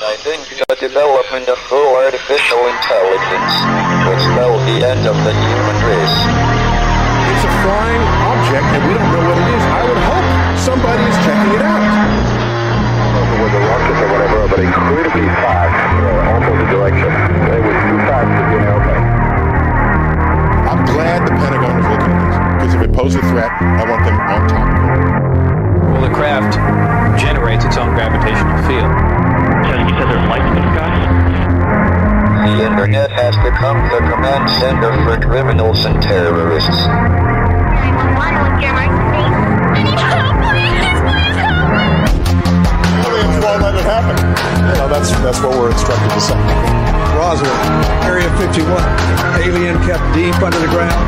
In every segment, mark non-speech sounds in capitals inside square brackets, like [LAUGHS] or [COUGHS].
But I think the development of full artificial intelligence will spell the end of the human race. It's a flying object and we don't know what it is. I would hope somebody is checking it out. With a rocket or whatever, but incredibly fast, uh, opposite direction. It was too fast to be an airplane. I'm glad the Pentagon is looking at this because if it poses a threat, I want them on top of it. Well, the craft generates its own gravitational field. So you said there's lights in the sky? The internet has become the command center for criminals and terrorists. Aliens won't let it happen. You know, that's, that's what we're instructed to say. Roswell, Area 51. Alien kept deep under the ground.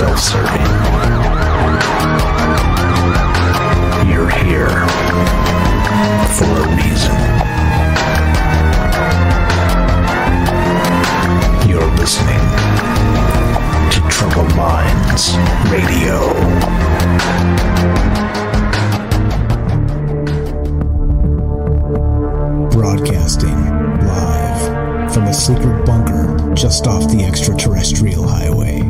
Self-serving. You're here for a reason. You're listening to Troubled Minds Radio. Broadcasting live from a secret bunker just off the extraterrestrial highway.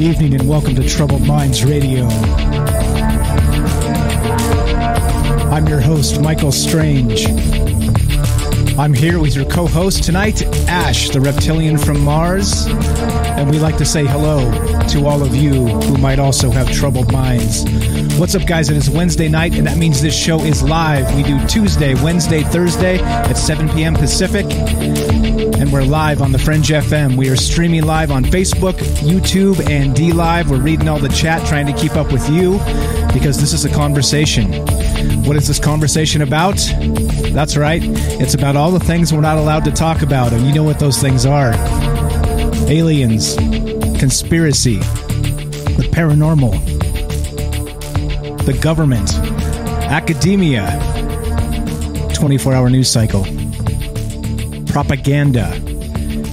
Good evening and welcome to Troubled Minds Radio. I'm your host, Michael Strange. I'm here with your co host tonight, Ash, the reptilian from Mars. And we'd like to say hello to all of you who might also have troubled minds. What's up, guys? It is Wednesday night, and that means this show is live. We do Tuesday, Wednesday, Thursday at 7 p.m. Pacific. And we're live on the Fringe FM. We are streaming live on Facebook, YouTube, and D Live. We're reading all the chat, trying to keep up with you because this is a conversation. What is this conversation about? That's right. It's about all the things we're not allowed to talk about, and you know what those things are aliens, conspiracy, the paranormal, the government, academia, 24 hour news cycle, propaganda,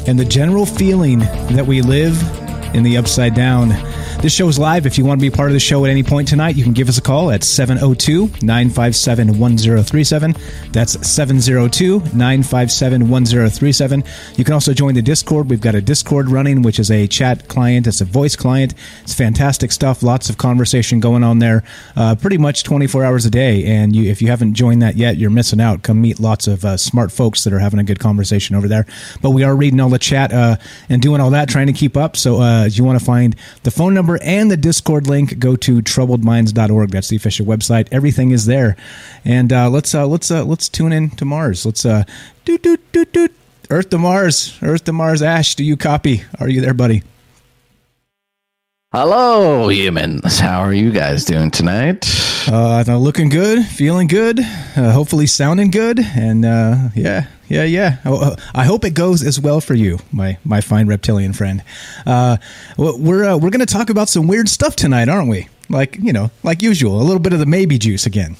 and the general feeling that we live in the upside down. This show is live. If you want to be part of the show at any point tonight, you can give us a call at 702 957 1037. That's 702 957 1037. You can also join the Discord. We've got a Discord running, which is a chat client, it's a voice client. It's fantastic stuff. Lots of conversation going on there uh, pretty much 24 hours a day. And you, if you haven't joined that yet, you're missing out. Come meet lots of uh, smart folks that are having a good conversation over there. But we are reading all the chat uh, and doing all that, trying to keep up. So uh, if you want to find the phone number and the Discord link, go to troubledminds.org. That's the official website. Everything is there. And uh, let's uh, let's uh, let's tune in to Mars. Let's uh, doot doot doot doot. Earth to Mars, Earth to Mars. Ash, do you copy? Are you there, buddy? Hello, humans. How are you guys doing tonight? Uh, looking good, feeling good, uh, hopefully sounding good, and uh, yeah, yeah, yeah. Oh, uh, I hope it goes as well for you, my my fine reptilian friend. Uh, we're uh, we're going to talk about some weird stuff tonight, aren't we? Like you know, like usual, a little bit of the maybe juice again.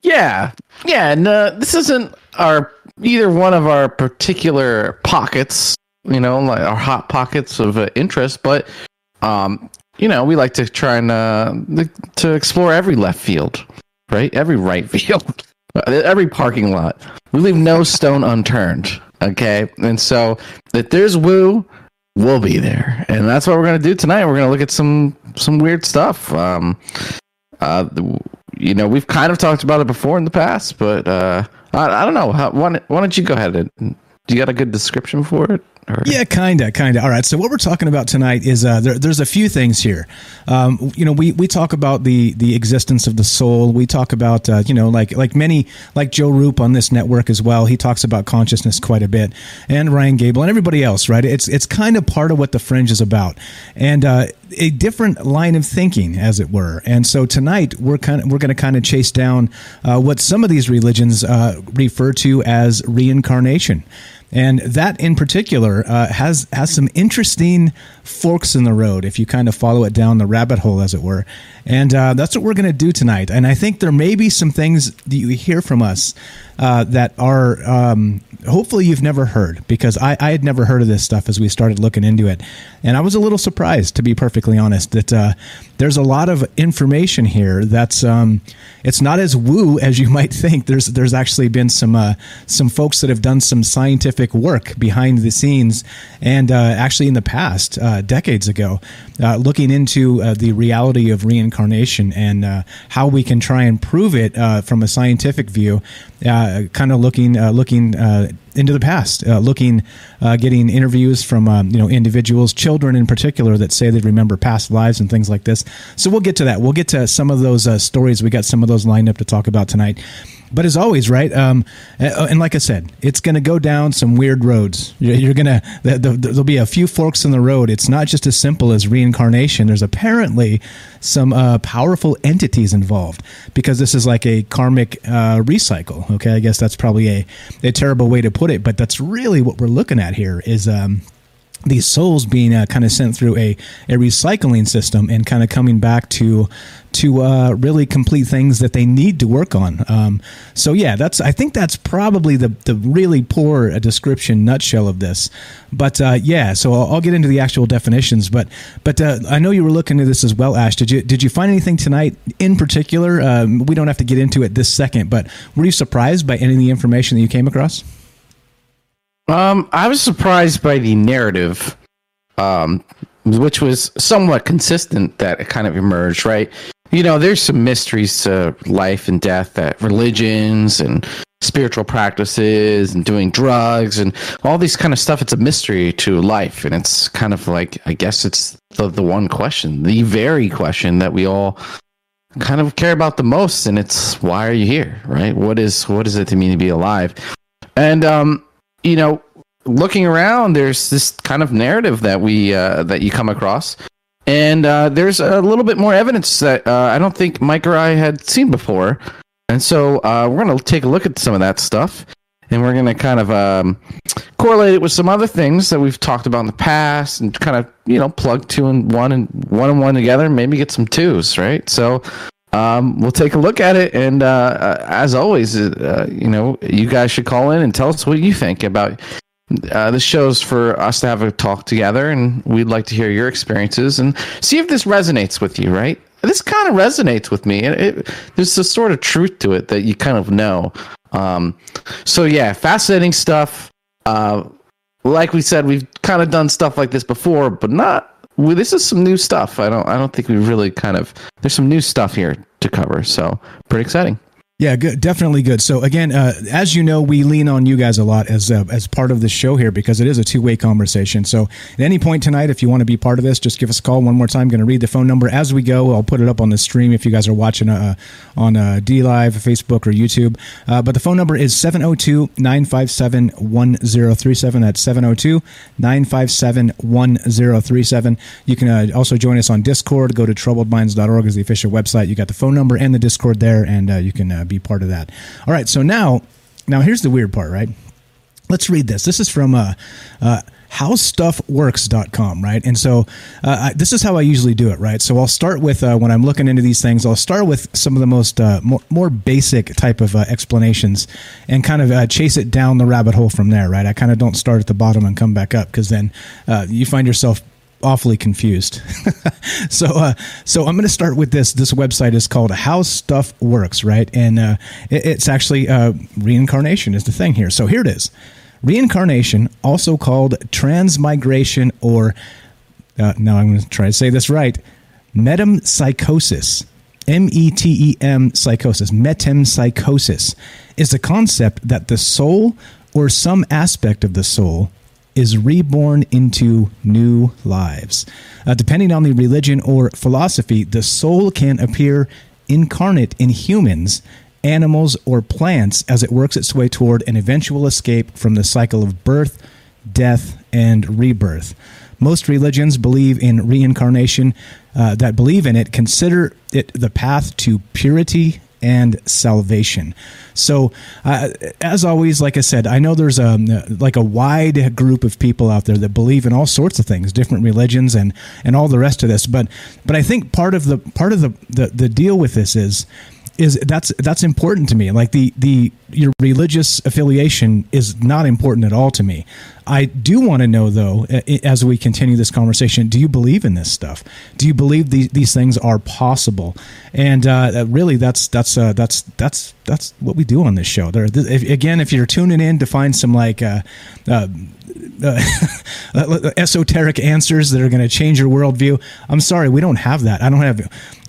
Yeah, yeah, and uh, this isn't our either one of our particular pockets you know, like our hot pockets of uh, interest, but um, you know, we like to try and uh, to explore every left field, right? Every right [LAUGHS] field, every parking lot. We leave no stone unturned. Okay, and so if there's woo, we'll be there, and that's what we're gonna do tonight. We're gonna look at some some weird stuff. Um, uh, you know, we've kind of talked about it before in the past, but uh, I, I don't know. How, why, why don't you go ahead and do you got a good description for it? Or? Yeah, kinda, kinda. All right. So what we're talking about tonight is uh, there, there's a few things here. Um, you know, we, we talk about the the existence of the soul. We talk about uh, you know like like many like Joe Rupe on this network as well. He talks about consciousness quite a bit, and Ryan Gable and everybody else. Right. It's it's kind of part of what the fringe is about, and uh, a different line of thinking, as it were. And so tonight we're kind of we're going to kind of chase down uh, what some of these religions uh, refer to as reincarnation and that in particular uh, has has some interesting forks in the road if you kind of follow it down the rabbit hole, as it were. And uh, that's what we're going to do tonight. And I think there may be some things that you hear from us uh, that are um, hopefully you've never heard because I, I, had never heard of this stuff as we started looking into it. And I was a little surprised, to be perfectly honest, that uh, there's a lot of information here that's um, it's not as woo as you might think. There's there's actually been some uh, some folks that have done some scientific work behind the scenes and uh, actually in the past, uh, decades ago, uh, looking into the reality of reincarnation and how we can try and prove it from a scientific view uh, kind of looking uh, looking uh, into the past, uh, looking uh, getting interviews from um, you know individuals, children in particular that say they remember past lives and things like this. So we'll get to that. We'll get to some of those uh, stories. We got some of those lined up to talk about tonight. But as always, right? Um, and like I said, it's going to go down some weird roads. You're going to there'll be a few forks in the road. It's not just as simple as reincarnation. There's apparently some uh, powerful entities involved because this is like a karmic uh, recycle. Okay, I guess that's probably a a terrible way to put it, but that's really what we're looking at here. Is um, these souls being uh, kind of sent through a, a recycling system and kind of coming back to to uh, really complete things that they need to work on. Um, so yeah, that's I think that's probably the the really poor uh, description nutshell of this. But uh, yeah, so I'll, I'll, get into the actual definitions. But but uh, I know you were looking at this as well, Ash. Did you did you find anything tonight in particular? Um, we don't have to get into it this second, but were you surprised by any of the information that you came across? Um, I was surprised by the narrative, um, which was somewhat consistent that it kind of emerged, right? You know, there's some mysteries to life and death that religions and spiritual practices and doing drugs and all these kind of stuff. It's a mystery to life. And it's kind of like, I guess it's the, the one question, the very question that we all kind of care about the most. And it's, why are you here? Right? What is, what does it mean to be alive? And, um, you know, looking around, there's this kind of narrative that we uh, that you come across, and uh, there's a little bit more evidence that uh, I don't think Mike or I had seen before, and so uh, we're gonna take a look at some of that stuff, and we're gonna kind of um, correlate it with some other things that we've talked about in the past, and kind of you know plug two and one and one and one together, maybe get some twos, right? So um, we'll take a look at it. And uh, uh, as always, uh, you know, you guys should call in and tell us what you think about. Uh, this show's for us to have a talk together, and we'd like to hear your experiences and see if this resonates with you. Right? This kind of resonates with me, and it, there's a sort of truth to it that you kind of know. Um, so yeah, fascinating stuff. Uh, like we said, we've kind of done stuff like this before, but not well, this is some new stuff. I don't I don't think we really kind of there's some new stuff here to cover. So pretty exciting. Yeah, good, definitely good. So again, uh, as you know, we lean on you guys a lot as uh, as part of the show here because it is a two way conversation. So at any point tonight, if you want to be part of this, just give us a call one more time. Going to read the phone number as we go. I'll put it up on the stream if you guys are watching uh, on uh, D Live, Facebook, or YouTube. Uh, but the phone number is 702-957-1037. That's 702-957-1037. You can uh, also join us on Discord. Go to troubledminds.org is the official website. You got the phone number and the Discord there, and you can be part of that. All right, so now, now here's the weird part, right? Let's read this. This is from uh, uh, howstuffworks.com, right? And so uh, I, this is how I usually do it, right? So I'll start with uh, when I'm looking into these things, I'll start with some of the most uh, more, more basic type of uh, explanations and kind of uh, chase it down the rabbit hole from there, right? I kind of don't start at the bottom and come back up because then uh, you find yourself awfully confused. [LAUGHS] so uh, so I'm going to start with this. This website is called How Stuff Works, right? And uh, it, it's actually uh, reincarnation is the thing here. So here it is. Reincarnation, also called transmigration or uh, now I'm going to try to say this right. Metempsychosis. M E T E M psychosis. Metempsychosis is the concept that the soul or some aspect of the soul is reborn into new lives. Uh, depending on the religion or philosophy, the soul can appear incarnate in humans, animals, or plants as it works its way toward an eventual escape from the cycle of birth, death, and rebirth. Most religions believe in reincarnation, uh, that believe in it consider it the path to purity and salvation. So, uh, as always, like I said, I know there's a like a wide group of people out there that believe in all sorts of things, different religions, and and all the rest of this. But but I think part of the part of the the, the deal with this is is that's that's important to me. Like the the your religious affiliation is not important at all to me. I do want to know though, as we continue this conversation, do you believe in this stuff? Do you believe these these things are possible? And uh, really, that's that's uh, that's that's that's what we do on this show. There, if, again, if you're tuning in to find some like uh, uh uh, [LAUGHS] esoteric answers that are going to change your worldview. I'm sorry, we don't have that. I don't have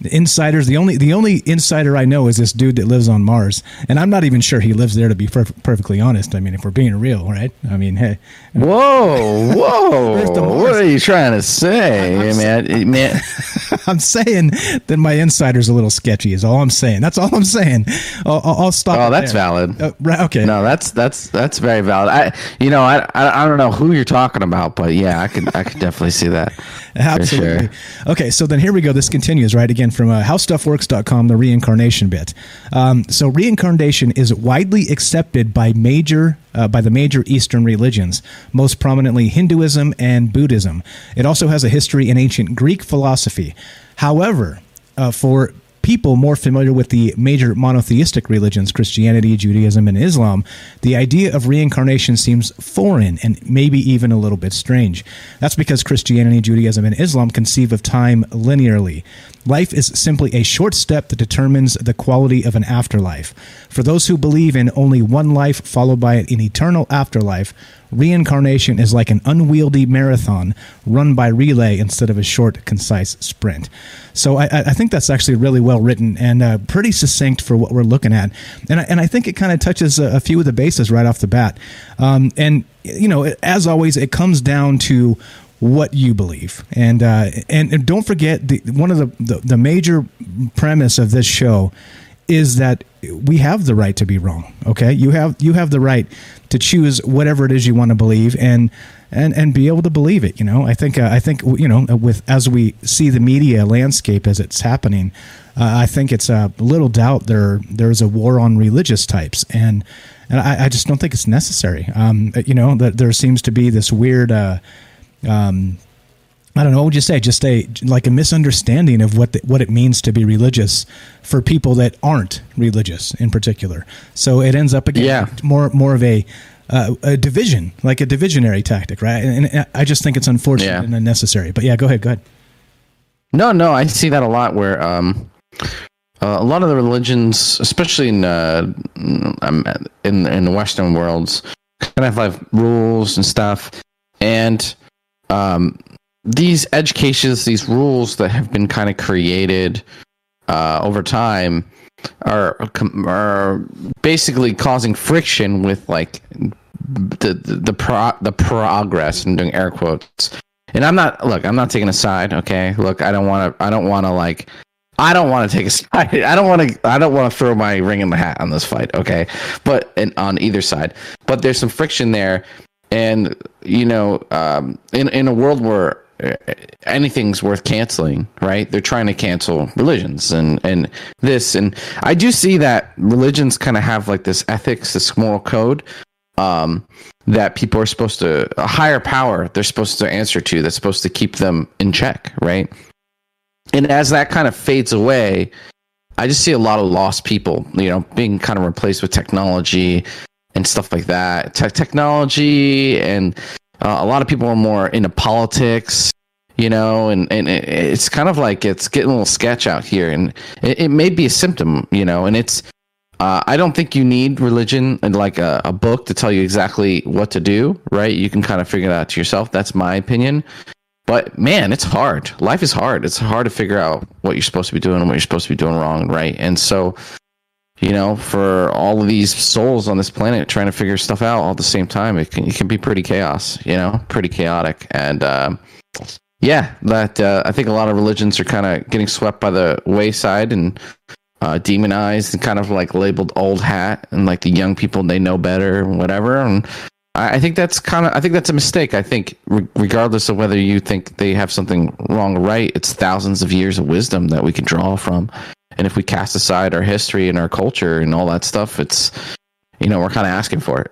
insiders. The only the only insider I know is this dude that lives on Mars, and I'm not even sure he lives there. To be per- perfectly honest, I mean, if we're being real, right? I mean, hey, whoa, whoa, what are you trying to say, I'm, man? man, [LAUGHS] I'm saying that my insider's a little sketchy. Is all I'm saying. That's all I'm saying. I'll, I'll stop. Oh, that's there. valid. Uh, right, okay. No, that's that's that's very valid. I, you know, I I, I don't know who you're talking about, but yeah, I could I could definitely see that. [LAUGHS] Absolutely. Sure. Okay, so then here we go. This continues right again from uh, howstuffworks.com, the reincarnation bit. Um, so reincarnation is widely accepted by major uh, by the major Eastern religions, most prominently Hinduism and Buddhism. It also has a history in ancient Greek philosophy. However, uh, for people more familiar with the major monotheistic religions, Christianity, Judaism, and Islam, the idea of reincarnation seems foreign and maybe even a little bit strange. That's because Christianity, Judaism, and Islam conceive of time linearly. Life is simply a short step that determines the quality of an afterlife. For those who believe in only one life followed by an eternal afterlife, reincarnation is like an unwieldy marathon run by relay instead of a short, concise sprint. So I, I think that's actually really well written and uh, pretty succinct for what we're looking at. And I, and I think it kind of touches a, a, few of the bases right off the bat. Um, and, you know, as always, it comes down to what you believe. And, uh, and, and don't forget, the, one of the, the, the major premise of this show is that we have the right to be wrong. Okay, you have you have the right to choose whatever it is you want to believe and and and be able to believe it. You know, I think uh, I think you know with as we see the media landscape as it's happening, uh, I think it's a little doubt there there's a war on religious types and. And I, I just don't think it's necessary. Um, you know, that there seems to be this weird uh, um, I don't know. What would you say? Just a like a misunderstanding of what the, what it means to be religious for people that aren't religious in particular. So it ends up again yeah. more more of a uh, a division, like a divisionary tactic, right? And, and I just think it's unfortunate yeah. and unnecessary. But yeah, go ahead. Go ahead. No, no, I see that a lot where um, uh, a lot of the religions, especially in uh, um, in in the Western worlds, kind of have rules and stuff, and um, these edge cases, these rules that have been kind of created uh, over time, are are basically causing friction with like the the pro, the progress. I'm doing air quotes. And I'm not look. I'm not taking a side. Okay. Look, I don't want to. I don't want to like. I don't want to take a [LAUGHS] side. I don't want to. I don't want to throw my ring in the hat on this fight. Okay, but and on either side, but there's some friction there, and you know, um, in in a world where anything's worth canceling, right? They're trying to cancel religions and and this and I do see that religions kind of have like this ethics, this moral code um, that people are supposed to a higher power they're supposed to answer to that's supposed to keep them in check, right? And as that kind of fades away, I just see a lot of lost people, you know, being kind of replaced with technology and stuff like that. Te- technology and uh, a lot of people are more into politics, you know, and, and it's kind of like it's getting a little sketch out here. And it, it may be a symptom, you know, and it's, uh, I don't think you need religion and like a, a book to tell you exactly what to do, right? You can kind of figure it out to yourself. That's my opinion. But man, it's hard. Life is hard. It's hard to figure out what you're supposed to be doing and what you're supposed to be doing wrong, right? And so you know, for all of these souls on this planet trying to figure stuff out all at the same time, it can, it can be pretty chaos, you know, pretty chaotic. And uh, yeah, that uh, I think a lot of religions are kind of getting swept by the wayside and uh, demonized and kind of like labeled old hat and like the young people they know better and whatever. And I, I think that's kind of I think that's a mistake. I think re- regardless of whether you think they have something wrong or right, it's thousands of years of wisdom that we can draw from and if we cast aside our history and our culture and all that stuff, it's you know we're kind of asking for it.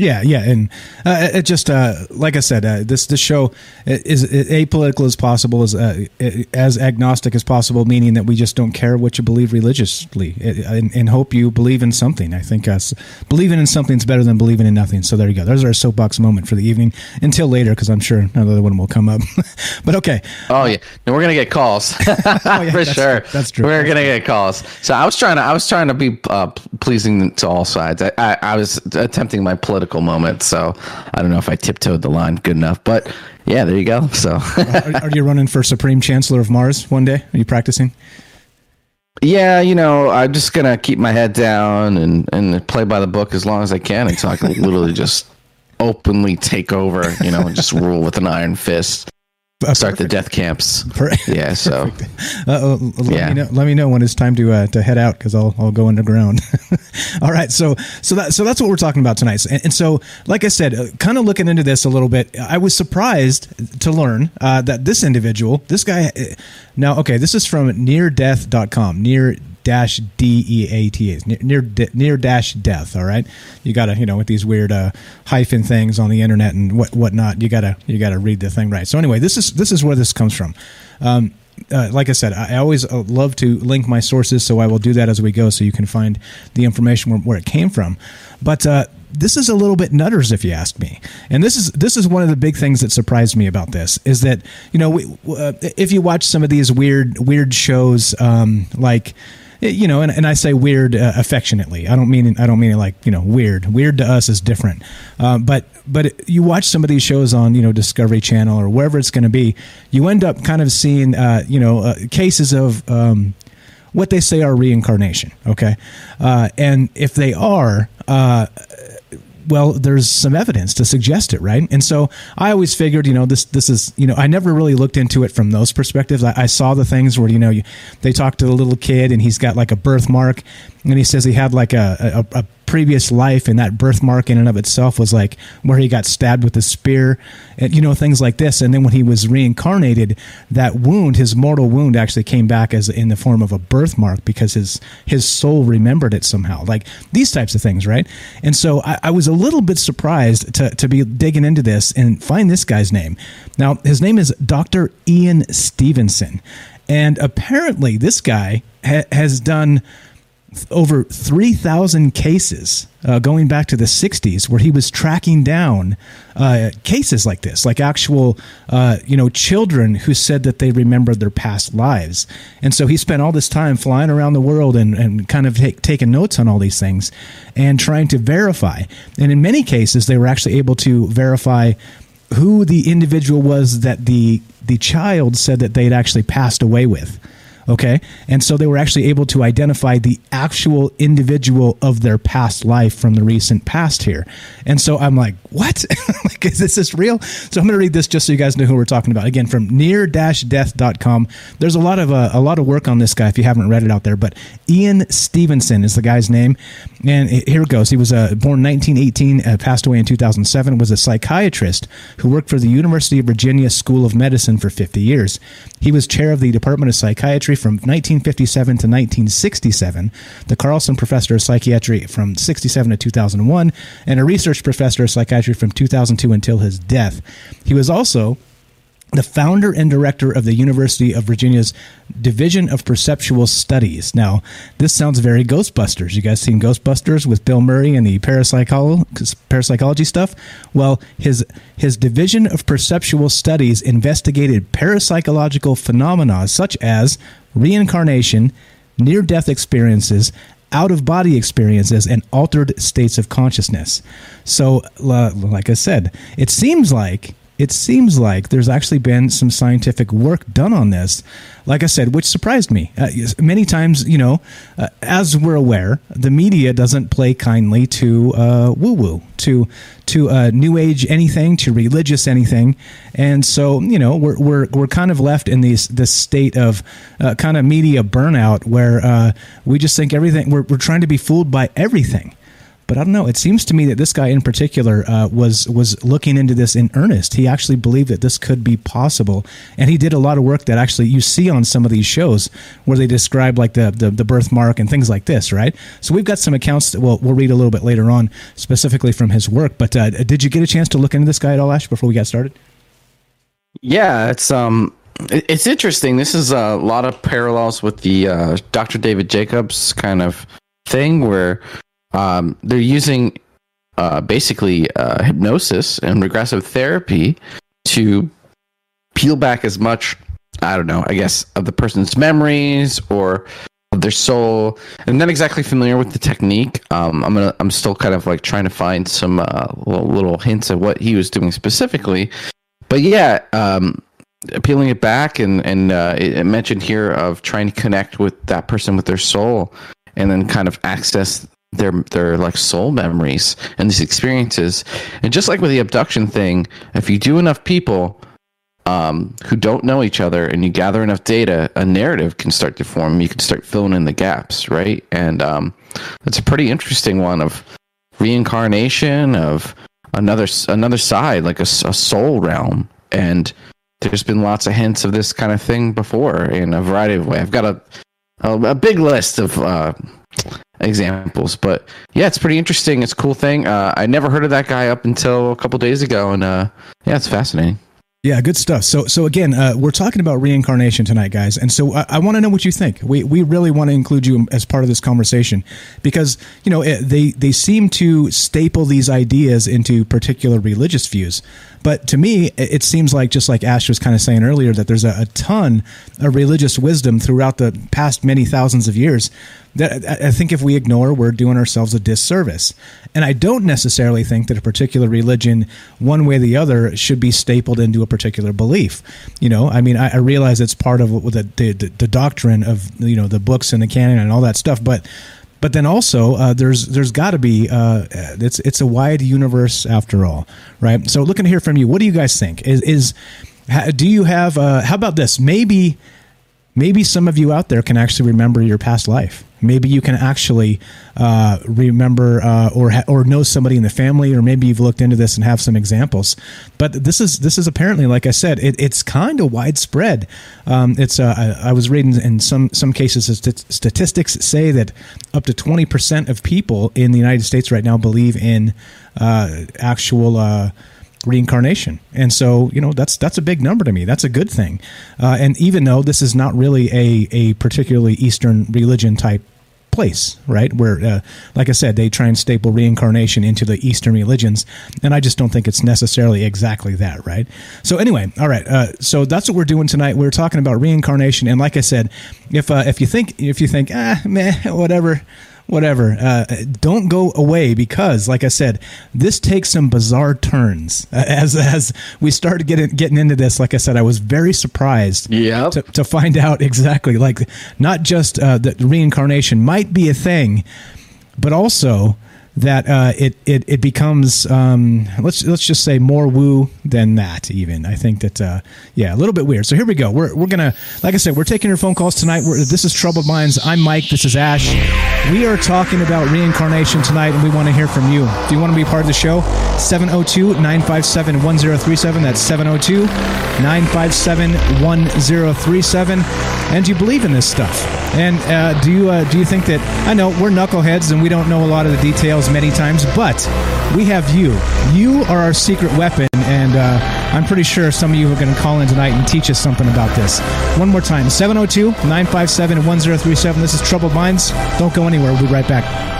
Yeah, yeah, and uh, it just uh, like I said, uh, this this show is, is apolitical as possible, as uh, as agnostic as possible, meaning that we just don't care what you believe religiously, and, and hope you believe in something. I think us believing in something is better than believing in nothing. So there you go. There's our soapbox moment for the evening. Until later, because I'm sure another one will come up. [LAUGHS] but okay. Oh yeah, we're gonna get calls [LAUGHS] oh, yeah, [LAUGHS] for that's, sure. That's true. We're gonna get calls. So I was trying to I was trying to be uh, pleasing to all sides. I, I, I was attempting my political moment. So I don't know if I tiptoed the line good enough, but yeah, there you go. [LAUGHS] So are, are, you running for Supreme Chancellor of Mars one day? Are you practicing? Yeah, you know, I'm just gonna keep my head down and and play by the book as long as I can until I can literally just openly take over, you know, and just rule with an iron fist. Uh, start the death camps. [LAUGHS] Yeah, [LAUGHS] so uh, let yeah. me know. Let me know when it's time to uh, to head out because I'll I'll go underground. [LAUGHS] All right, so so that so that's what we're talking about tonight. And, and so, like I said, uh, kind of looking into this a little bit, I was surprised to learn uh, that this individual, this guy, uh, now okay, this is from neardeath.com. Near dash D E A T A near near dash death. All right, you gotta you know with these weird uh, hyphen things on the internet and what whatnot. You gotta you gotta read the thing right. So anyway, this is this is where this comes from. Um, uh, like I said, I always uh, love to link my sources, so I will do that as we go, so you can find the information where, where it came from. But uh, this is a little bit nutters, if you ask me. And this is this is one of the big things that surprised me about this is that you know we, uh, if you watch some of these weird weird shows um, like you know, and, and I say weird uh, affectionately. I don't mean I don't mean it like you know weird. Weird to us is different. Uh, but but you watch some of these shows on you know Discovery Channel or wherever it's going to be, you end up kind of seeing uh, you know uh, cases of. Um, what they say are reincarnation, okay, uh, and if they are, uh, well, there's some evidence to suggest it, right? And so I always figured, you know, this this is, you know, I never really looked into it from those perspectives. I, I saw the things where, you know, you, they talk to the little kid and he's got like a birthmark, and he says he had like a, a, a previous life and that birthmark in and of itself was like where he got stabbed with a spear and you know things like this. And then when he was reincarnated that wound his mortal wound actually came back as in the form of a birthmark because his his soul remembered it somehow. Like these types of things right? And so I, I was a little bit surprised to, to be digging into this and find this guy's name. Now his name is dr ian stevenson and apparently this guy ha- has done over 3,000 cases uh, going back to the 60s where he was tracking down uh, cases like this, like actual, uh, you know, children who said that they remembered their past lives. And so he spent all this time flying around the world and, and kind of take, taking notes on all these things and trying to verify. And in many cases, they were actually able to verify who the individual was that the, the child said that they'd actually passed away with. Okay. And so they were actually able to identify the actual individual of their past life from the recent past here. And so I'm like, what? [LAUGHS] like, is this, this real? So I'm going to read this just so you guys know who we're talking about. Again, from near-death.com. There's a lot of, uh, a lot of work on this guy if you haven't read it out there, but Ian Stevenson is the guy's name. And here it goes. He was uh, born 1918, uh, passed away in 2007, was a psychiatrist who worked for the University of Virginia School of Medicine for 50 years. He was chair of the Department of Psychiatry from 1957 to 1967, the Carlson Professor of Psychiatry from 67 to 2001, and a research professor of psychiatry from 2002 until his death. He was also the founder and director of the University of Virginia's Division of Perceptual Studies. Now, this sounds very Ghostbusters. You guys seen Ghostbusters with Bill Murray and the parapsychology, stuff? Well, his his Division of Perceptual Studies investigated parapsychological phenomena such as reincarnation, near-death experiences, out of body experiences and altered states of consciousness. So, like I said, it seems like it seems like there's actually been some scientific work done on this. Like I said, which surprised me. Uh, many times, you know, uh, as we're aware, the media doesn't play kindly to uh, woo woo, to to uh, new age anything, to religious anything, and so you know we're we're we're kind of left in these this state of uh, kind of media burnout where uh, we just think everything we're we're trying to be fooled by everything but I don't know. It seems to me that this guy in particular uh, was was looking into this in earnest. He actually believed that this could be possible, and he did a lot of work that actually you see on some of these shows where they describe like the the, the birthmark and things like this, right? So we've got some accounts that we'll we'll read a little bit later on, specifically from his work. But uh, did you get a chance to look into this guy at all, Ash, before we got started? Yeah, it's um it's interesting. This is a lot of parallels with the uh, Dr. David Jacobs kind of thing where um, they're using uh, basically uh, hypnosis and regressive therapy to peel back as much, I don't know, I guess, of the person's memories or of their soul. I'm not exactly familiar with the technique. Um, I'm gonna, I'm still kind of like trying to find some uh, little, little hints of what he was doing specifically. But yeah, um, peeling it back and and uh, it, it mentioned here of trying to connect with that person with their soul and then kind of access their their like soul memories and these experiences. And just like with the abduction thing, if you do enough people um, who don't know each other and you gather enough data, a narrative can start to form. You can start filling in the gaps, right? And um, it's a pretty interesting one of reincarnation of another another side, like a, a soul realm. And there's been lots of hints of this kind of thing before in a variety of ways. I've got a a, a big list of uh, examples. But yeah, it's pretty interesting. It's a cool thing. Uh, I never heard of that guy up until a couple days ago, and uh, yeah, it's fascinating. Yeah, good stuff. So, so again, uh, we're talking about reincarnation tonight, guys, and so I, I want to know what you think. We we really want to include you as part of this conversation because you know it, they they seem to staple these ideas into particular religious views. But to me, it seems like just like Ash was kind of saying earlier that there's a, a ton of religious wisdom throughout the past many thousands of years that I think if we ignore, we're doing ourselves a disservice. And I don't necessarily think that a particular religion, one way or the other, should be stapled into a particular belief. You know, I mean, I, I realize it's part of the, the, the doctrine of you know the books and the canon and all that stuff, but but then also uh, there's there's got to be uh, it's it's a wide universe after all, right? So looking to hear from you, what do you guys think? Is is do you have uh, how about this? Maybe maybe some of you out there can actually remember your past life. Maybe you can actually uh, remember uh, or ha- or know somebody in the family, or maybe you've looked into this and have some examples. But this is this is apparently, like I said, it, it's kind of widespread. Um, it's uh, I, I, was reading in some some cases, statistics say that up to twenty percent of people in the United States right now believe in uh, actual uh, reincarnation. And so you know that's that's a big number to me. That's a good thing. Uh, and even though this is not really a, a particularly eastern religion type place right where uh, like i said they try and staple reincarnation into the eastern religions and i just don't think it's necessarily exactly that right? So anyway all right uh, so that's what we're doing tonight. We're talking about reincarnation and like i said if uh, if you think if you think ah meh [LAUGHS] whatever whatever. Uh, don't go away because, like I said, this takes some bizarre turns. Uh, [LAUGHS] as as we started getting getting into this, like I said, I was very surprised. Yep. To, to find [LAUGHS] out exactly, like, not just uh, that reincarnation might be a thing, but also that uh, it, it it becomes um, let's let's just say more woo than that. Even I think that uh, yeah, a little bit weird. So here we go. We're we're gonna like I said, we're taking your phone calls tonight. We're, this is Troubled Minds. I'm Mike. This is Ash. We are talking about reincarnation tonight, and we want to hear from you. If you want to be part of the show, 702-957-1037. That's 702-957-1037. And do you believe in this stuff? And uh, do you uh, do you think that I know we're knuckleheads and we don't know a lot of the details many times, but we have you. You are our secret weapon, and uh, I'm pretty sure some of you are going to call in tonight and teach us something about this. One more time 702 957 1037. This is Troubled Minds. Don't go anywhere. We'll be right back.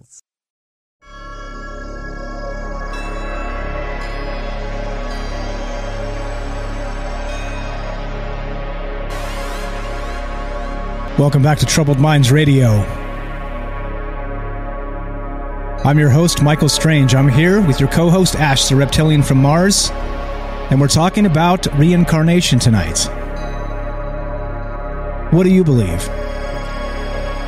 Welcome back to Troubled Minds Radio. I'm your host, Michael Strange. I'm here with your co host, Ash, the reptilian from Mars, and we're talking about reincarnation tonight. What do you believe?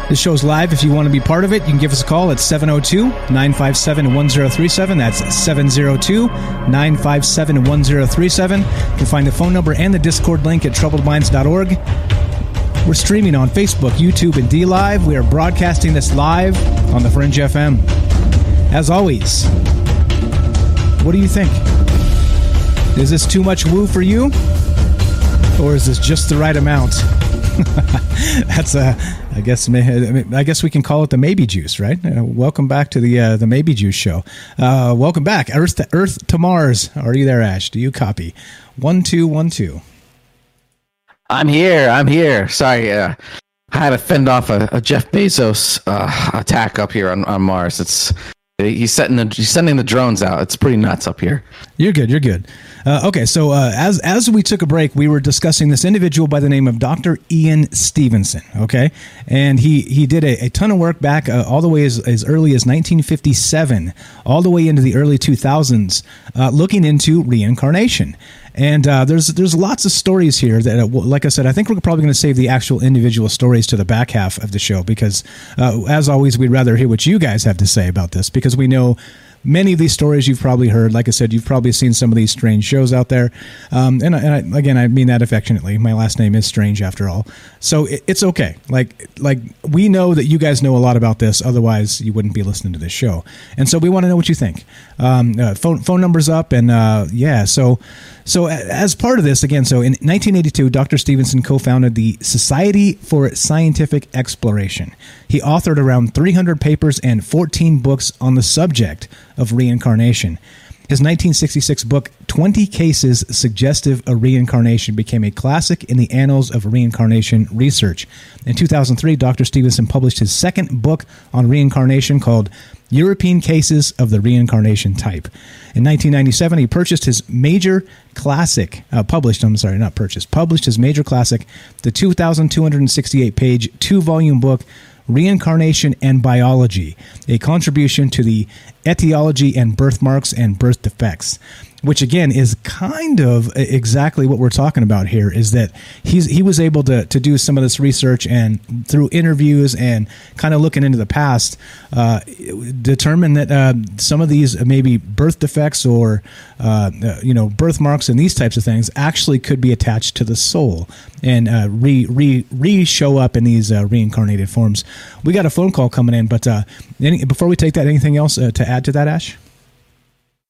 This show's live. If you want to be part of it, you can give us a call at 702 957 1037. That's 702 957 1037. You can find the phone number and the Discord link at troubledminds.org. We're streaming on Facebook, YouTube, and D Live. We are broadcasting this live on the Fringe FM. As always, what do you think? Is this too much woo for you? Or is this just the right amount? [LAUGHS] That's a, I guess, I guess we can call it the maybe juice, right? Uh, welcome back to the uh, the maybe juice show. Uh, welcome back, Earth to Earth to Mars. Are you there, Ash? Do you copy? One two one two. I'm here. I'm here. Sorry, uh, I had to fend off a, a Jeff Bezos uh, attack up here on, on Mars. It's he's setting the he's sending the drones out. It's pretty nuts up here. You're good. You're good. Uh, okay, so uh, as as we took a break, we were discussing this individual by the name of Dr. Ian Stevenson. Okay, and he he did a, a ton of work back uh, all the way as, as early as 1957, all the way into the early 2000s, uh, looking into reincarnation. And uh, there's there's lots of stories here that, uh, like I said, I think we're probably going to save the actual individual stories to the back half of the show because, uh, as always, we'd rather hear what you guys have to say about this because we know many of these stories you've probably heard. Like I said, you've probably seen some of these strange shows out there. Um, and, and I, again, I mean that affectionately. My last name is Strange after all, so it, it's okay. Like like we know that you guys know a lot about this. Otherwise, you wouldn't be listening to this show. And so we want to know what you think. Um, uh, phone phone numbers up, and uh, yeah. So so as part of this, again, so in 1982, Dr. Stevenson co-founded the Society for Scientific Exploration. He authored around 300 papers and 14 books on the subject of reincarnation. His 1966 book, 20 Cases Suggestive of Reincarnation, became a classic in the annals of reincarnation research. In 2003, Dr. Stevenson published his second book on reincarnation called European Cases of the Reincarnation Type. In 1997, he purchased his major classic, uh, published, I'm sorry, not purchased, published his major classic, the 2,268 page, two volume book, Reincarnation and Biology, a contribution to the etiology and birthmarks and birth defects which again is kind of exactly what we're talking about here is that he's he was able to to do some of this research and through interviews and kind of looking into the past uh, determine that uh, some of these maybe birth defects or uh, uh, you know birthmarks and these types of things actually could be attached to the soul and uh, re re re show up in these uh, reincarnated forms. We got a phone call coming in, but any, before we take that, anything else to add to that, Ash?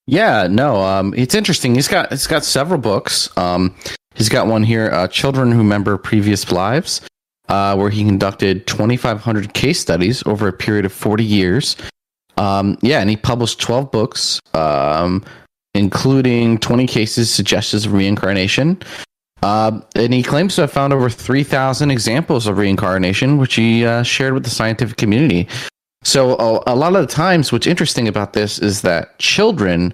Yeah, no, um, it's interesting. He's got he's got several books. Um, he's got one here, uh, "Children Who Remember Previous Lives," uh, where he conducted 2,500 case studies over a period of 40 years. Um, yeah, and he published 12 books, um, including 20 cases suggestions of reincarnation. Uh, and he claims to have found over 3,000 examples of reincarnation, which he uh, shared with the scientific community. So a, a, lot of the times, what's interesting about this is that children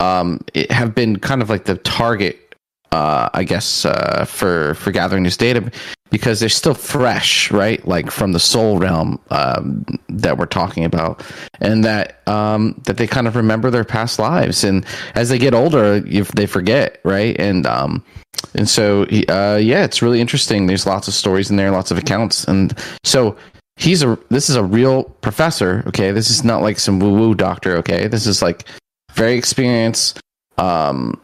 um, have been kind of like the target, uh, I guess, uh, for for gathering this data because they're still fresh, right? Like from the soul realm um, that we're talking about, and that um, that they kind of remember their past lives, and as they get older, if they forget, right? And um, and so uh, yeah, it's really interesting. There's lots of stories in there, lots of accounts, and so he's a this is a real professor okay? This is not like some woo woo doctor okay? This is like very experienced um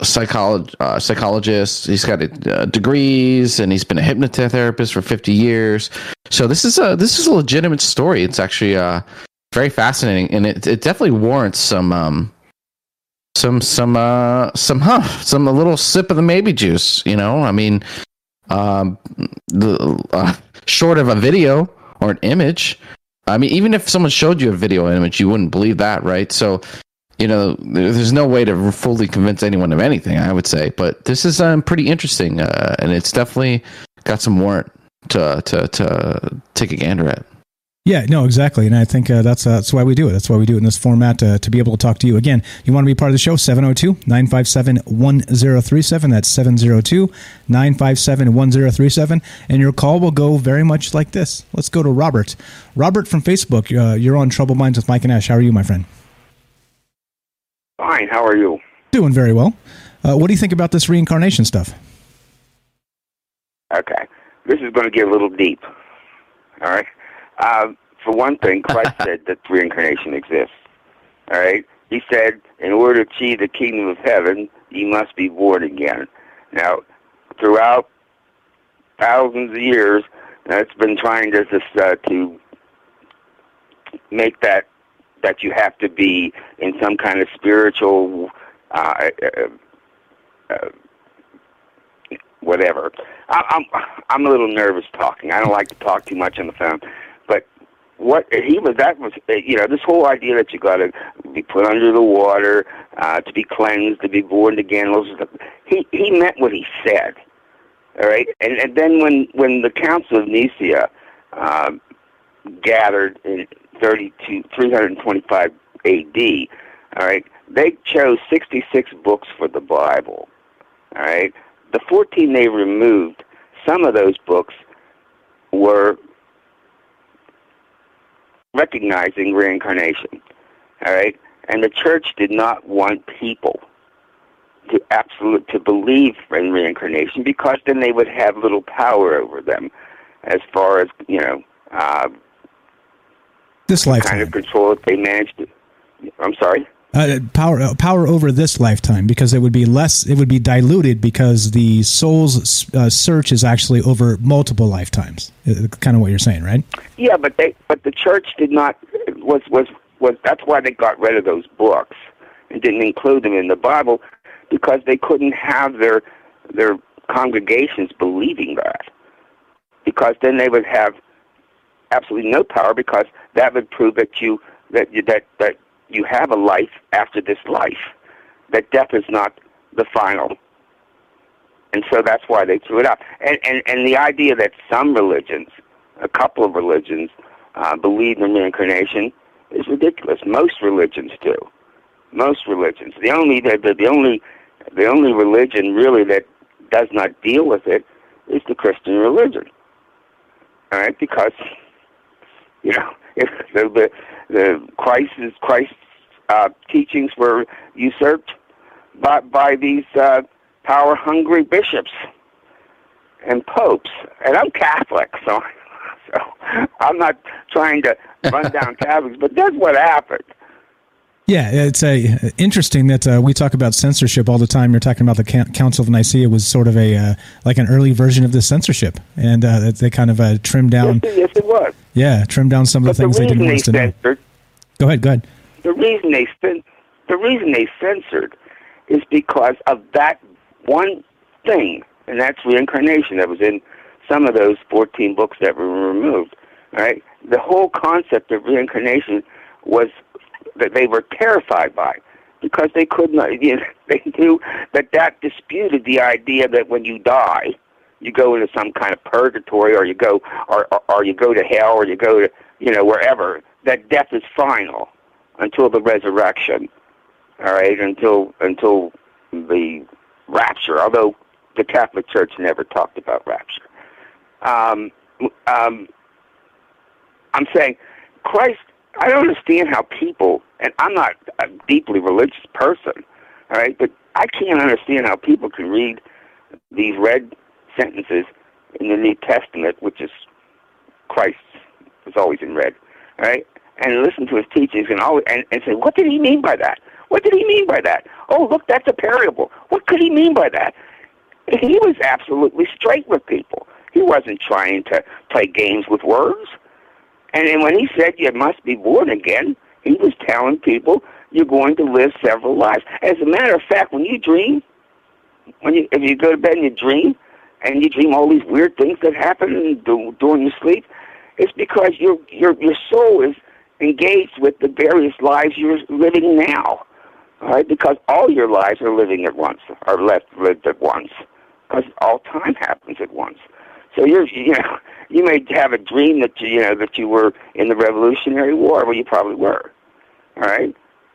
psycholog- uh, psychologist. He's got uh, degrees and he's been a hypnotherapist for 50 years. So this is a this is a legitimate story. It's actually uh very fascinating and it, it definitely warrants some um some some uh some huh some a little sip of the maybe juice you know? I mean um the uh, short of a video or an image. I mean, even if someone showed you a video image, you wouldn't believe that, right? So, you know, there's no way to fully convince anyone of anything, I would say. But this is um, pretty interesting, uh, and it's definitely got some warrant to to to take a gander at. Yeah, no, exactly. And I think uh, that's, uh, that's why we do it. That's why we do it in this format uh, to be able to talk to you. Again, you want to be part of the show, 702 957 1037. That's 702 957 1037. And your call will go very much like this. Let's go to Robert. Robert from Facebook, uh, you're on Troubled Minds with Mike and Ash. How are you, my friend? Fine. How are you? Doing very well. Uh, what do you think about this reincarnation stuff? Okay. This is going to get a little deep. All right. Uh, for one thing, Christ [LAUGHS] said that reincarnation exists. All right? He said, in order to achieve the kingdom of heaven, you must be born again. Now, throughout thousands of years, uh, it's been trying to uh, to make that that you have to be in some kind of spiritual uh, uh, uh, whatever. I, I'm I'm a little nervous talking. I don't like to talk too much on the phone what he was that was you know this whole idea that you got to be put under the water uh, to be cleansed to be born again those stuff, he he meant what he said all right? And and then when when the council of nicaea uh, gathered in 32 325 AD all right they chose 66 books for the bible all right? The 14 they removed some of those books were recognizing reincarnation. All right? And the church did not want people to absolute to believe in reincarnation because then they would have little power over them as far as, you know, uh, this lifetime. kind of control if they managed to I'm sorry? Uh, power uh, power over this lifetime because it would be less it would be diluted because the soul's uh, search is actually over multiple lifetimes. Uh, kind of what you're saying right? Yeah but they but the church did not was was was that's why they got rid of those books. And didn't include them in the bible because they couldn't have their their congregations believing that because then they would have absolutely no power because that would prove that you that you, that that you have a life after this life, that death is not the final. And so that's why they threw it out. And, and, and the idea that some religions, a couple of religions, uh, believe in reincarnation is ridiculous. Most religions do. Most religions. The only the, the, the only the only religion really that does not deal with it is the Christian religion. All right, because [LAUGHS] you know if the the, the Christ's Christ's uh, teachings were usurped by by these uh, power hungry bishops and popes, and I'm Catholic, so [LAUGHS] so I'm not trying to run down [LAUGHS] Catholics, but that's what happened. Yeah, it's a interesting that uh, we talk about censorship all the time. You're talking about the Council of Nicaea was sort of a uh, like an early version of this censorship, and uh, they kind of uh, trimmed down. Yes, yes, it was. Yeah, trimmed down some of but the things the they didn't want us to censored, know. Go ahead, go ahead. The reason they the reason they censored is because of that one thing, and that's reincarnation that was in some of those 14 books that were removed. Right? The whole concept of reincarnation was that they were terrified by because they could not. [LAUGHS] You know, they knew that that disputed the idea that when you die, you go into some kind of purgatory, or you go, or, or, or you go to hell, or you go to you know wherever. That death is final until the resurrection. All right, until until the rapture. Although the Catholic Church never talked about rapture. Um, um, I'm saying Christ. I don't understand how people, and I'm not a deeply religious person, all right, but I can't understand how people can read these red sentences in the New Testament, which is Christ is always in red, all right, and listen to his teachings and always and, and say, what did he mean by that? What did he mean by that? Oh, look, that's a parable. What could he mean by that? He was absolutely straight with people. He wasn't trying to play games with words. And then when he said you must be born again, he was telling people you're going to live several lives. As a matter of fact, when you dream, when you if you go to bed and you dream, and you dream all these weird things that happen during your sleep, it's because your your your soul is engaged with the various lives you're living now. Right, because all your lives are living at once, are left lived at once, because all time happens at once. So you're, [LAUGHS] you know, you may have a dream that you, know that you were in the Revolutionary War. Well, you probably were. All right.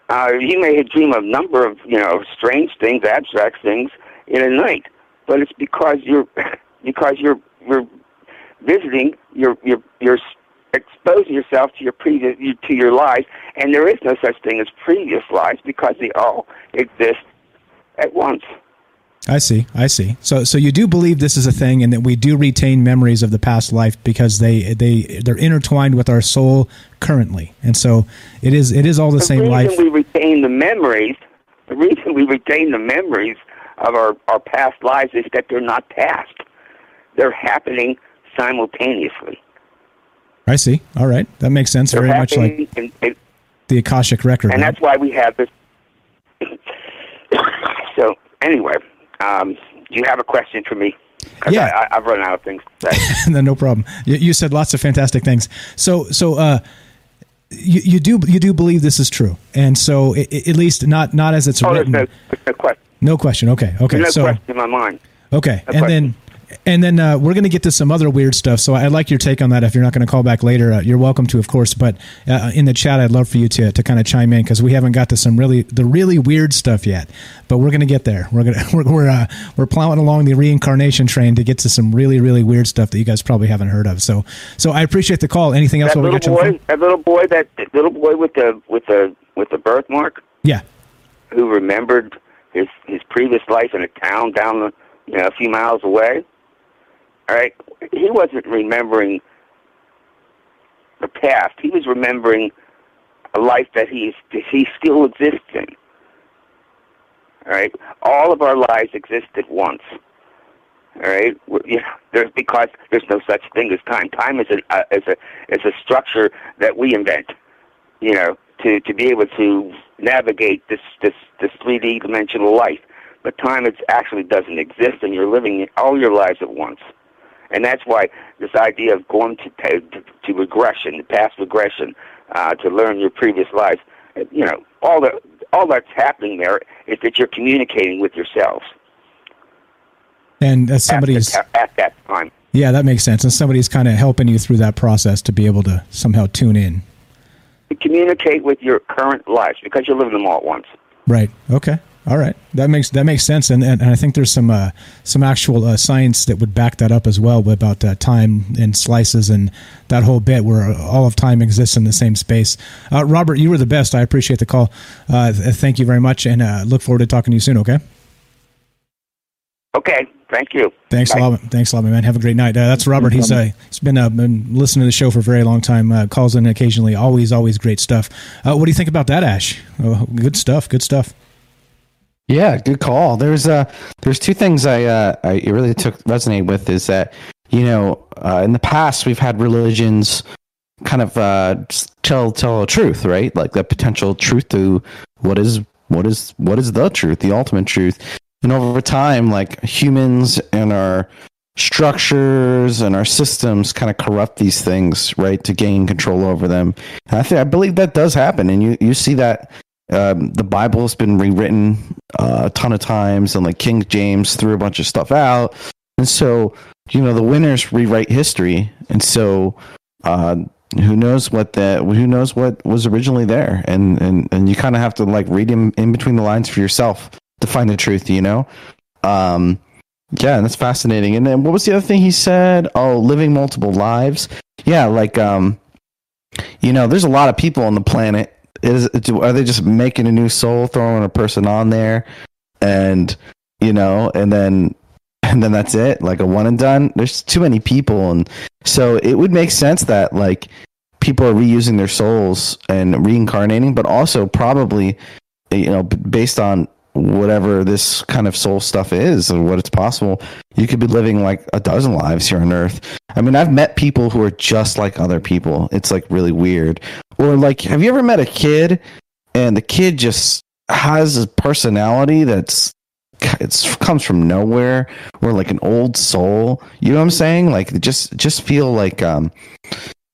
Uh, you may dream of a number of you know strange things, abstract things in a night, but it's because you're [LAUGHS] because you're you're visiting your your your exposing yourself to your previous to your lives, and there is no such thing as previous lives because they all exist at once. I see. I see. So, so you do believe this is a thing, and that we do retain memories of the past life because they they they're intertwined with our soul currently, and so it is it is all the, the same reason life. we retain the memories, the reason we retain the memories of our our past lives is that they're not past; they're happening simultaneously. I see. All right, that makes sense. They're Very much like in- in- the akashic record. and right? that's why we have this. [COUGHS] so anyway, um, do you have a question for me? Yeah. I, I, I've run out of things [LAUGHS] no, no problem. You, you said lots of fantastic things. So, so uh, you, you do you do believe this is true, and so i- i- at least not not as it's oh, there's written. no, there's no question. No question. Okay. Okay. There's no so question in my mind. okay, No and then and then uh, we're going to get to some other weird stuff. So I'd like your take on that. If you're not going to call back later, uh, you're welcome to, of course. But uh, in the chat, I'd love for you to to kind of chime in because we haven't got to some really the really weird stuff yet. But we're going to get there. We're gonna [LAUGHS] we're we're, uh, we're plowing along the reincarnation train to get to some really really weird stuff that you guys probably haven't heard of. So so I appreciate the call. Anything else? That little boy, that little boy, that little boy with the with the with the birthmark, Yeah. who remembered his his previous life in a town down the you know a few miles away. Right, he wasn't remembering the past. He was remembering a life that he's he still exists in. All right, all of our lives exist at once. All right, We're- there's because there's no such thing as time. Time is a uh, is a is a structure that we invent. You know, to to be able to navigate this this this 3D dimensional life. But time it actually doesn't exist, and you're living all your lives at once. And that's why this idea of going to to, to regression, past regression, uh, to learn your previous lives, you know, all the all that's happening there is that you're communicating with yourselves. And as somebody's at, the, at that time. Yeah, that makes sense. And somebody's kind of helping you through that process to be able to somehow tune in. Communicate with your current lives because you're living them all at once. Right. Okay. All right, that makes that makes sense, and and, and I think there's some uh, some actual uh, science that would back that up as well about uh, time and slices and that whole bit where all of time exists in the same space. Uh, Robert, you were the best. I appreciate the call. Uh, thank you very much, and uh, look forward to talking to you soon. Okay. Okay. Thank you. Thanks Bye. a lot. Thanks a lot, man. Have a great night. that's Robert. He's he's been been listening to the show for a very long time. calls in occasionally. Always, always great stuff. what do you think about that, Ash? Oh, good stuff. Good stuff. Yeah, good call. There's uh there's two things I uh I really took resonate with is that you know uh, in the past we've had religions kind of uh tell tell a truth right? Like the potential truth to what is what is what is the truth the ultimate truth. And over time like humans and our structures and our systems kind of corrupt these things right to gain control over them. And i think i believe that does happen. And you you see that um, the Bible has been rewritten uh, a ton of times, and like King James threw a bunch of stuff out, and so you know the winners rewrite history, and so uh, who knows what that who knows what was originally there, and and and you kind of have to like read in, in between the lines for yourself to find the truth, you know. Um, yeah, that's fascinating. And then what was the other thing he said? Oh, living multiple lives. Yeah, like um, you know, there's a lot of people on the planet is are they just making a new soul, throwing a person on there, and you know, and then [LAUGHS] and then that's it, like a one and done. There's too many people, and so it would make sense that like people are reusing their souls and reincarnating, but also probably you know based on whatever this kind of soul stuff is or what it's possible you could be living like a dozen lives here on earth. I mean i've met people who are just like other people. It's like really weird. Or like have you ever met a kid and the kid just has a personality that's it comes from nowhere or like an old soul? You know what i'm saying? Like just just feel like um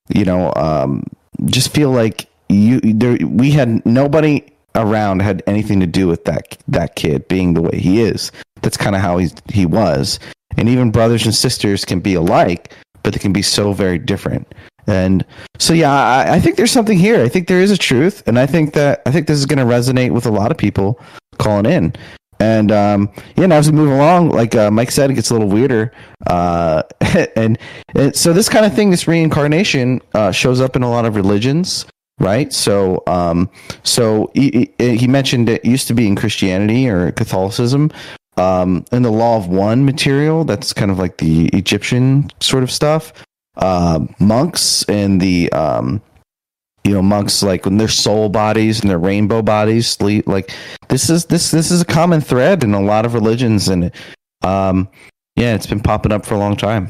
you know um just feel like you there we had nobody around had anything to do with that that kid being the way he is. That's kind of how he he was. And even brothers and sisters can be alike, but they can be so very different. And so, yeah, I, I think there's something here. I think there is a truth, and I think that I think this is going to resonate with a lot of people calling in. And um, yeah, as we move along, like uh, Mike said, it gets a little weirder. Uh, [LAUGHS] and, and, so this kind of thing, this reincarnation, uh, shows up in a lot of religions right? So, um, so he, he, mentioned it used to be in Christianity or Catholicism. Um, in the Law of One material, that's kind of like the Egyptian sort of stuff. Uh, monks and the um, you know monks like when their soul bodies and their rainbow bodies sleep like this is this this is a common thread in a lot of religions and um yeah it's been popping up for a long time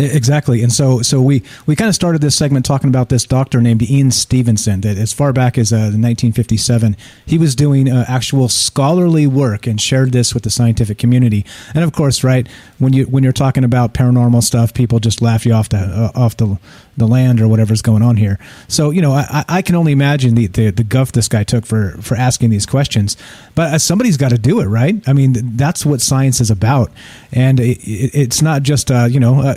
Exactly, and so so we we kind of started this segment talking about this doctor named Ian Stevenson that as far back as uh, 1957 he was doing uh, actual scholarly work and shared this with the scientific community. And of course, right when you when you're talking about paranormal stuff, people just laugh you off the uh, off the the land or whatever's going on here. So you know, I, I can only imagine the, the, the guff this guy took for for asking these questions. But uh, somebody's got to do it, right? I mean, that's what science is about, and it, it, it's not just uh, you know.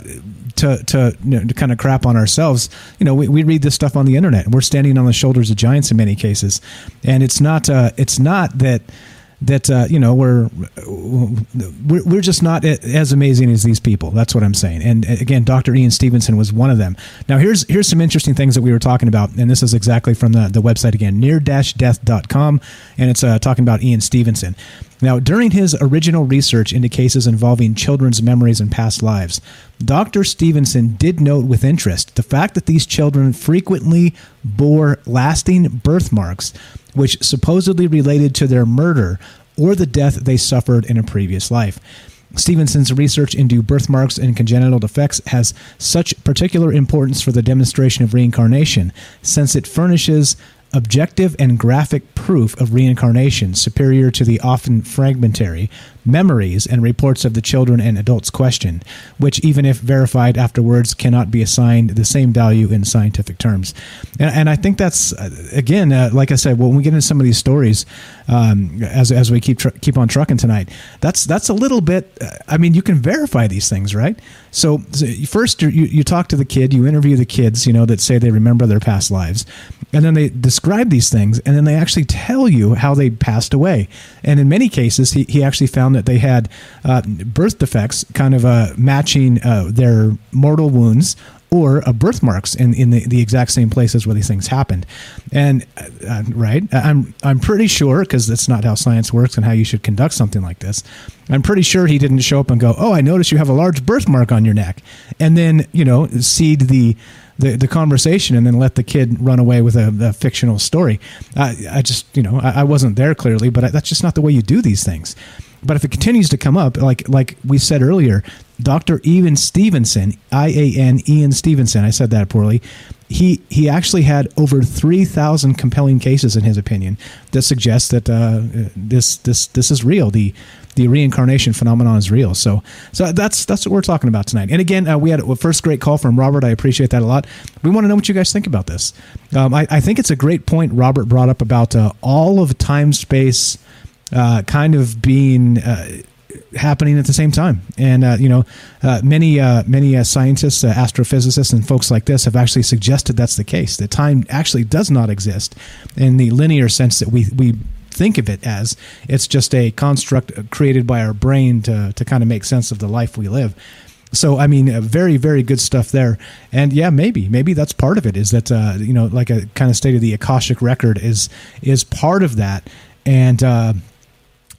To to, you know, to kind of crap on ourselves, you know, we, we read this stuff on the internet. We're standing on the shoulders of giants in many cases, and it's not uh, it's not that that uh, you know we're, we're just not as amazing as these people. That's what I'm saying. And again, Dr. Ian Stevenson was one of them. Now here's here's some interesting things that we were talking about, and this is exactly from the the website again, near-death.com, and it's uh, talking about Ian Stevenson. Now, during his original research into cases involving children's memories and past lives, Dr. Stevenson did note with interest the fact that these children frequently bore lasting birthmarks which supposedly related to their murder or the death they suffered in a previous life. Stevenson's research into birthmarks and congenital defects has such particular importance for the demonstration of reincarnation, since it furnishes objective and graphic proof of reincarnation superior to the often fragmentary memories and reports of the children and adults questioned, which, even if verified afterwards, cannot be assigned the same value in scientific terms. And, and I think that's, uh, again, uh, like I said, when we get into some of these stories, um, as, as we keep tr- keep on trucking tonight, that's that's a little bit. Uh, I mean, you can verify these things, right? So, so first, you, you talk to the kid, you interview the kids, you know, that say they remember their past lives, and then they describe these things, and then they actually tell you how they passed away. And in many cases, he, he actually found that they had uh, birth defects, kind of uh, matching uh, their mortal wounds or uh, birthmarks in, in the, the exact same places where these things happened. And uh, uh right, I'm I'm pretty sure because that's not how science works and how you should conduct something like this. I'm pretty sure he didn't show up and go, "Oh, I noticed you have a large birthmark on your neck," and then you know seed the the, the conversation and then let the kid run away with a, a fictional story. I, I just, you know, I, I wasn't there clearly, but I, that's just not the way you do these things. But if it continues to come up, like like we said earlier, Dr. Ian Stevenson, I A N Ian Stevenson, I said that poorly. He he actually had over three thousand compelling cases in his opinion that suggest that uh, this this this is real. The the reincarnation phenomenon is real. So, so that's that's what we're talking about tonight. And again, uh, we had a first great call from Robert. I appreciate that a lot. We want to know what you guys think about this. Um, I, I, think it's a great point Robert brought up about uh, all of time space uh, kind of being uh, happening at the same time. And uh, you know, uh, many uh, many uh, scientists, astrophysicists, and folks like this have actually suggested that's the case. That time actually does not exist in the linear sense that we we think of it as. It's just a construct created by our brain to, to kind of make sense of the life we live. So I mean, very very good stuff there. And yeah, maybe maybe that's part of it. Is that uh, you know like a kind of state of the akashic record is is part of that. And uh,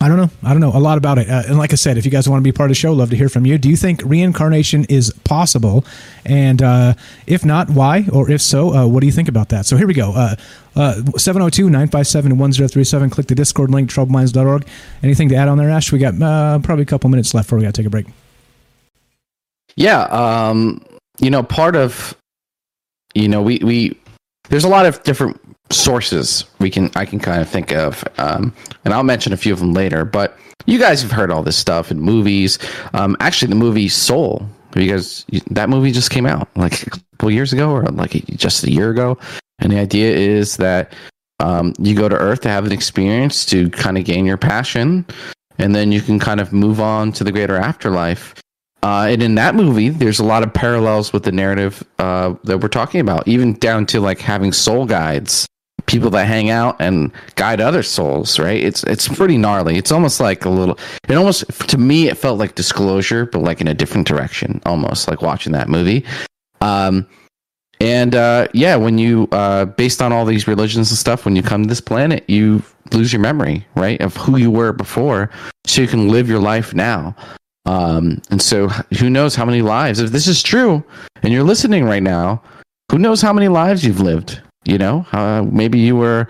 I don't know. I don't know a lot about it. Uh, and like I said, if you guys want to be part of the show, love to hear from you. Do you think reincarnation is possible? And uh, if not, why? Or if so, uh, what do you think about that? So here we go. Uh, uh, 702 957 1037. Click the Discord link, troubledminds.org. Anything to add on there, Ash? We got uh, probably a couple minutes left before we got to take a break. Yeah. Um, you know, part of, you know, we, we, there's a lot of different sources we can I can kind of think of, um, and I'll mention a few of them later. But you guys have heard all this stuff in movies. Um, actually, the movie Soul. You guys, that movie just came out like a couple years ago, or like just a year ago. And the idea is that um, you go to Earth to have an experience to kind of gain your passion, and then you can kind of move on to the greater afterlife. Uh, and in that movie, there's a lot of parallels with the narrative uh, that we're talking about, even down to like having soul guides people that hang out and guide other souls right? It's it's pretty gnarly. It's almost like a little it almost to me it felt like disclosure but like in a different direction almost like watching that movie. Um and uh yeah when you uh based on all these religions and stuff when you come to this planet you lose your memory right of who you were before so you can live your life now. Um and so who knows how many lives if this is true and you're listening right now who knows how many lives you've lived you know, uh, maybe you were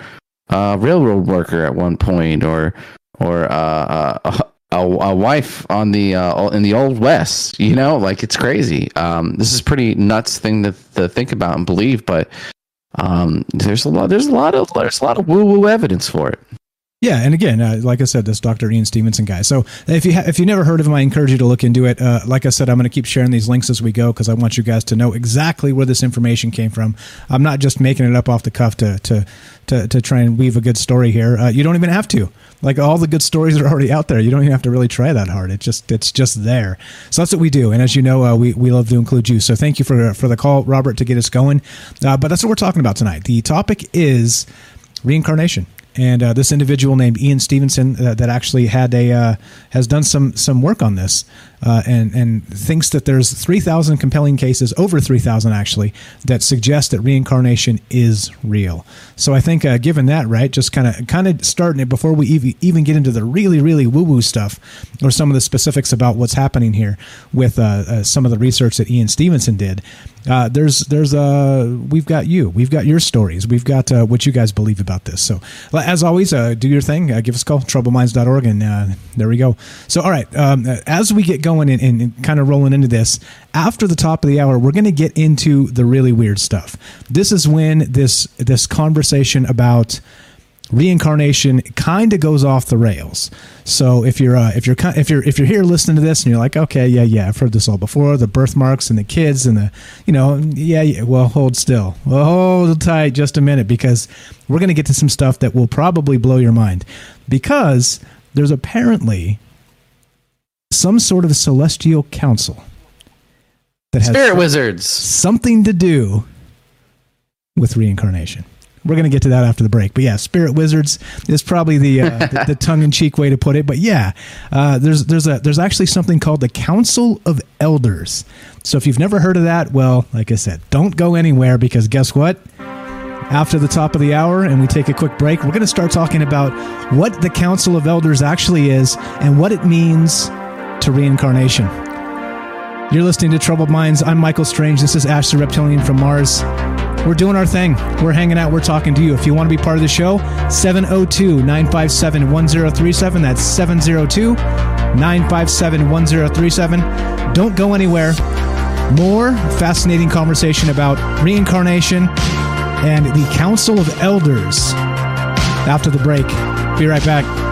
a railroad worker at one point, or or uh, a, a, a, wife on the uh, in the old west. You know, like it's crazy. Um, this is pretty nuts thing to, to think about and believe, but um, there's a lot. There's a lot of there's a lot of woo woo evidence for it. Yeah, and again, uh, like I said, this Dr. Ian Stevenson guy. So if you ha- if you never heard of him, I encourage you to look into it. Uh, like I said, I'm going to keep sharing these links as we go because I want you guys to know exactly where this information came from. I'm not just making it up off the cuff to to to, to try and weave a good story here. Uh, you don't even have to. Like all the good stories are already out there. You don't even have to really try that hard. It just it's just there. So that's what we do. And as you know, uh, we we love to include you. So thank you for for the call, Robert, to get us going. Uh, but that's what we're talking about tonight. The topic is reincarnation and uh, this individual named Ian Stevenson uh, that actually had a uh, has done some some work on this uh, and and thinks that there's 3,000 compelling cases, over 3,000 actually, that suggest that reincarnation is real. So I think, uh, given that, right, just kind of kind of starting it before we even even get into the really really woo woo stuff or some of the specifics about what's happening here with uh, uh some of the research that Ian Stevenson did. Uh, there's there's uh we've got you, we've got your stories, we've got what you guys believe about this. So as always, do your thing. Give us a call, troubledminds.org, and there we go. So, all right, um, as we get going and, and kind of rolling into this, after the top of the hour, we're going to get into the really weird stuff. This is when this this conversation about reincarnation kind of goes off the rails. So if you're uh, if you're if you're if you're here listening to this and you're like, okay, yeah, yeah, I've heard this all before, the birthmarks and the kids and the, you know, yeah, yeah well, hold still, well, hold tight, just a minute, because we're going to get to some stuff that will probably blow your mind, because there's apparently some sort of celestial council that has spirit wizards something to do with reincarnation. We're going to get to that after the break. But yeah, Spirit Wizards is probably the uh, [LAUGHS] the, the tongue in cheek way to put it. But yeah, uh, there's there's a there's actually something called the Council of Elders. So if you've never heard of that, well, like I said, don't go anywhere because guess what? After the top of the hour, and we take a quick break, we're going to start talking about what the Council of Elders actually is and what it means to reincarnation. You're listening to Troubled Minds. I'm Michael Strange. This is Ash the Reptilian from Mars. We're doing our thing. We're hanging out. We're talking to you. If you want to be part of the show, 702 957 1037. That's 702 957 1037. Don't go anywhere. More fascinating conversation about reincarnation and the Council of Elders after the break. Be right back.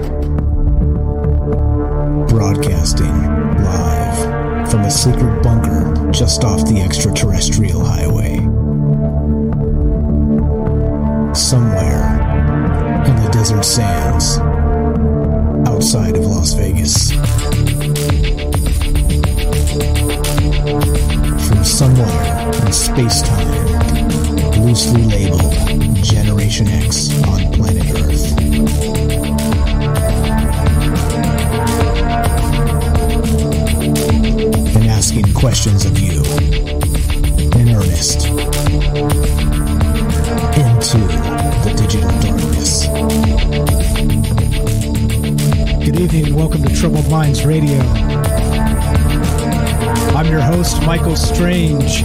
Broadcasting live from a secret bunker just off the extraterrestrial highway. Somewhere in the desert sands outside of Las Vegas. From somewhere in space time, loosely labeled Generation X on planet Earth. Asking questions of you in earnest into the digital darkness. Good evening welcome to Troubled Minds Radio. I'm your host, Michael Strange.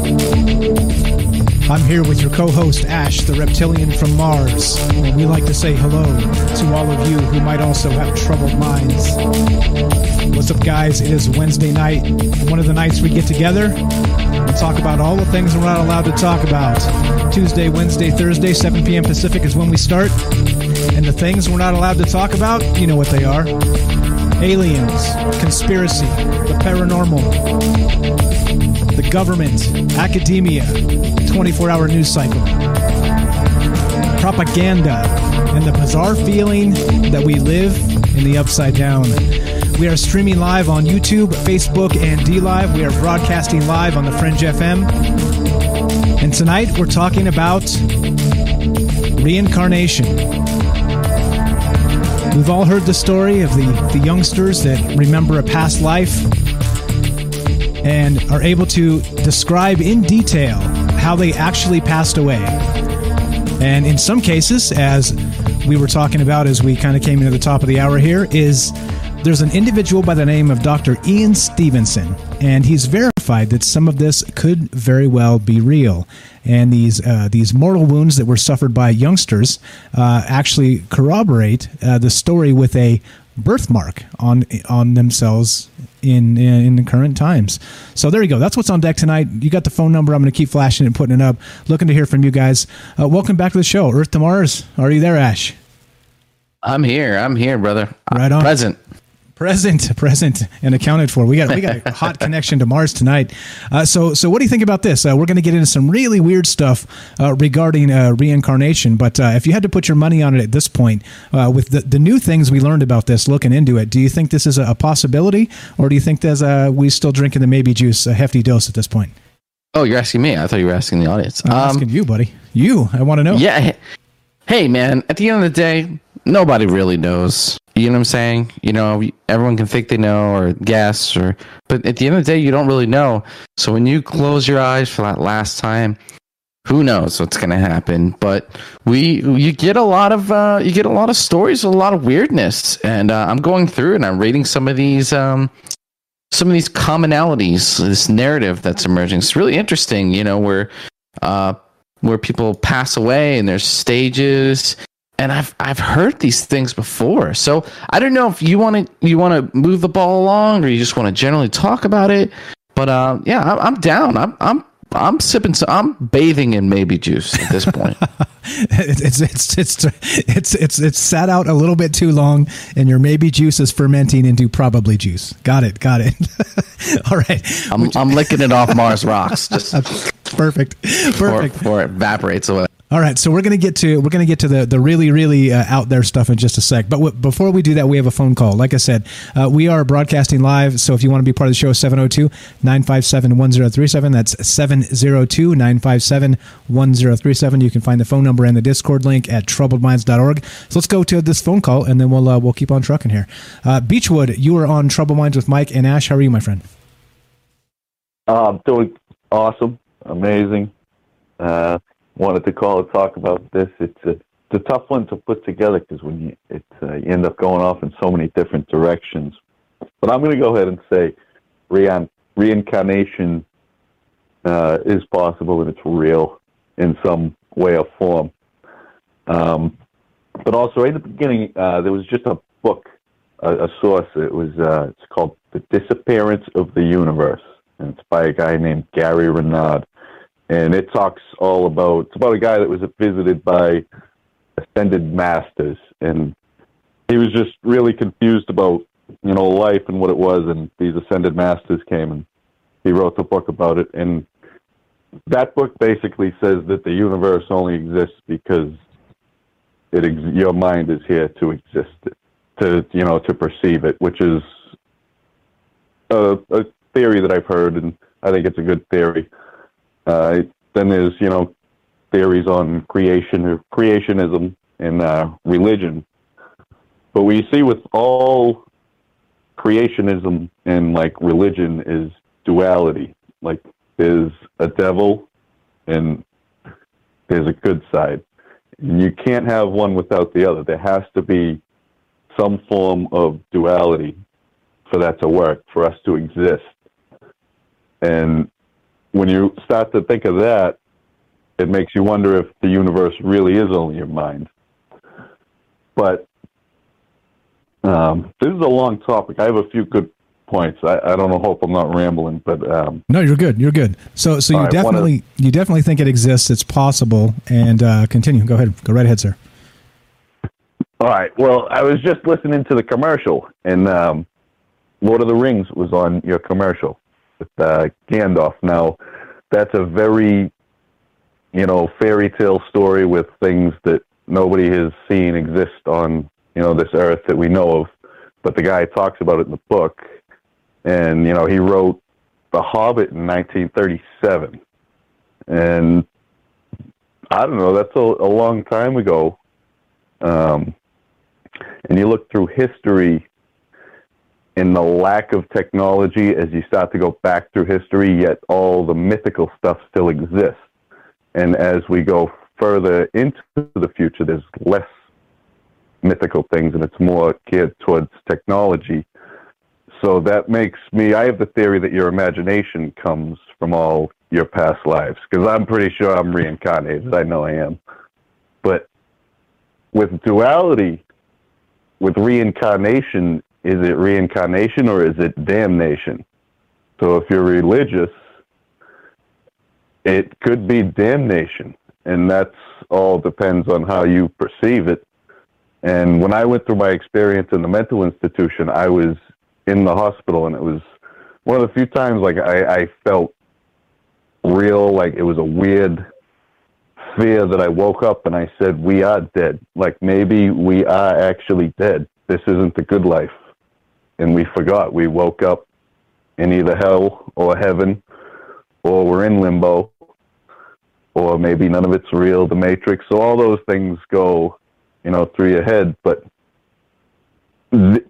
I'm here with your co host, Ash, the reptilian from Mars, and we like to say hello to all of you who might also have troubled minds. What's up, guys? It is Wednesday night, one of the nights we get together and talk about all the things we're not allowed to talk about. Tuesday, Wednesday, Thursday, 7 p.m. Pacific is when we start. And the things we're not allowed to talk about, you know what they are aliens, conspiracy, the paranormal, the government, academia, 24 hour news cycle, propaganda, and the bizarre feeling that we live in the upside down. We are streaming live on YouTube, Facebook, and DLive. We are broadcasting live on the Fringe FM. And tonight we're talking about reincarnation. We've all heard the story of the, the youngsters that remember a past life and are able to describe in detail how they actually passed away. And in some cases, as we were talking about as we kind of came into the top of the hour here, is there's an individual by the name of Dr. Ian Stevenson, and he's verified that some of this could very well be real. And these uh, these mortal wounds that were suffered by youngsters uh, actually corroborate uh, the story with a birthmark on on themselves in, in in the current times. So there you go. That's what's on deck tonight. You got the phone number. I'm going to keep flashing and putting it up. Looking to hear from you guys. Uh, welcome back to the show, Earth to Mars. Are you there, Ash? I'm here. I'm here, brother. Right on. Present. Present, [LAUGHS] present, and accounted for. We got we got a hot [LAUGHS] connection to Mars tonight. Uh, so so what do you think about this? Uh, we're going to get into some really weird stuff uh, regarding uh, reincarnation. But uh, if you had to put your money on it at this point, uh, with the, the new things we learned about this, looking into it, do you think this is a, a possibility, or do you think there's a, we still drinking the maybe juice, a hefty dose at this point? Oh, you're asking me. I thought you were asking the audience. I'm Um, asking you, buddy. You, I want to know. Yeah. Hey, man, at the end of the day, nobody really knows. You know what I'm saying? You know, everyone can think they know or guess or but at the end of the day you don't really know. So when you close your eyes for that last time, who knows what's going to happen, but we you get a lot of uh you get a lot of stories, a lot of weirdness and uh, I'm going through and I'm reading some of these um some of these commonalities, this narrative that's emerging. It's really interesting, you know, where uh where people pass away and there's stages and I've I've heard these things before. So I don't know if you want to you want to move the ball along or you just want to generally talk about it. But uh, yeah, I'm, I'm down. I'm I'm I'm sipping. So I'm bathing in maybe juice at this point. [LAUGHS] it's, it's it's it's it's it's sat out a little bit too long, and your maybe juice is fermenting into probably juice. Got it, got it. [LAUGHS] All right, I'm I'm licking it off Mars rocks just [LAUGHS] perfect, perfect before it evaporates away. All right, so we're gonna get to we're gonna get to the the really really uh, out there stuff in just a sec. But w- before we do that, we have a phone call. Like I said, uh, we are broadcasting live. So if you want to be part of the show, 702-957-1037. That's 702-957-1037. You can find the phone number and the Discord link at troubledminds.org. So let's go to this phone call, and then we'll uh, we'll keep on trucking here. Uh, Beechwood, you are on Troubled Minds with Mike and Ash. How are you, my friend? Uh, I'm doing awesome, amazing. Wanted to call and talk about this. It's a, it's a tough one to put together because when you it uh, you end up going off in so many different directions. But I'm going to go ahead and say rein, reincarnation uh, is possible and it's real in some way or form. Um, but also, right at the beginning, uh, there was just a book, a, a source. It was uh, it's called "The Disappearance of the Universe," and it's by a guy named Gary Renard and it talks all about it's about a guy that was visited by ascended masters. And he was just really confused about you know life and what it was. And these ascended masters came and he wrote the book about it. And that book basically says that the universe only exists because it ex- your mind is here to exist it, to you know to perceive it which is a, a theory that I've heard. And I think it's a good theory uh, then there's you know theories on creation or creationism and uh, religion. But we see with all creationism and like religion is duality. Like there's a devil and there's a good side. You can't have one without the other. There has to be some form of duality for that to work, for us to exist. And when you start to think of that, it makes you wonder if the universe really is only your mind. But um, this is a long topic. I have a few good points. I, I don't know. Hope I'm not rambling, but um, no, you're good. You're good. So, so you right, definitely you definitely think it exists. It's possible. And uh, continue. Go ahead. Go right ahead, sir. All right. Well, I was just listening to the commercial, and um, Lord of the Rings was on your commercial with uh, Gandalf. Now, that's a very, you know, fairy tale story with things that nobody has seen exist on, you know, this earth that we know of. But the guy talks about it in the book, and you know, he wrote The Hobbit in 1937, and I don't know, that's a, a long time ago. Um, and you look through history, in the lack of technology as you start to go back through history, yet all the mythical stuff still exists. And as we go further into the future, there's less mythical things and it's more geared towards technology. So that makes me, I have the theory that your imagination comes from all your past lives because I'm pretty sure I'm reincarnated. I know I am. But with duality, with reincarnation, is it reincarnation or is it damnation? So if you're religious, it could be damnation. And that's all depends on how you perceive it. And when I went through my experience in the mental institution, I was in the hospital and it was one of the few times like I, I felt real, like it was a weird fear that I woke up and I said, we are dead. Like maybe we are actually dead. This isn't the good life. And we forgot. We woke up in either hell or heaven or we're in limbo or maybe none of it's real, the matrix. So all those things go, you know, through your head, but th-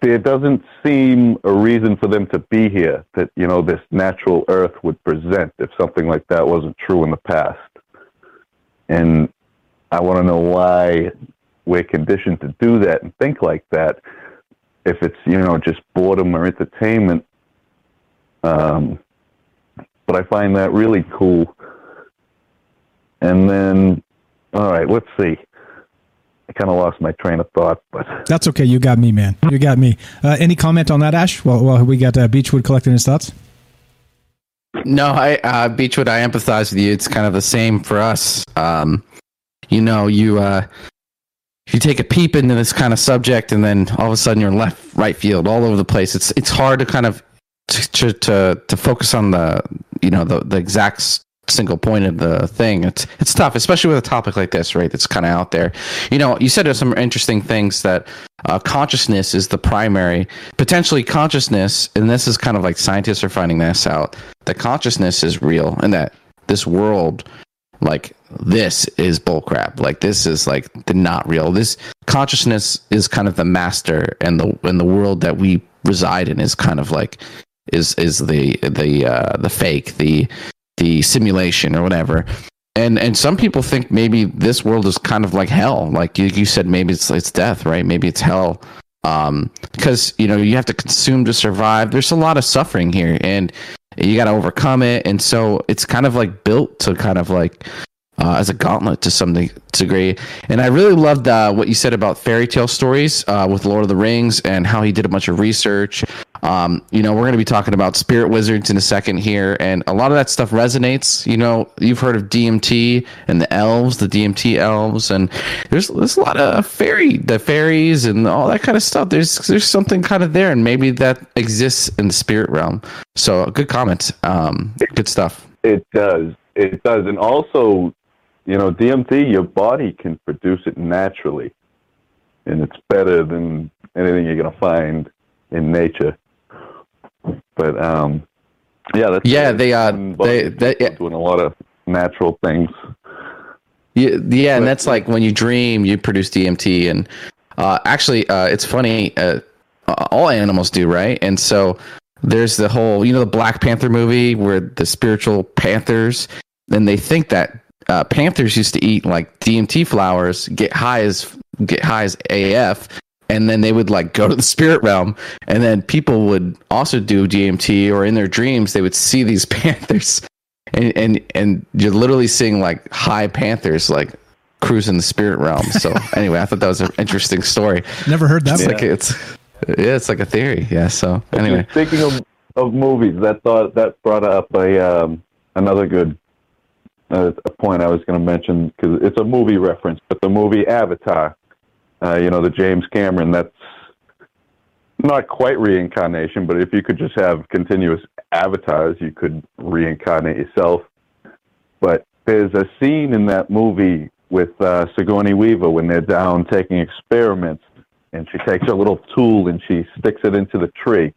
there doesn't seem a reason for them to be here that, you know, this natural earth would present if something like that wasn't true in the past. And I want to know why we're conditioned to do that and think like that. If it's, you know, just boredom or entertainment. Um, but I find that really cool. And then, all right, let's see. I kind of lost my train of thought, but That's okay. You got me, man. You got me. Uh, any comment on that, Ash? Well, well we got uh, Beechwood collecting his thoughts. No, I uh, Beechwood. I empathize with you. It's kind of the same for us. Um, you know, you uh, you take a peep into this kind of subject, and then all of a sudden you're left, right field, all over the place. It's it's hard to kind of to to to focus on the you know the the exact single point of the thing. It's it's tough, especially with a topic like this, right? That's kind of out there. You know, you said some interesting things that uh, consciousness is the primary, potentially consciousness, and this is kind of like scientists are finding this out that consciousness is real and that this world like this is bullcrap. Like this is like the not real. This consciousness is kind of the master, and the and the world that we reside in is kind of like is is the the uh, the fake, the the simulation or whatever. And and some people think maybe this world is kind of like hell. Like you, you said, maybe it's it's death, right? Maybe it's hell. Um, because you know you have to consume to survive. There's a lot of suffering here, and you got to overcome it. And so it's kind of like built to kind of like uh, as a gauntlet to some degree. And I really loved uh, what you said about fairy tale stories uh, with Lord of the Rings and how he did a bunch of research. Um, you know, we're going to be talking about spirit wizards in a second here, and a lot of that stuff resonates. You know, you've heard of DMT and the elves, the DMT elves, and there's there's a lot of fairy, the fairies, and all that kind of stuff. There's there's something kind of there, and maybe that exists in the spirit realm. So, good comment. Um, good stuff. It does. It does. And also, you know, DMT, your body can produce it naturally. And it's better than anything you're going to find in nature. But, um, yeah, that's Yeah, they uh, they, they doing a lot of natural things. Yeah, yeah, and that's like when you dream, you produce DMT, and uh, actually, uh, it's funny. Uh, all animals do, right? And so there's the whole, you know, the Black Panther movie where the spiritual panthers, and they think that uh, panthers used to eat like DMT flowers, get high as get high as AF, and then they would like go to the spirit realm, and then people would also do DMT, or in their dreams they would see these [LAUGHS] panthers, and and and you're literally seeing like high panthers like cruising the spirit realm. So [LAUGHS] anyway, I thought that was an interesting story. Never heard that It's like it's yeah, it's like a theory. Yeah. So anyway, Speaking of, of movies, that thought that brought up a um, another good uh, a point I was going to mention because it's a movie reference, but the movie Avatar, uh, you know, the James Cameron. That's not quite reincarnation, but if you could just have continuous avatars, you could reincarnate yourself. But there's a scene in that movie with uh, Sigourney Weaver when they're down taking experiments, and she takes a little tool and she sticks it into the tree,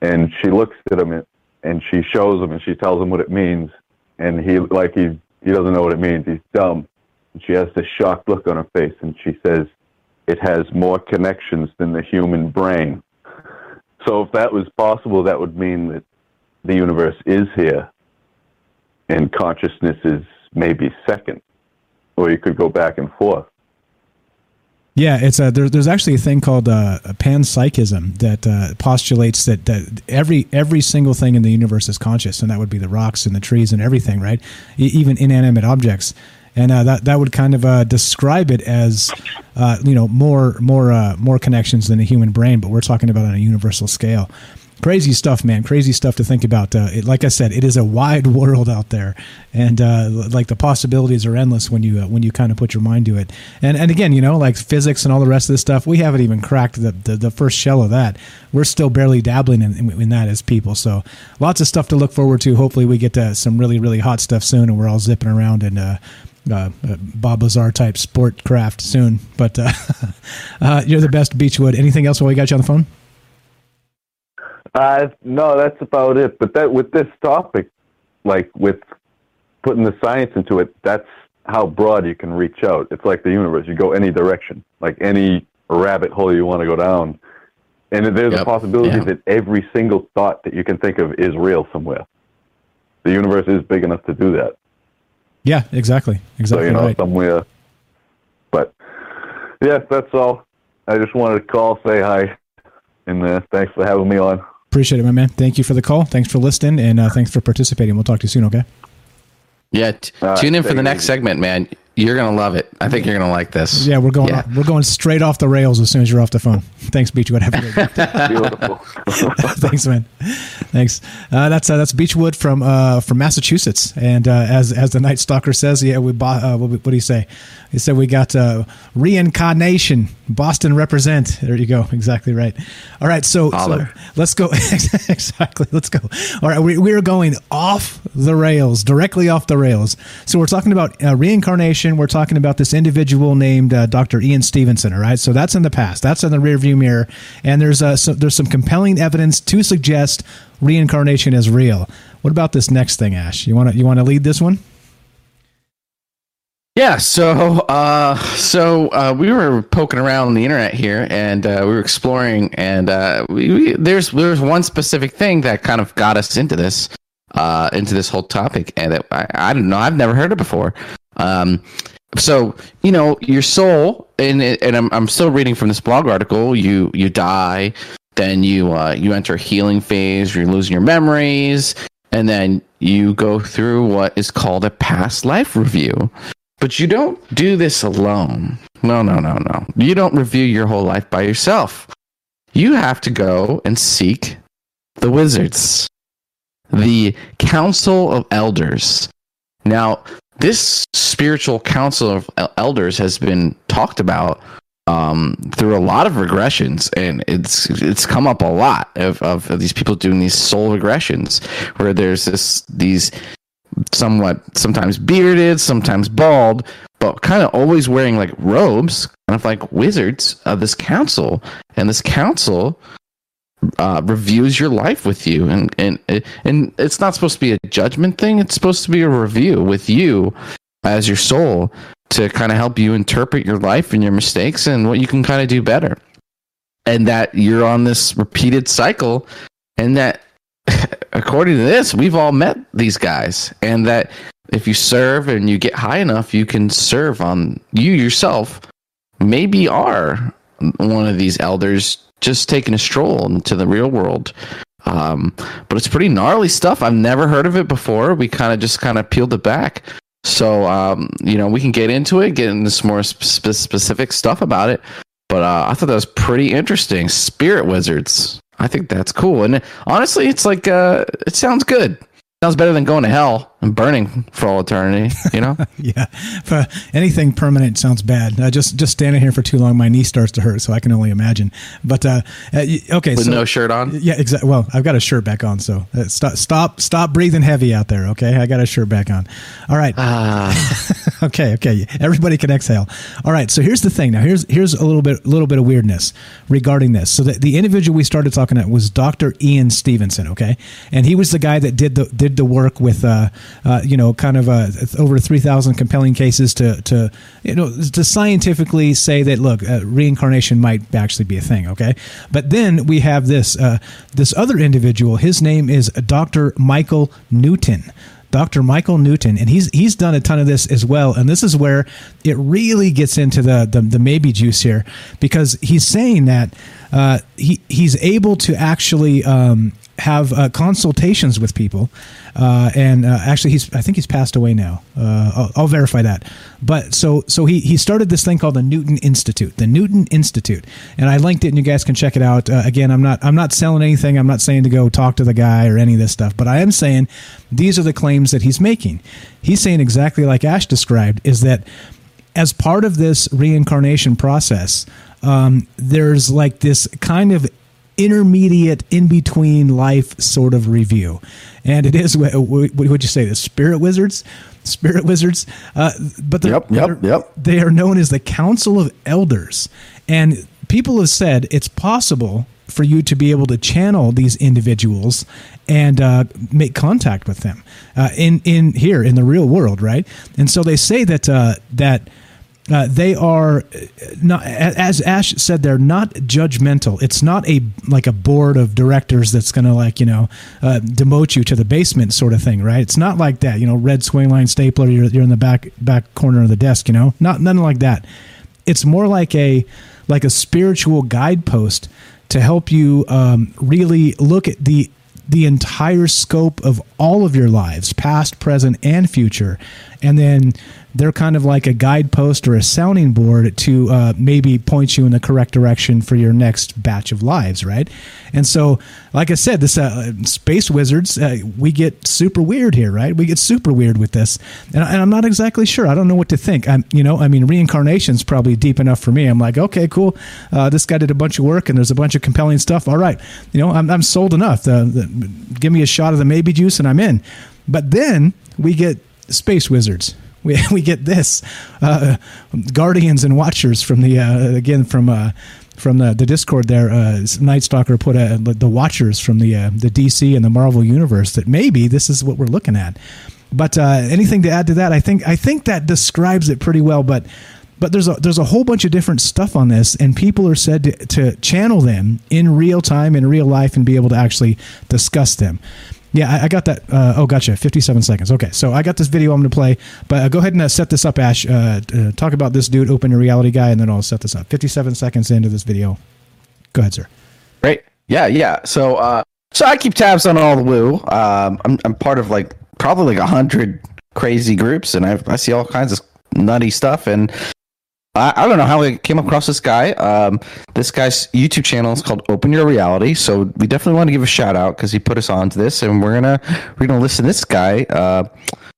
and she looks at him and, and she shows him and she tells him what it means, and he like he he doesn't know what it means. He's dumb. And she has this shocked look on her face, and she says, it has more connections than the human brain. So if that was possible, that would mean that the universe is here and consciousness is maybe second, or you could go back and forth. Yeah, it's a there, there's actually a thing called uh, panpsychism that uh, postulates that, that every every single thing in the universe is conscious, and that would be the rocks and the trees and everything, right? E- even inanimate objects, and uh, that that would kind of uh, describe it as uh, you know more more uh, more connections than the human brain, but we're talking about on a universal scale crazy stuff, man. Crazy stuff to think about. Uh, it, like I said, it is a wide [LAUGHS] world out there, and uh, like the possibilities are endless when you when you kind of put your mind to it. And and again, you know, like physics and all the rest of this stuff, we haven't even cracked the the, the first shell of that. We're still barely dabbling in, in, in, that as people. So lots of stuff to look forward to. Hopefully, we get to some really really hot stuff soon, and we're all zipping around and. Uh, uh, Bob Lazar type sport craft soon, but uh, [LAUGHS] uh, you're the best, Beechwood. Anything else while we got you on the phone? Uh, no, that's about it. But that with this topic, like with putting the science into it, that's how broad you can reach out. It's like the universe; you go any direction, like any rabbit hole you want to go down. And there's yep. a possibility yeah. that every single thought that you can think of is real somewhere. The universe is big enough to do that. Yeah, exactly. Exactly. So, you know, right. somewhere. But yeah, that's all. I just wanted to call, say hi, and uh, thanks for having me on. Appreciate it, my man. Thank you for the call. Thanks for listening, and uh, thanks for participating. We'll talk to you soon, okay? Yeah, t- tune in for the next segment, man. You're gonna love it. I think you're gonna like this. Yeah, we're going. Yeah. we're going straight off the rails as soon as you're off the phone. Thanks, Beechwood. Have a good day. Beautiful. [LAUGHS] Thanks, man. Thanks. Uh, that's uh, that's Beechwood from uh, from Massachusetts, and uh, as as the Night Stalker says, yeah, we bought. Uh, what, what do you say? He said we got uh, reincarnation. Boston represent. There you go. Exactly right. All right, so, so let's go. [LAUGHS] exactly. Let's go. All right, we, we are going off the rails, directly off the rails. So we're talking about reincarnation we're talking about this individual named uh, Dr. Ian Stevenson. All right, so that's in the past. That's in the rearview mirror, and there's uh, so, there's some compelling evidence to suggest reincarnation is real. What about this next thing, Ash? You want to you want to lead this one? Yeah, so uh, so uh, we were poking around on the internet here, and uh, we were exploring, and uh, we, we, there's there's one specific thing that kind of got us into this uh, into this whole topic, and it, I, I don't know, I've never heard it before. Um, so you know your soul, and and I'm I'm still reading from this blog article. You you die, then you uh, you enter a healing phase. You're losing your memories, and then you go through what is called a past life review. But you don't do this alone. No, no, no, no. You don't review your whole life by yourself. You have to go and seek the wizards, the Council of Elders. Now, this spiritual council of elders has been talked about um, through a lot of regressions, and it's it's come up a lot of, of, of these people doing these soul regressions, where there's this these somewhat sometimes bearded, sometimes bald, but kind of always wearing like robes, kind of like wizards of this council, and this council uh, reviews your life with you, and and and it's not supposed to be a judgment thing. It's supposed to be a review with you as your soul to kind of help you interpret your life and your mistakes and what you can kind of do better. And that you're on this repeated cycle, and that [LAUGHS] according to this, we've all met these guys, and that if you serve and you get high enough, you can serve on you yourself. Maybe are one of these elders just taking a stroll into the real world. Um, but it's pretty gnarly stuff. I've never heard of it before. We kind of just kind of peeled it back. So, um, you know, we can get into it, get into some more sp- specific stuff about it. But uh, I thought that was pretty interesting. Spirit wizards. I think that's cool. And honestly, it's like, uh, it sounds good. Sounds better than going to hell and burning for all eternity, you know? [LAUGHS] yeah. For anything permanent sounds bad. Uh, just just standing here for too long, my knee starts to hurt, so I can only imagine. But uh, uh okay, with so, no shirt on. Yeah, exactly. Well, I've got a shirt back on, so uh, stop stop stop breathing heavy out there. Okay, I got a shirt back on. All right. Ah. [LAUGHS] okay, okay. Everybody can exhale. All right. So here's the thing. Now here's here's a little bit little bit of weirdness regarding this. So the, the individual we started talking at was Dr. Ian Stevenson. Okay, and he was the guy that did the did the work with uh, you know, kind of uh, over three thousand compelling cases to to you know to scientifically say that look, uh, reincarnation might actually be a thing. Okay, but then we have this uh, this other individual. His name is Dr. Michael Newton. Dr. Michael Newton, and he's he's done a ton of this as well. And this is where it really gets into the the, the maybe juice here, because he's saying that uh, he he's able to actually um, have uh, consultations with people, uh, and uh, actually, he's I think he's passed away now. Uh, I'll, I'll, verify that. But so so he he started this thing called the Newton Institute, the Newton Institute, and I linked it, and you guys can check it out. Uh, again, I'm not I'm not selling anything. I'm not saying to go talk to the guy or any of this stuff, but I am saying these are the claims that he's making. He's saying exactly like Ash described, is that as part of this reincarnation process. Um, there's like this kind of intermediate in between life sort of review. And it is what would you say the spirit wizards? Spirit wizards? Uh, but yep, yep, yep. they are known as the council of elders. And people have said it's possible for you to be able to channel these individuals and uh, make contact with them uh, in in here in the real world right? And so they say that uh, that uh, they are not, as Ash said, they're not judgmental. It's not a like a board of directors that's going to like you know uh, demote you to the basement sort of thing, right? It's not like that. You know, red Swingline stapler. You're you're in the back back corner of the desk. You know, not nothing like that. It's more like a like a spiritual guidepost to help you um, really look at the the entire scope of all of your lives, past, present, and future, and then they're kind of like a guidepost or a sounding board to uh, maybe point you in the correct direction for your next batch of lives, right? And so, like I said, this uh, space wizards, uh, we get super weird here, right? We get super weird with this, and, and, I'm not exactly sure. I don't know what to think. I'm, you know, I mean, reincarnation's probably deep enough for me. I'm like, okay, cool. Uh, this guy did a bunch of work, and there's a bunch of compelling stuff. All right, you know, I'm, I'm sold enough. The, the, give me a shot of the maybe juice, and I'm in. But then we get space wizards we, [LAUGHS] we get this uh, guardians and watchers from the uh, again from uh, from the, the discord there uh, night stalker put a, the watchers from the uh, the dc and the marvel universe that maybe this is what we're looking at. But uh, anything to add to that? I think i think that describes it pretty well but but there's a there's a whole bunch of different stuff on this and people are said to, to channel them in real time in real life and be able to actually discuss them yeah, I, I got that. Uh, oh, gotcha. 57 seconds. Okay, so I got this video I'm going to play, but uh, go ahead and uh, set this up, Ash. Uh, uh, talk about this dude, open your reality guy, and then I'll set this up. 57 seconds into this video. Go ahead, sir. Great. Yeah, yeah. So, uh, so I keep tabs on all the woo. Um, I'm, I'm part of like probably like a hundred crazy groups, and I, I see all kinds of nutty stuff. And I, I don't know how I came across this guy. Um, this guy's YouTube channel is called Open Your Reality, so we definitely want to give a shout out because he put us on to this, and we're gonna we're gonna listen to this guy uh,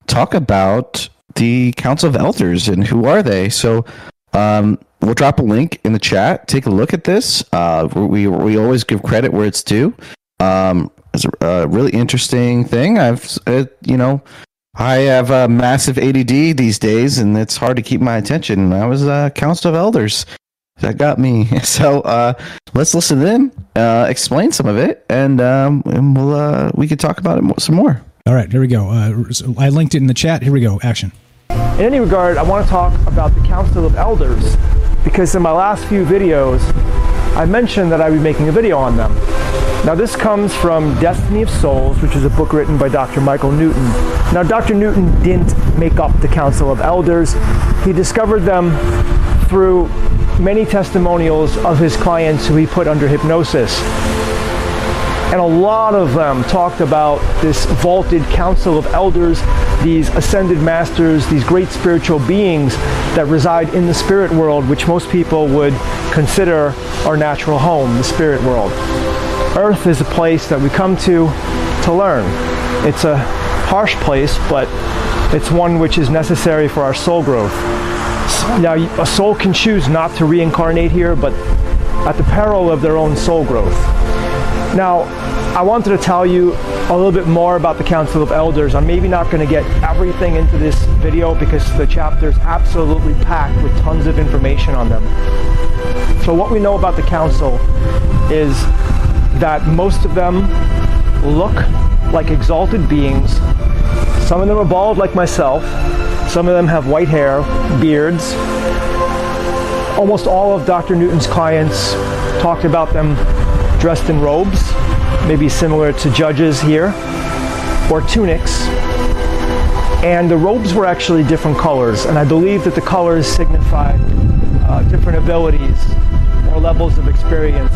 talk about the Council of Elders and who are they. So um, we'll drop a link in the chat. Take a look at this. Uh, we we always give credit where it's due. Um, it's a, a really interesting thing. I've uh, you know I have a massive ADD these days, and it's hard to keep my attention. I was a council of elders that got me. [LAUGHS] So uh, let's listen to them uh, explain some of it, and, um, and we'll uh, we can talk about it some more. All right, here we go. Uh, I linked it in the chat. Here we go. Action. In any regard, I want to talk about the Council of Elders because in my last few videos, I mentioned that I would be making a video on them. Now, this comes from Destiny of Souls, which is a book written by Dr. Michael Newton. Now, Dr. Newton didn't make up the Council of Elders, he discovered them through many testimonials of his clients who he put under hypnosis. And a lot of them talked about this vaulted council of elders, these ascended masters, these great spiritual beings that reside in the spirit world, which most people would consider our natural home, the spirit world. Earth is a place that we come to to learn. It's a harsh place, but it's one which is necessary for our soul growth. Now, a soul can choose not to reincarnate here, but at the peril of their own soul growth. Now, I wanted to tell you a little bit more about the Council of Elders. I'm maybe not going to get everything into this video because the chapter is absolutely packed with tons of information on them. So what we know about the Council is that most of them look like exalted beings. Some of them are bald like myself. Some of them have white hair, beards. Almost all of Dr. Newton's clients talked about them dressed in robes, maybe similar to judges here, or tunics. And the robes were actually different colors, and I believe that the colors signified uh, different abilities or levels of experience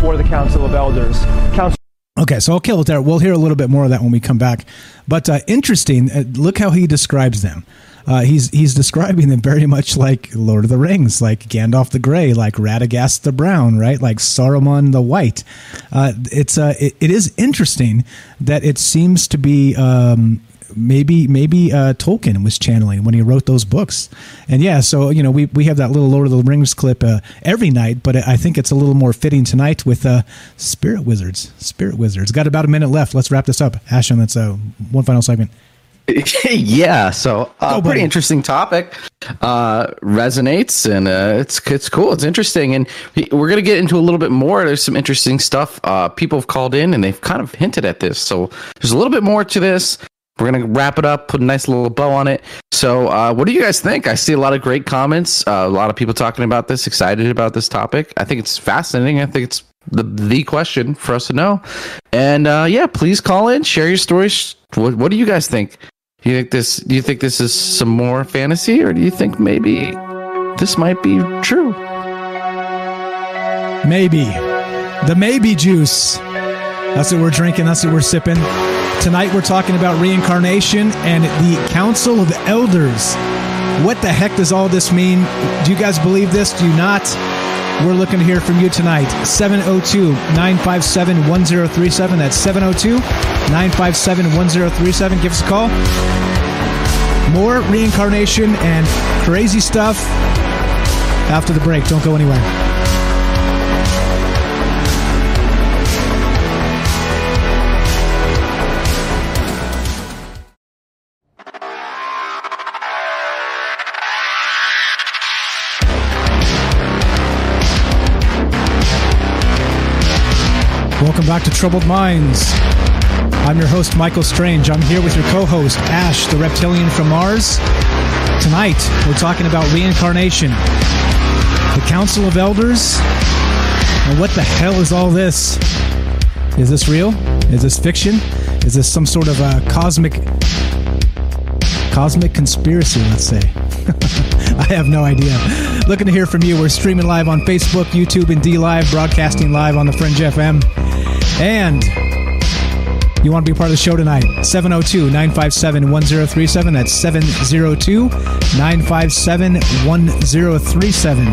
for the Council of Elders. Council Okay, so I'll kill it there. We'll hear a little bit more of that when we come back. But uh, interesting, uh, look how he describes them. Uh, he's he's describing them very much like Lord of the Rings, like Gandalf the Grey, like Radagast the Brown, right? Like Saruman the White. Uh, it's uh, it, it is interesting that it seems to be um, maybe maybe uh, Tolkien was channeling when he wrote those books. And yeah, so you know we we have that little Lord of the Rings clip uh, every night, but I think it's a little more fitting tonight with uh, Spirit Wizards. Spirit Wizards. Got about a minute left. Let's wrap this up. Ashton, that's uh, one final segment. [LAUGHS] yeah, so uh, pretty interesting topic. Uh, resonates and uh, it's it's cool. It's interesting, and we're gonna get into a little bit more. There's some interesting stuff. Uh, people have called in and they've kind of hinted at this, so there's a little bit more to this. We're gonna wrap it up, put a nice little bow on it. So, uh, what do you guys think? I see a lot of great comments. Uh, a lot of people talking about this, excited about this topic. I think it's fascinating. I think it's the the question for us to know. And uh, yeah, please call in, share your stories. What, what do you guys think? You think this? You think this is some more fantasy, or do you think maybe this might be true? Maybe the maybe juice. That's what we're drinking. That's what we're sipping. Tonight we're talking about reincarnation and the Council of Elders. What the heck does all this mean? Do you guys believe this? Do you not? We're looking to hear from you tonight. 702 957 1037. That's 702 957 1037. Give us a call. More reincarnation and crazy stuff after the break. Don't go anywhere. Welcome back to Troubled Minds. I'm your host, Michael Strange. I'm here with your co host, Ash, the reptilian from Mars. Tonight, we're talking about reincarnation, the Council of Elders, and what the hell is all this? Is this real? Is this fiction? Is this some sort of a cosmic cosmic conspiracy, let's say? [LAUGHS] I have no idea. Looking to hear from you. We're streaming live on Facebook, YouTube, and DLive, broadcasting live on the Fringe FM. And you want to be part of the show tonight? 702 957 1037. That's 702 957 1037.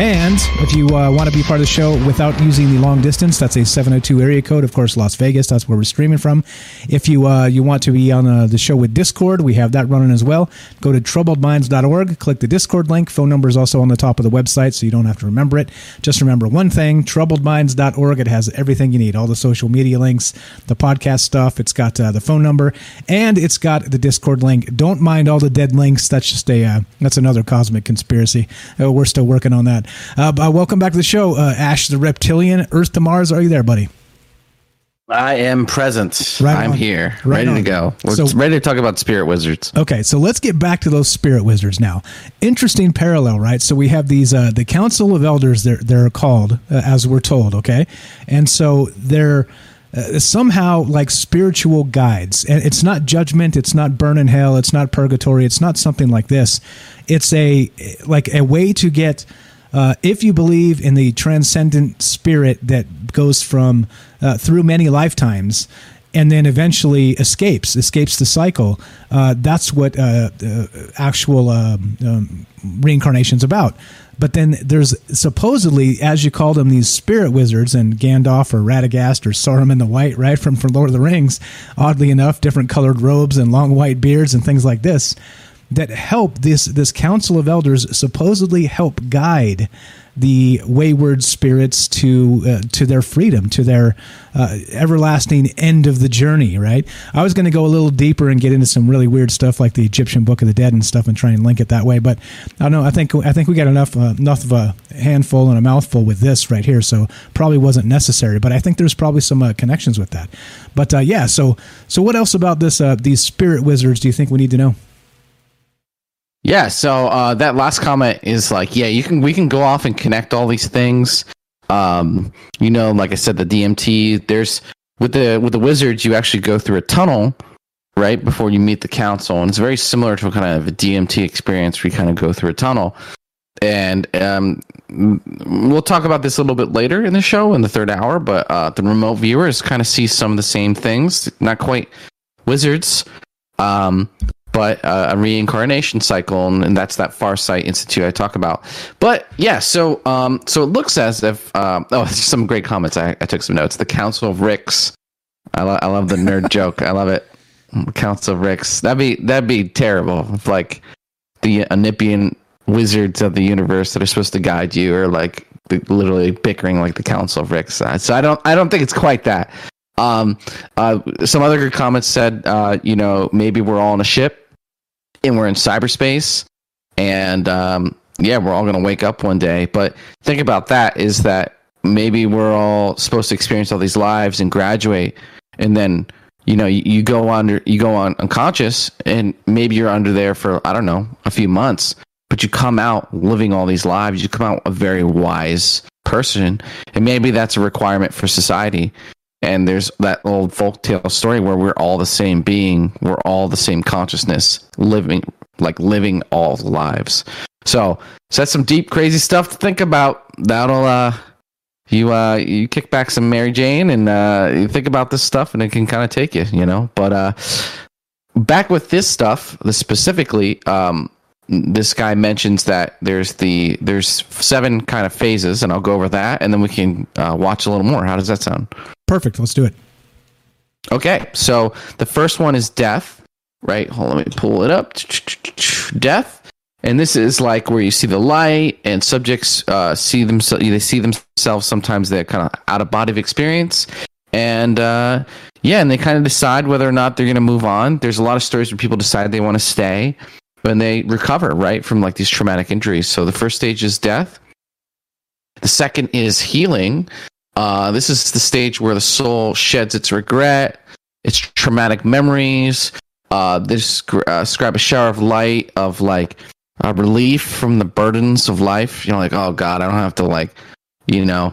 And if you uh, want to be part of the show without using the long distance, that's a 702 area code. Of course, Las Vegas, that's where we're streaming from. If you uh, you want to be on uh, the show with Discord, we have that running as well. Go to troubledminds.org, click the Discord link. Phone number is also on the top of the website, so you don't have to remember it. Just remember one thing troubledminds.org. It has everything you need all the social media links, the podcast stuff. It's got uh, the phone number, and it's got the Discord link. Don't mind all the dead links. That's just a uh, that's another cosmic conspiracy. Uh, we're still working on that. Uh, welcome back to the show, uh, Ash the Reptilian, Earth to Mars. Are you there, buddy? I am present. Right I'm on. here, Right ready on. to go. We're So- ready to talk about spirit wizards. Okay, so let's get back to those spirit wizards now. Interesting parallel, right? So we have these uh, the Council of Elders. They're they're called uh, as we're told. Okay, and so they're uh, somehow like spiritual guides, and it's not judgment. It's not burn in hell. It's not purgatory. It's not something like this. It's a like a way to get. Uh, if you believe in the transcendent spirit that goes from uh, through many lifetimes and then eventually escapes escapes the cycle uh, that's what uh, actual um, um, reincarnation's about but then there's supposedly as you call them these spirit wizards and Gandalf or Radagast or Saruman the White right from from Lord of the Rings oddly enough different colored robes and long white beards and things like this that help this this council of elders supposedly help guide the wayward spirits to uh, to their freedom, to their uh, everlasting end of the journey. Right. I was going to go a little deeper and get into some really weird stuff like the Egyptian Book of the Dead and stuff, and try and link it that way. But I don't know. I think I think we got enough uh, enough of a handful and a mouthful with this right here, so probably wasn't necessary. But I think there's probably some uh, connections with that. But uh, yeah. So so what else about this? Uh, these spirit wizards do you think we need to know? Yeah, so uh, that last comment is like, yeah, you can we can go off and connect all these things. Um, you know, like I said, the DMT. There's with the with the wizards, you actually go through a tunnel right before you meet the council, and it's very similar to kind of a DMT experience where you kind of go through a tunnel. And um, we'll talk about this a little bit later in the show in the third hour. But uh, the remote viewers kind of see some of the same things, not quite wizards, um, but uh, a reincarnation cycle, and, and, that's that Farsight Institute I talk about. But yeah, so um, so it looks as if um, oh, [LAUGHS] some great comments. I, I took some notes. The Council of Ricks. I, lo- I love the nerd [LAUGHS] joke. I love it. Council of Ricks. That'd be that'd be terrible if like the Onipian wizards of the universe that are supposed to guide you are like literally bickering like the Council of Ricks. So I don't I don't think it's quite that. Um, uh, some other good comments said, uh, you know, maybe we're all on a ship and we're in cyberspace, and um, yeah, we're all going to wake up one day. But think about that: is that maybe we're all supposed to experience all these lives and graduate, and then you know you, you go under you go on unconscious, and maybe you're under there for I don't know a few months, but you come out living all these lives. You come out a very wise person, and maybe that's a requirement for society and there's that old folktale story where we're all the same being we're all the same consciousness living like living all lives. So so that's some deep crazy stuff to think about. That'll uh you uh you kick back some mary jane and uh you think about this stuff and it can kind of take you you know? But uh back with this stuff the specifically um this guy mentions that there's the there's seven kind of phases and i'll go over that and then we can uh, watch a little more. How does that sound perfect. Let's do it. Okay. So the first one is death right? Hold on. Let me pull it up. Death. And this is like where you see the light and subjects uh, see themselves they see themselves sometimes they're kind of out of body experience. And uh, yeah and they kind of decide whether or not they're going to move on. There's a lot of stories where people decide they want to stay when they recover, right, from like these traumatic injuries. So the first stage is death. The second is healing. Uh, this is the stage where the soul sheds its regret, its traumatic memories. Uh, this uh, a shower of light of like uh, relief from the burdens of life. You know, like oh god, I don't have to like, you know,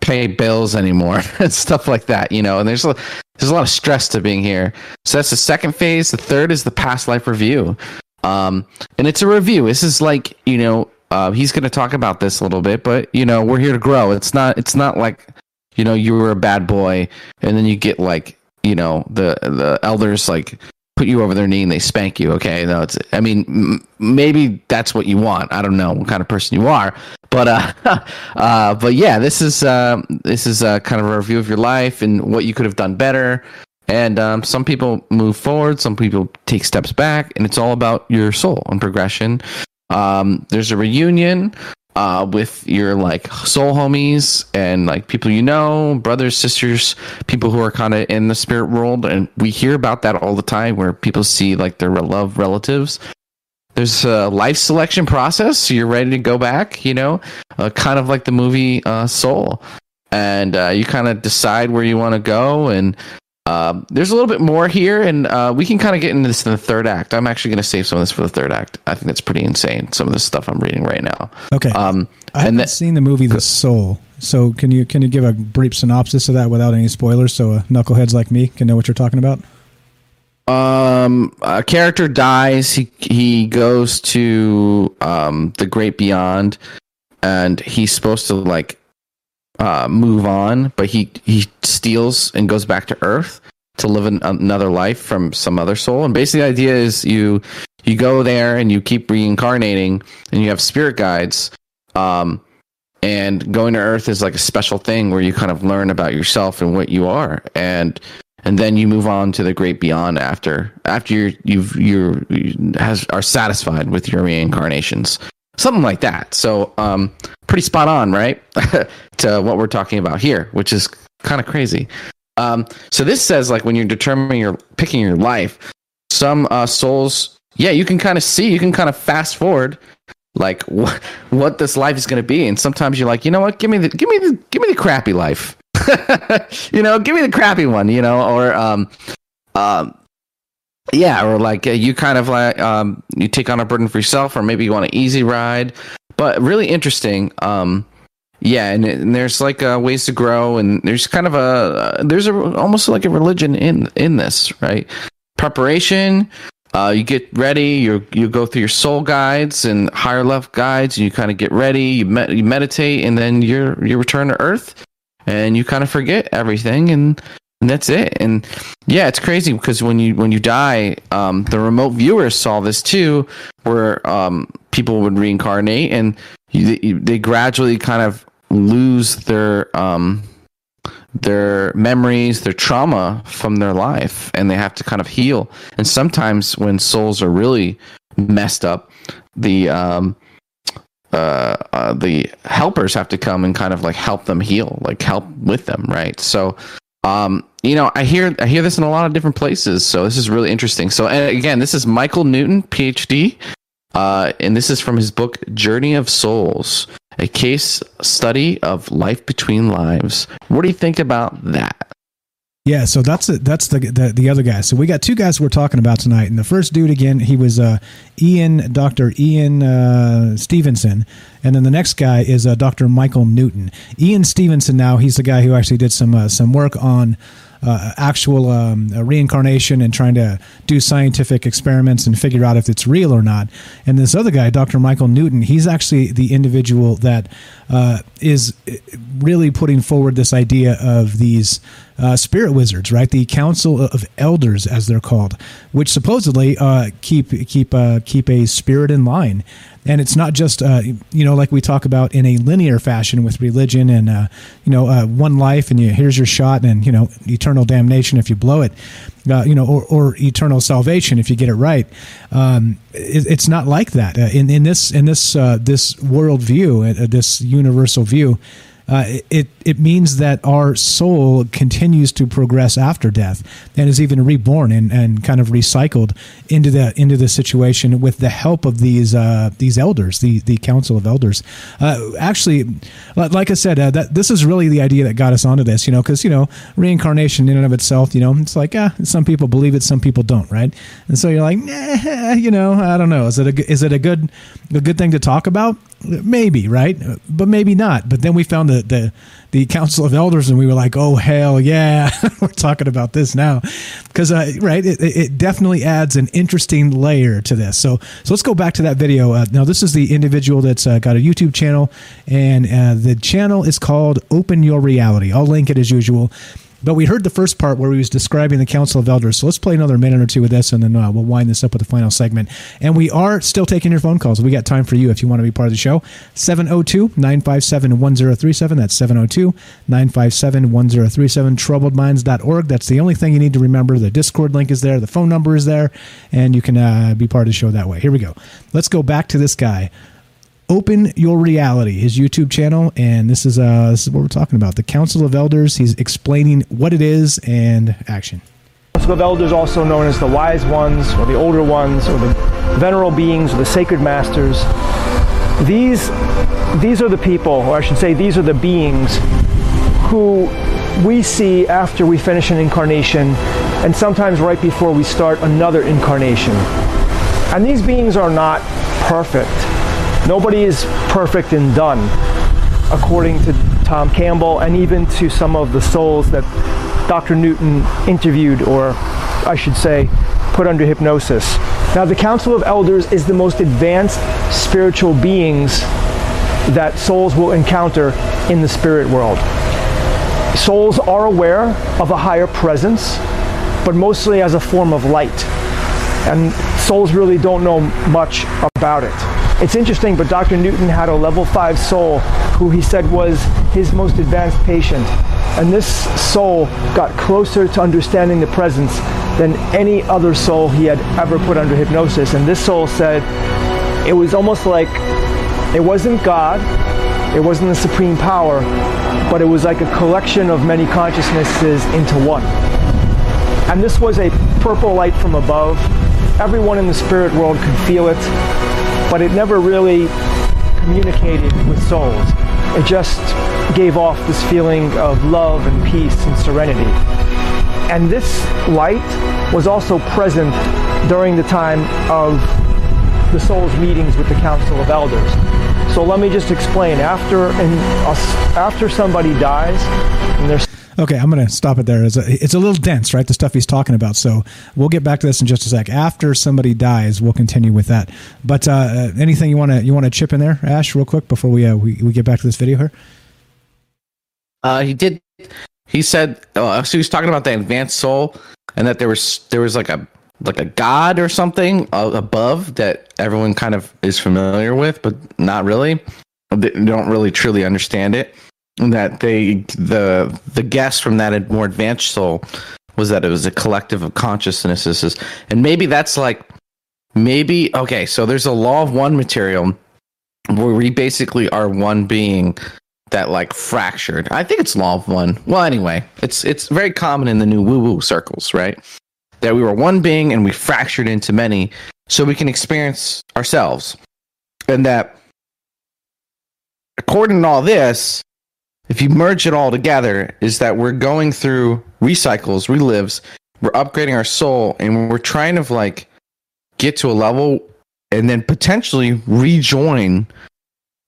pay bills anymore [LAUGHS] and stuff like that. You know, and there's a, there's a lot of stress to being here. So that's the second phase. The third is the past life review. Um, and it's a review. This is like you know uh, he's going to talk about this a little bit, but you know we're here to grow. It's not it's not like you know you were a bad boy and then you get like you know the the elders like put you over their knee and they spank you. Okay, no, it's I mean m- maybe that's what you want. I don't know what kind of person you are, but uh, [LAUGHS] uh but yeah, this is uh, this is uh, kind of a review of your life and what you could have done better. And um, some people move forward, some people take steps back, and it's all about your soul and progression. Um, there's a reunion uh, with your like soul homies and like people you know, brothers, sisters, people who are kind of in the spirit world, and we hear about that all the time, where people see like their love relatives. There's a life selection process, so you're ready to go back. You know, uh, kind of like the movie uh, Soul, and uh, you kind of decide where you want to go, and um, there's a little bit more here, and uh, we can kind of get into this in the third act. I'm actually going to save some of this for the third act. I think that's pretty insane. Some of the stuff I'm reading right now. Okay. Um, I haven't seen the movie The Soul, so can you can you give a brief synopsis of that without any spoilers, so uh, knuckleheads like me can know what you're talking about? Um, a character dies. He he goes to um the great beyond, and he's supposed to like uh, move on, but he he steals and goes back to Earth to live an, another life from some other soul. And basically, the idea is you you go there and you keep reincarnating, and you have spirit guides. Um, and going to Earth is like a special thing where you kind of learn about yourself and what you are. And and then you move on to the great beyond after after you're you've you're you has are satisfied with your reincarnations something like that. So um pretty spot on right? [LAUGHS] To what we're talking about here which is kind of crazy. Um so this says like when you're determining your picking your life some uh souls yeah you can kind of see you can kind of fast forward like [LAUGHS] what what this life is going to be. And sometimes you're like you know what? Give me the give me the give me the crappy life. [LAUGHS] You know give me the crappy one you know or um um yeah or like uh, you kind of like um you take on a burden for yourself or maybe you want an easy ride but really interesting um yeah and, and there's like uh, ways to grow and there's kind of a uh, there's a almost like a religion in in this right preparation uh, you get ready. You you go through your soul guides and higher level guides, and you kind of get ready. You you meditate, and then you're you return to Earth, and you kind of forget everything, and and that's it. And yeah, it's crazy because when you when you die, um, the remote viewers saw this too, where um, people would reincarnate, and you, they gradually kind of lose their um, their memories, their trauma from their life, and they have to kind of heal. And sometimes when souls are really messed up, the um, uh, uh, the helpers have to come and kind of like help them heal, like help with them, right? So, um, you know, I hear I hear this in a lot of different places. So this is really interesting. So, and again, this is Michael Newton, PhD, uh, and this is from his book Journey of Souls a case study of life between lives. What do you think about that? Yeah, so that's a, that's the, the, the other guy. So we got two guys we're talking about tonight, and the first dude again, he was uh, Ian, Doctor Ian uh, Stevenson, and then the next guy is uh, Doctor Michael Newton. Ian Stevenson now he's the guy who actually did some uh, some work on uh, actual um, reincarnation and trying to do scientific experiments and figure out if it's real or not. And this other guy, Dr. Michael Newton, he's actually the individual that uh, is really putting forward this idea of these uh, spirit wizards, right? The Council of Elders, as they're called, which supposedly uh, keep keep uh, keep a spirit in line and it's not just uh, you know like we talk about in a linear fashion with religion and uh, you know uh, one life and you here's your shot and you know eternal damnation if you blow it uh, you know or, or, eternal salvation if you get it right. Um, it, it's not like that. Uh, in in this in this uh, this world view this universal view uh, it it means that our soul continues to progress after death and is even reborn and, and kind of recycled into the into the situation with the help of these uh, these elders, the the council of elders. Uh, actually, like I said, uh, that this is really the idea that got us onto this. You know, because you know reincarnation in and of itself, you know, it's like ah, some people believe it, some people don't, right? And so you're like, nah, you know, I don't know. Is it a is it a good a good thing to talk about? Maybe, right? But maybe not. But then we found the the the Council of Elders, and we were like, "Oh hell yeah, [LAUGHS] we're talking about this now," because uh, right, it, it, definitely adds an interesting layer to this. So, so let's go back to that video. Uh, now, this is the individual that's uh, got a YouTube channel, and uh, the channel is called Open Your Reality. I'll link it as usual. But we heard the first part where he was describing the Council of Elders. So let's play another minute or two with this, and then uh, we'll wind this up with the final segment. And we are still taking your phone calls. We got time for you if you want to be part of the show. 702 957 1037. That's 702 957 1037. Troubledminds.org. That's the only thing you need to remember. The Discord link is there, the phone number is there, and you can uh, be part of the show that way. Here we go. Let's go back to this guy. Open Your Reality, his YouTube channel, and this is uh this is what we're talking about. The Council of Elders. He's explaining what it is and action. Council of Elders, also known as the Wise Ones, or the Older Ones, or the Venerable Beings, or the Sacred Masters. These these are the people, or I should say, these are the beings who we see after we finish an incarnation, and sometimes right before we start another incarnation. And these beings are not perfect Nobody is perfect and done, according to Tom Campbell and even to some of the souls that Dr. Newton interviewed, or I should say, put under hypnosis. Now, the Council of Elders is the most advanced spiritual beings that souls will encounter in the spirit world. Souls are aware of a higher presence, but mostly as a form of light. And souls really don't know much about it. It's interesting, but Dr. Newton had a level 5 soul who he said was his most advanced patient. And this soul got closer to understanding the presence than any other soul he had ever put under hypnosis. And this soul said it was almost like it wasn't God, it wasn't the supreme power, but it was like a collection of many consciousnesses into one. And this was a purple light from above. Everyone in the spirit world could feel it, but it never really communicated with souls. It just gave off this feeling of love and peace and serenity. And this light was also present during the time of the soul's meetings with the Council of Elders. So let me just explain. After after somebody dies, and there's Okay, I'm going to stop it there. It's a, it's a little dense, right? The stuff he's talking about. So we'll get back to this in just a sec. After somebody dies, we'll continue with that. But uh, uh anything you want to you want to chip in there, Ash, real quick before we uh, we, we get back to this video here. Uh, he did. He said. Uh, so he was talking about the advanced soul, and that there was there was like a like a god or something above that everyone kind of is familiar with, but not really. They don't really truly understand it that they the the guess from that more advanced soul was that it was a collective of consciousnesses. And maybe that's like maybe okay so there's a law of one material where we basically are one being that like fractured. I think it's law of one. Well anyway it's it's very common in the new woo woo circles right? That we were one being and we fractured into many so we can experience ourselves. And that according to all this if you merge it all together, is that we're going through recycles, relives, we're upgrading our soul, and we're trying to like get to a level and then potentially rejoin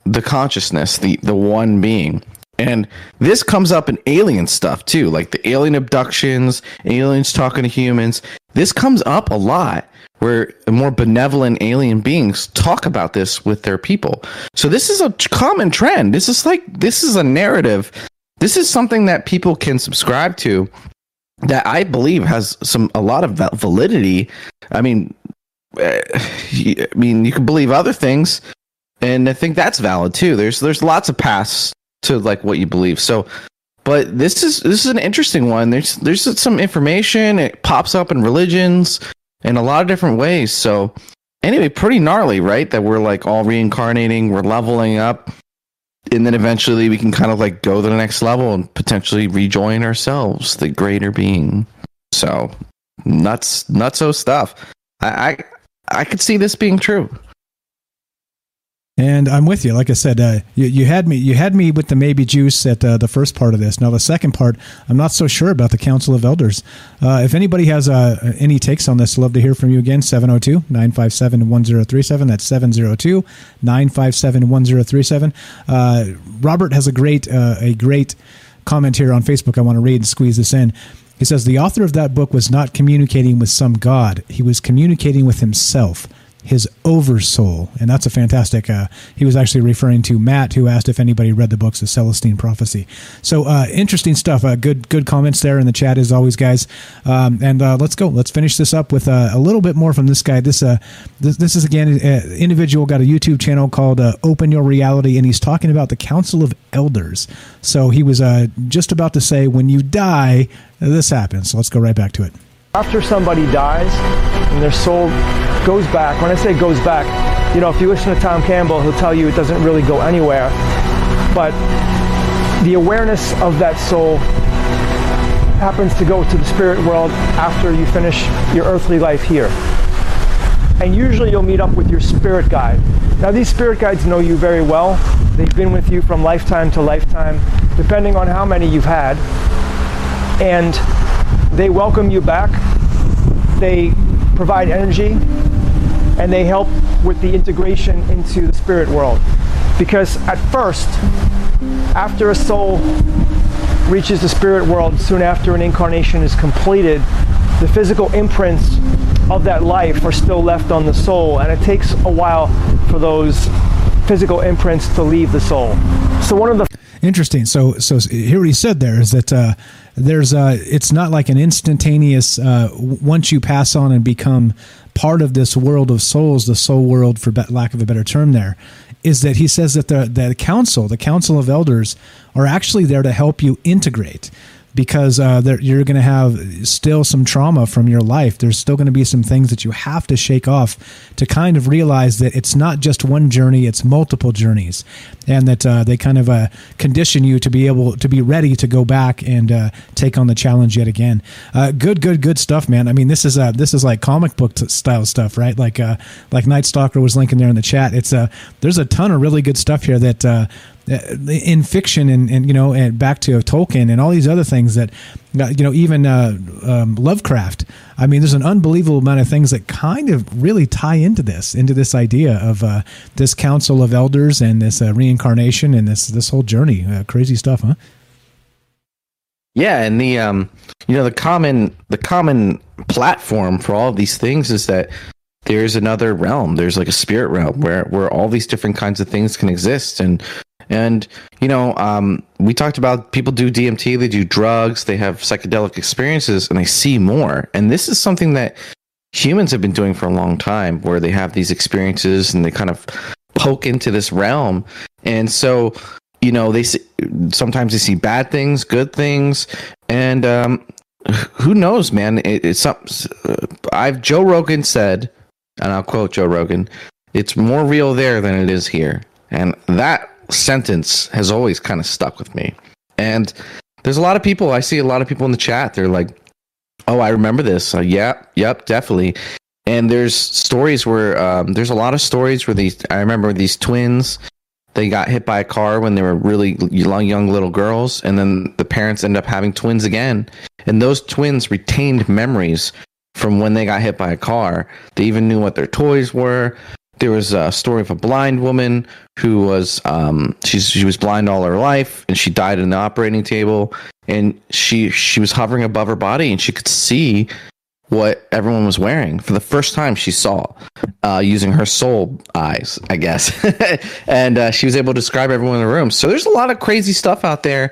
the consciousness, the the one being. And this comes up in alien stuff too, like the alien abductions, aliens talking to humans. This comes up a lot where more benevolent alien beings talk about this with their people. So this is a common trend. This is like this is a narrative. This is something that people can subscribe to that I believe has some a lot of validity. I mean, eh, I mean, you can believe other things, and I think that's valid too. There's there's lots of paths to like what you believe. So, but this is this is an interesting one. There's there's some information. It pops up in religions in a lot of different ways. So anyway, pretty gnarly, right? That we're like all reincarnating, we're leveling up, and then eventually we can kind of like go to the next level and potentially rejoin ourselves, the greater being. So nuts, nutso stuff. I I, I could see this being true. And I'm with you. Like I said, uh, you, you, had me. You had me with the maybe juice at uh, the first part of this. Now the second part, I'm not so sure about the Council of Elders. Uh, if anybody has uh, any takes on this, love to hear from you again. 702-957-1037. That's 702-957-1037. Uh, Robert has a great uh, a great comment here on Facebook. I want to read and squeeze this in. He says the author of that book was not communicating with some god. He was communicating with himself his oversoul. And that's a fantastic. Uh, he was actually referring to Matt, who asked if anybody read the books of Celestine Prophecy. So uh, interesting stuff. Uh, good good comments there in the chat as always, guys. Um, and uh, let's go. Let's finish this up with uh, a little bit more from this guy. This uh, this, this is again individual got a YouTube channel called Open Your Reality, and he's talking about the Council of Elders. So he was just about to say, when you die, this happens. So let's go right back to it. After somebody dies and their soul goes back, when I say goes back, you know, if you listen to Tom Campbell, he'll tell you it doesn't really go anywhere. But the awareness of that soul happens to go to the spirit world after you finish your earthly life here. And usually you'll meet up with your spirit guide. Now, these spirit guides know you very well. They've been with you from lifetime to lifetime, depending on how many you've had. And they welcome you back, they provide energy, and they help with the integration into the spirit world. Because at first, after a soul reaches the spirit world, soon after an incarnation is completed, the physical imprints of that life are still left on the soul, and it takes a while for those physical imprints to leave the soul. So one of the interesting. So so here what he said there is that uh, there's uh, it's not like an instantaneous uh, once you pass on and become part of this world of souls, the soul world for lack of a better term there is that he says that the the council, the council of elders, are actually there to help you integrate because uh, there, you're going to have still some trauma from your life. There's still going to be some things that you have to shake off to kind of realize that it's not just one journey; it's multiple journeys, and that uh, they kind of uh, condition you to be able to be ready to go back and uh, take on the challenge yet again. Uh, good, good, good stuff, man. I mean, this is uh, this is like comic book style stuff, right? Like like Night Stalker was linking there in the chat. It's a there's a ton of really good stuff here that in fiction and, and you know and back to Tolkien and all these other things that uh, you know even uh, um, Lovecraft. I mean, there's an unbelievable amount of things that kind of really tie into this, into this idea of uh, this council of elders and this uh, reincarnation and this this whole journey. Uh, crazy stuff, huh? Yeah, and the um, you know, the common the common platform for all of these things is that there's another realm. There's like a spirit realm where where all these different kinds of things can exist, and and you know, um, we talked about people do DMT, they do drugs, they have psychedelic experiences, and they see more. And this is something that humans have been doing for a long time, where they have these experiences and they kind of poke into this realm. And so, you know, they see, sometimes they see bad things, good things, and um, who knows, man? It, it's some. I've Joe Rogan said, and I'll quote Joe Rogan: "It's more real there than it is here." And that sentence has always kind of stuck with me. And there's a lot of people, I see a lot of people in the chat, they're like, oh, I remember this. Uh, yep, yep, definitely. And there's stories where, um, there's a lot of stories where these, I remember these twins, they got hit by a car when they were really young, young little girls. And then the parents end up having twins again. And those twins retained memories from when they got hit by a car. They even knew what their toys were. There was a story of a blind woman who was um, she's she was blind all her life and she died in the operating table and she she was hovering above her body and she could see what everyone was wearing for the first time she saw uh, using her soul eyes i guess. [LAUGHS] And uh, she was able to describe everyone in the room. So there's a lot of crazy stuff out there.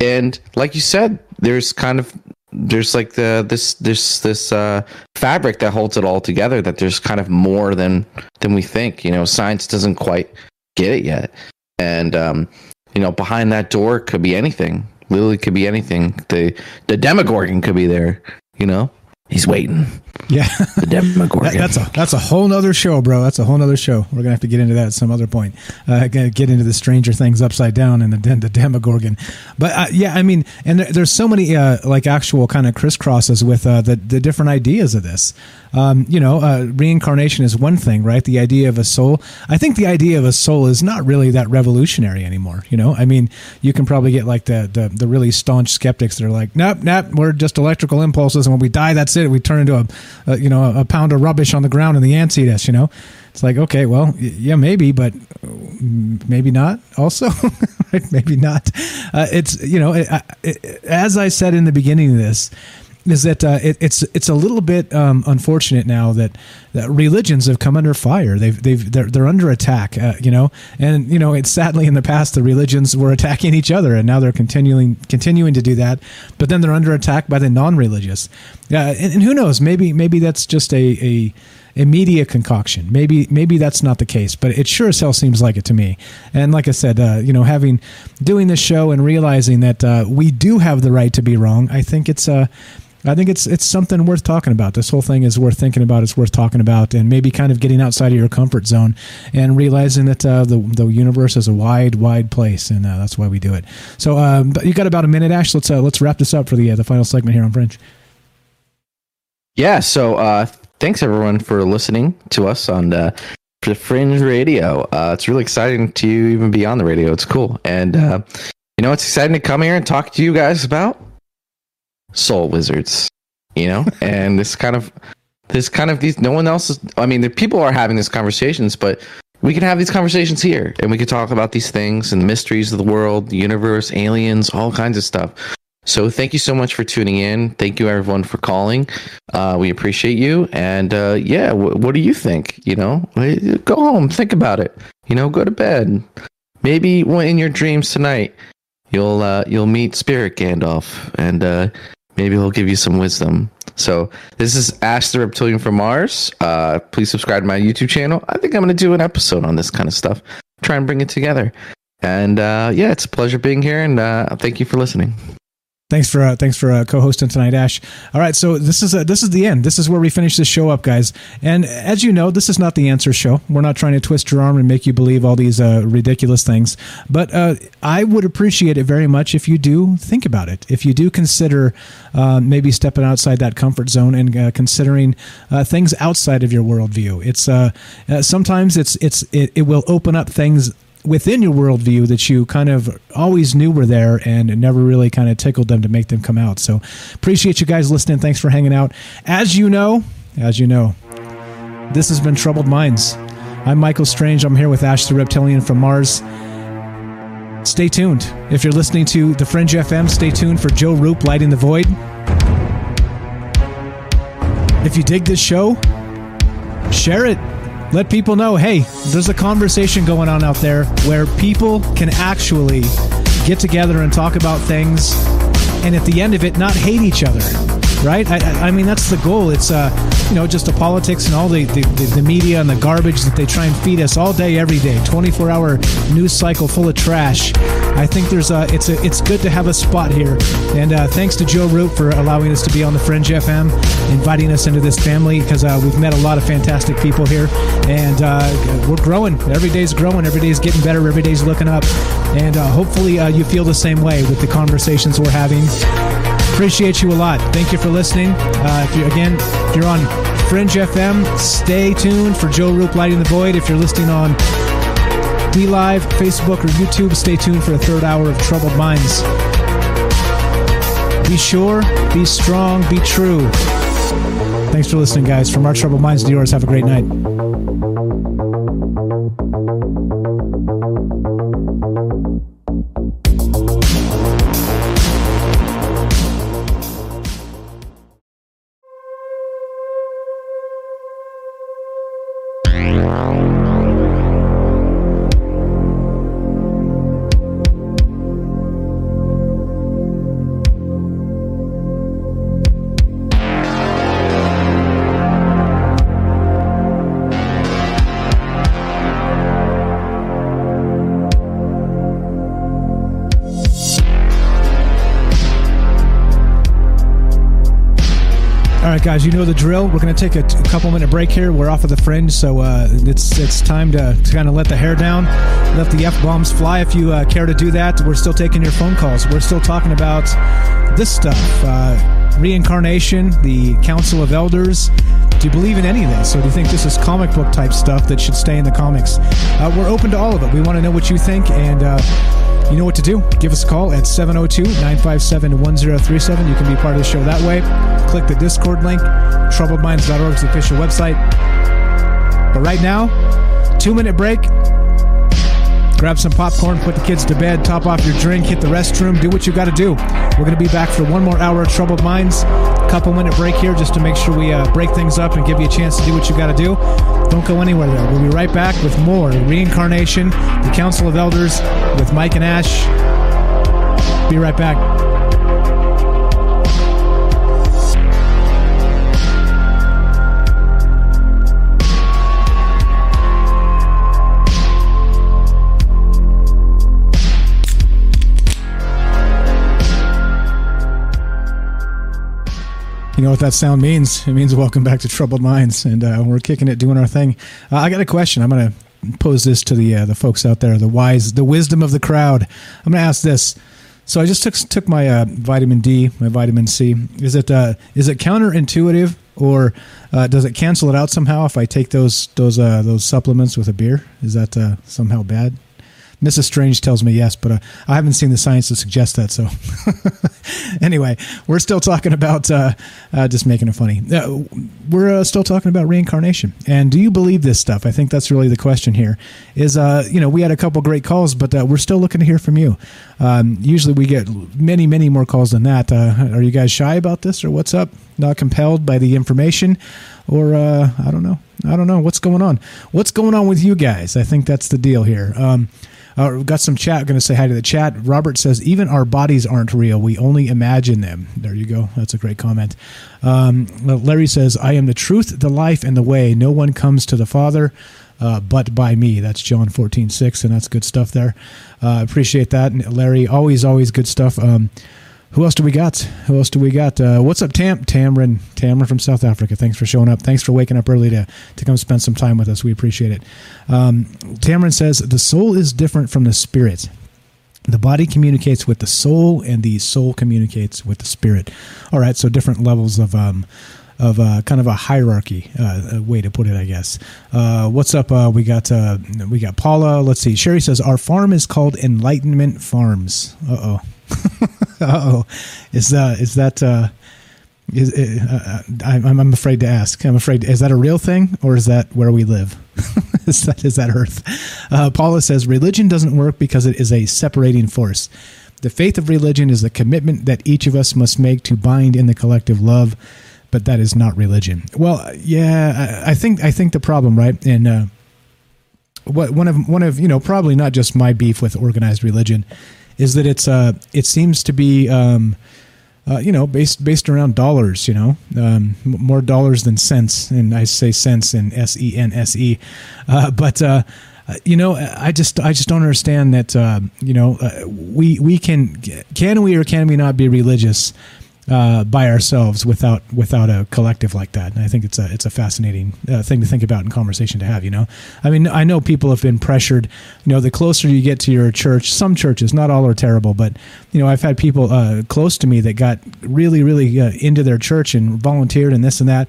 And like you said there's kind of there's like the this this this uh, fabric that holds it all together. That there's kind of more than than we think. You know, science doesn't quite get it yet, and um, you know, behind that door could be anything. Literally, could be anything. The the Demogorgon could be there. You know, he's waiting. Yeah, the Demogorgon. [LAUGHS] that, that's a that's a whole nother show, bro. That's a whole nother show. We're gonna have to get into that at some other point. Uh, gonna get into the Stranger Things upside down and the the Demogorgon. But uh, yeah, I mean, and there, there's so many uh, like actual kind of crisscrosses with uh, the the different ideas of this. Um, you know, uh, reincarnation is one thing, right? The idea of a soul. I think the idea of a soul is not really that revolutionary anymore. You know, I mean, you can probably get like the the, the really staunch skeptics that are like, nope, nope, we're just electrical impulses, and when we die, that's it. We turn into a uh, you know, a, a, pound of rubbish on the ground and the ants eat us, you know? It's like, okay, well, yeah, maybe, but maybe not also, [LAUGHS] maybe not. Uh, it's, you know, it, it, as I said in the beginning of this, is that uh, it, it's it's a little bit um, unfortunate now that, that religions have come under fire. They've they've they're, they're under attack. Uh, you know, and you know it's sadly in the past the religions were attacking each other, and now they're continuing continuing to do that. But then they're under attack by the non-religious. Uh, and, and who knows? Maybe maybe that's just a, a a media concoction. Maybe maybe that's not the case, but it sure as hell seems like it to me. And like I said, uh, you know, having doing this show and realizing that uh, we do have the right to be wrong, I think it's uh, I think it's it's something worth talking about. This whole thing is worth thinking about. It's worth talking about, and maybe kind of getting outside of your comfort zone and realizing that uh, the the universe is a wide, wide place, and uh, that's why we do it. So, um, you got about a minute, Ash. Let's uh, let's wrap this up for the uh, the final segment here on Fringe. Yeah. So, uh, thanks everyone for listening to us on the Fringe Radio. Uh, it's really exciting to even be on the radio. It's cool, and you know, it's exciting to come here and talk to you guys about soul wizards, you know, [LAUGHS] and this kind of this kind of these no one else is I mean the people are having these conversations, but we can have these conversations here and we can talk about these things and the mysteries of the world, the universe, aliens, all kinds of stuff. So thank you so much for tuning in. Thank you everyone for calling. Uh, we appreciate you. And uh, yeah, w- what do you think? You know, go home, think about it. You know, go to bed. Maybe in your dreams tonight, you'll uh, you'll meet Spirit Gandalf, and uh, maybe he'll give you some wisdom. So this is Ash the Reptilian from Mars. Uh, please subscribe to my YouTube channel. I think I'm going to do an episode on this kind of stuff. try and bring it together. And uh, yeah, it's a pleasure being here, and uh, thank you for listening. Thanks for uh, thanks for uh, co-hosting tonight, Ash. All right, so this is uh, this is the end. This is where we finish this show up, guys. And as you know, this is not the answer show. We're not trying to twist your arm and make you believe all these uh, ridiculous things. But uh, I would appreciate it very much if you do think about it. If you do consider uh, maybe stepping outside that comfort zone and considering things outside of your worldview. It's sometimes it's it's it, it will open up things within your worldview that you kind of always knew were there and never really kind of tickled them to make them come out. So appreciate you guys listening. Thanks for hanging out. As you know, as you know, this has been Troubled Minds. I'm Michael Strange. I'm here with Ash the Reptilian from Mars. Stay tuned. If you're listening to The Fringe FM, stay tuned for Joe Roop lighting the void. If you dig this show, share it let people know hey, there's a conversation going on out there where people can actually get together and talk about things and at the end of it not hate each other right? I, I, mean, that's the goal. It's uh, you know just the politics and all the, the, the media and the garbage that they try and feed us all day, every day. Twenty four hour news cycle full of trash. I think there's a it's a it's good to have a spot here. And uh, thanks to Joe Roop for allowing us to be on the Fringe FM, inviting us into this family because uh, we've met a lot of fantastic people here, and uh, we're growing. Every day's growing. Every day's getting better. Every day's looking up. And uh, hopefully uh, you feel the same way with the conversations we're having. Appreciate you a lot. Thank you for listening. Uh, if you again, if you're on Fringe FM, stay tuned for Joe Roop Lighting the Void. If you're listening on DLive, Facebook, or YouTube, stay tuned for a third hour of Troubled Minds. Be sure, be strong, be true. Thanks for listening, guys. From our Troubled Minds to yours, have a great night. Guys, you know the drill. We're going to take a, couple minute break here. We're off of the fringe, so uh, it's it's time to, to kind of let the hair down, let the f bombs fly. If you uh, care to do that, we're still taking your phone calls. We're still talking about this stuff: uh, reincarnation, the Council of Elders. Do you believe in any of this, or do you think this is comic book type stuff that should stay in the comics? Uh, we're open to all of it. We want to know what you think, and uh, you know what to do. Give us a call at 702 957 1037. You can be part of the show that way. Click the Discord link. TroubledMinds.org is the official website. But right now, two minute break. Grab some popcorn, put the kids to bed, top off your drink, hit the restroom, do what you got to do. We're going to be back for one more hour of Troubled Minds. Couple minute break here just to make sure we uh, break things up and give you a chance to do what you got to do. Don't go anywhere there. We'll be right back with more Reincarnation, the Council of Elders with Mike and Ash. Be right back. You know what that sound means? It means welcome back to Troubled Minds, and uh, we're kicking it, doing our thing. Uh, I got a question. I'm going to pose this to the uh, the folks out there, the wise, the wisdom of the crowd. I'm going to ask this. So I just took took my uh, vitamin D, my vitamin C. Is it uh, is it counterintuitive, or uh, does it cancel it out somehow if I take those those those supplements with a beer? Is that somehow bad? Mrs. Strange tells me yes, but uh, I haven't seen the science to suggest that. So, [LAUGHS] anyway, we're still talking about uh, uh, just making it funny. Uh, we're uh, still talking about reincarnation. And do you believe this stuff? I think that's really the question here. Is uh, you know we had a couple great calls, but we're still looking to hear from you. Um, usually we get many, many more calls than that. are you guys shy about this, or what's up? Not compelled by the information, or I don't know. I don't know what's going on. What's going on with you guys? I think that's the deal here. Um, uh, we've got some chat. Going to say hi to the chat. Robert says, even our bodies aren't real. We only imagine them. There you go. That's a great comment. Um, Larry says, I am the truth, the life, and the way. No one comes to the Father uh, but by me. That's John fourteen six, and that's good stuff there. Uh, appreciate that, and Larry. Always, always good stuff. Um, who else do we got? Who else do we got? Uh, what's up, Tam? TamBam, TamBam from South Africa. Thanks for showing up. Thanks for waking up early to, to come spend some time with us. We appreciate it. Um, TamBam says the soul is different from the spirit. The body communicates with the soul, and the soul communicates with the spirit. All right, so different levels of um, of uh, kind of a hierarchy uh, way to put it, I guess. Uh, what's up? Uh, we got uh, we got Paula. Let's see. Sherry says our farm is called Enlightenment Farms. Uh oh. [LAUGHS] oh, is that is that? Uh, is uh, I'm, I'm afraid to ask. I'm afraid. Is that a real thing, or is that where we live? [LAUGHS] is that is that Earth? Uh, Paula says religion doesn't work because it is a separating force. The faith of religion is the commitment that each of us must make to bind in the collective love, but that is not religion. Well, yeah, I, I think I think the problem, right, and uh, what one of one of you know probably not just my beef with organized religion is that it's uh it seems to be um uh, you know based based around dollars you know um, more dollars than cents and I say cents in S E N S E. Uh, but uh, you know I just I just don't understand that uh, you know uh, we we can can we or can we not be religious uh, by ourselves without without a collective like that. And I think it's a it's a fascinating uh, thing to think about and conversation to have. You know, I mean, I know people have been pressured. You know, the closer you get to your church, some churches, not all are terrible, but you know, I've had people uh, close to me that got really really uh, into their church and volunteered and this and that.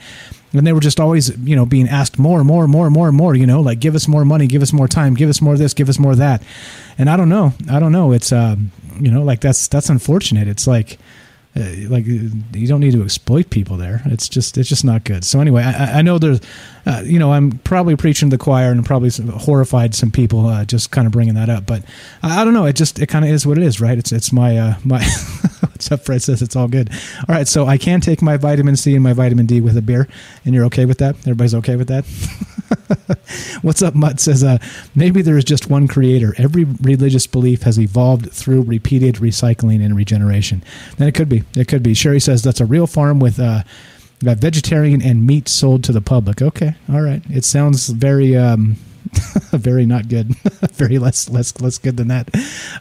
And they were just always, you know, being asked more and more and more and more and more, you know, like give us more money, give us more time, give us more this, give us more that. And I don't know. I don't know. It's, um, you know, like that's, that's unfortunate. It's like, uh, like you don't need to exploit people there. It's just it's just not good. So anyway, I, I know there's, uh, you know, I'm probably preaching to the choir and probably horrified some people uh, just kind of bringing that up. But I, I don't know. It just it kind of is what it is, right? It's it's my uh, my. [LAUGHS] What's up, Fred? Says it's all good. All right, so I can take my vitamin C and my vitamin D with a beer, and you're okay with that? Everybody's okay with that? [LAUGHS] [LAUGHS] What's up, Mutt says, uh, maybe there is just one creator. Every religious belief has evolved through repeated recycling and regeneration. Then it could be. It could be. Sherry says that's a real farm with uh, vegetarian and meat sold to the public. Okay, all right. It sounds very. Um, [LAUGHS] very not good. [LAUGHS] very less less less good than that.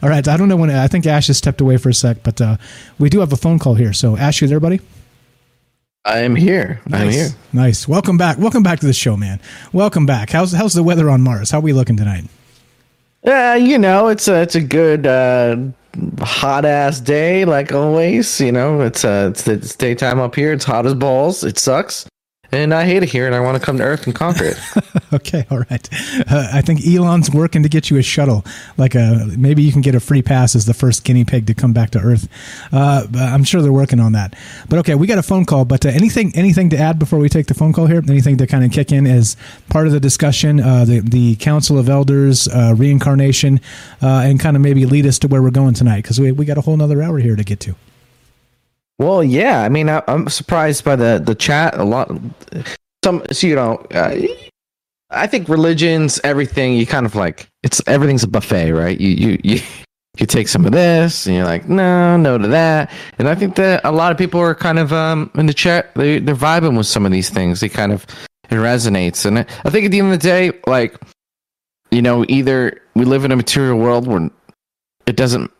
All right, I don't know when. I think Ash has stepped away for a sec, but uh, we do have a phone call here. So Ash, you there, buddy? I'm here. Nice. I'm here. Nice. Welcome back. Welcome back to the show, man. Welcome back. How's how's the weather on Mars? How are we looking tonight? Yeah, uh, you know, it's a it's a good uh, hot ass day, like always. You know, it's uh it's, it's daytime up here. It's hot as balls. It sucks. And I hate it here, and I want to come to Earth and conquer it. [LAUGHS] okay, all right. Uh, I think Elon's working to get you a shuttle. Like a maybe you can get a free pass as the first guinea pig to come back to Earth. Uh, I'm sure they're working on that. But okay, we got a phone call. But uh, anything anything to add before we take the phone call here? Anything to kind of kick in as part of the discussion? Uh, the the Council of Elders, uh, reincarnation, uh, and kind of maybe lead us to where we're going tonight because we we got a whole nother hour here to get to. Well, yeah. I mean, I, am surprised by the the chat. A lot. Some, so you know, uh, I think religions, everything. You kind of like it's everything's a buffet, right? You you you [LAUGHS] you take some of this, and you're like, no, no to that. And I think that a lot of people are kind of um in the chat. They they're vibing with some of these things. They kind of it resonates, and I think at the end of the day, like you know, either we live in a material world where it doesn't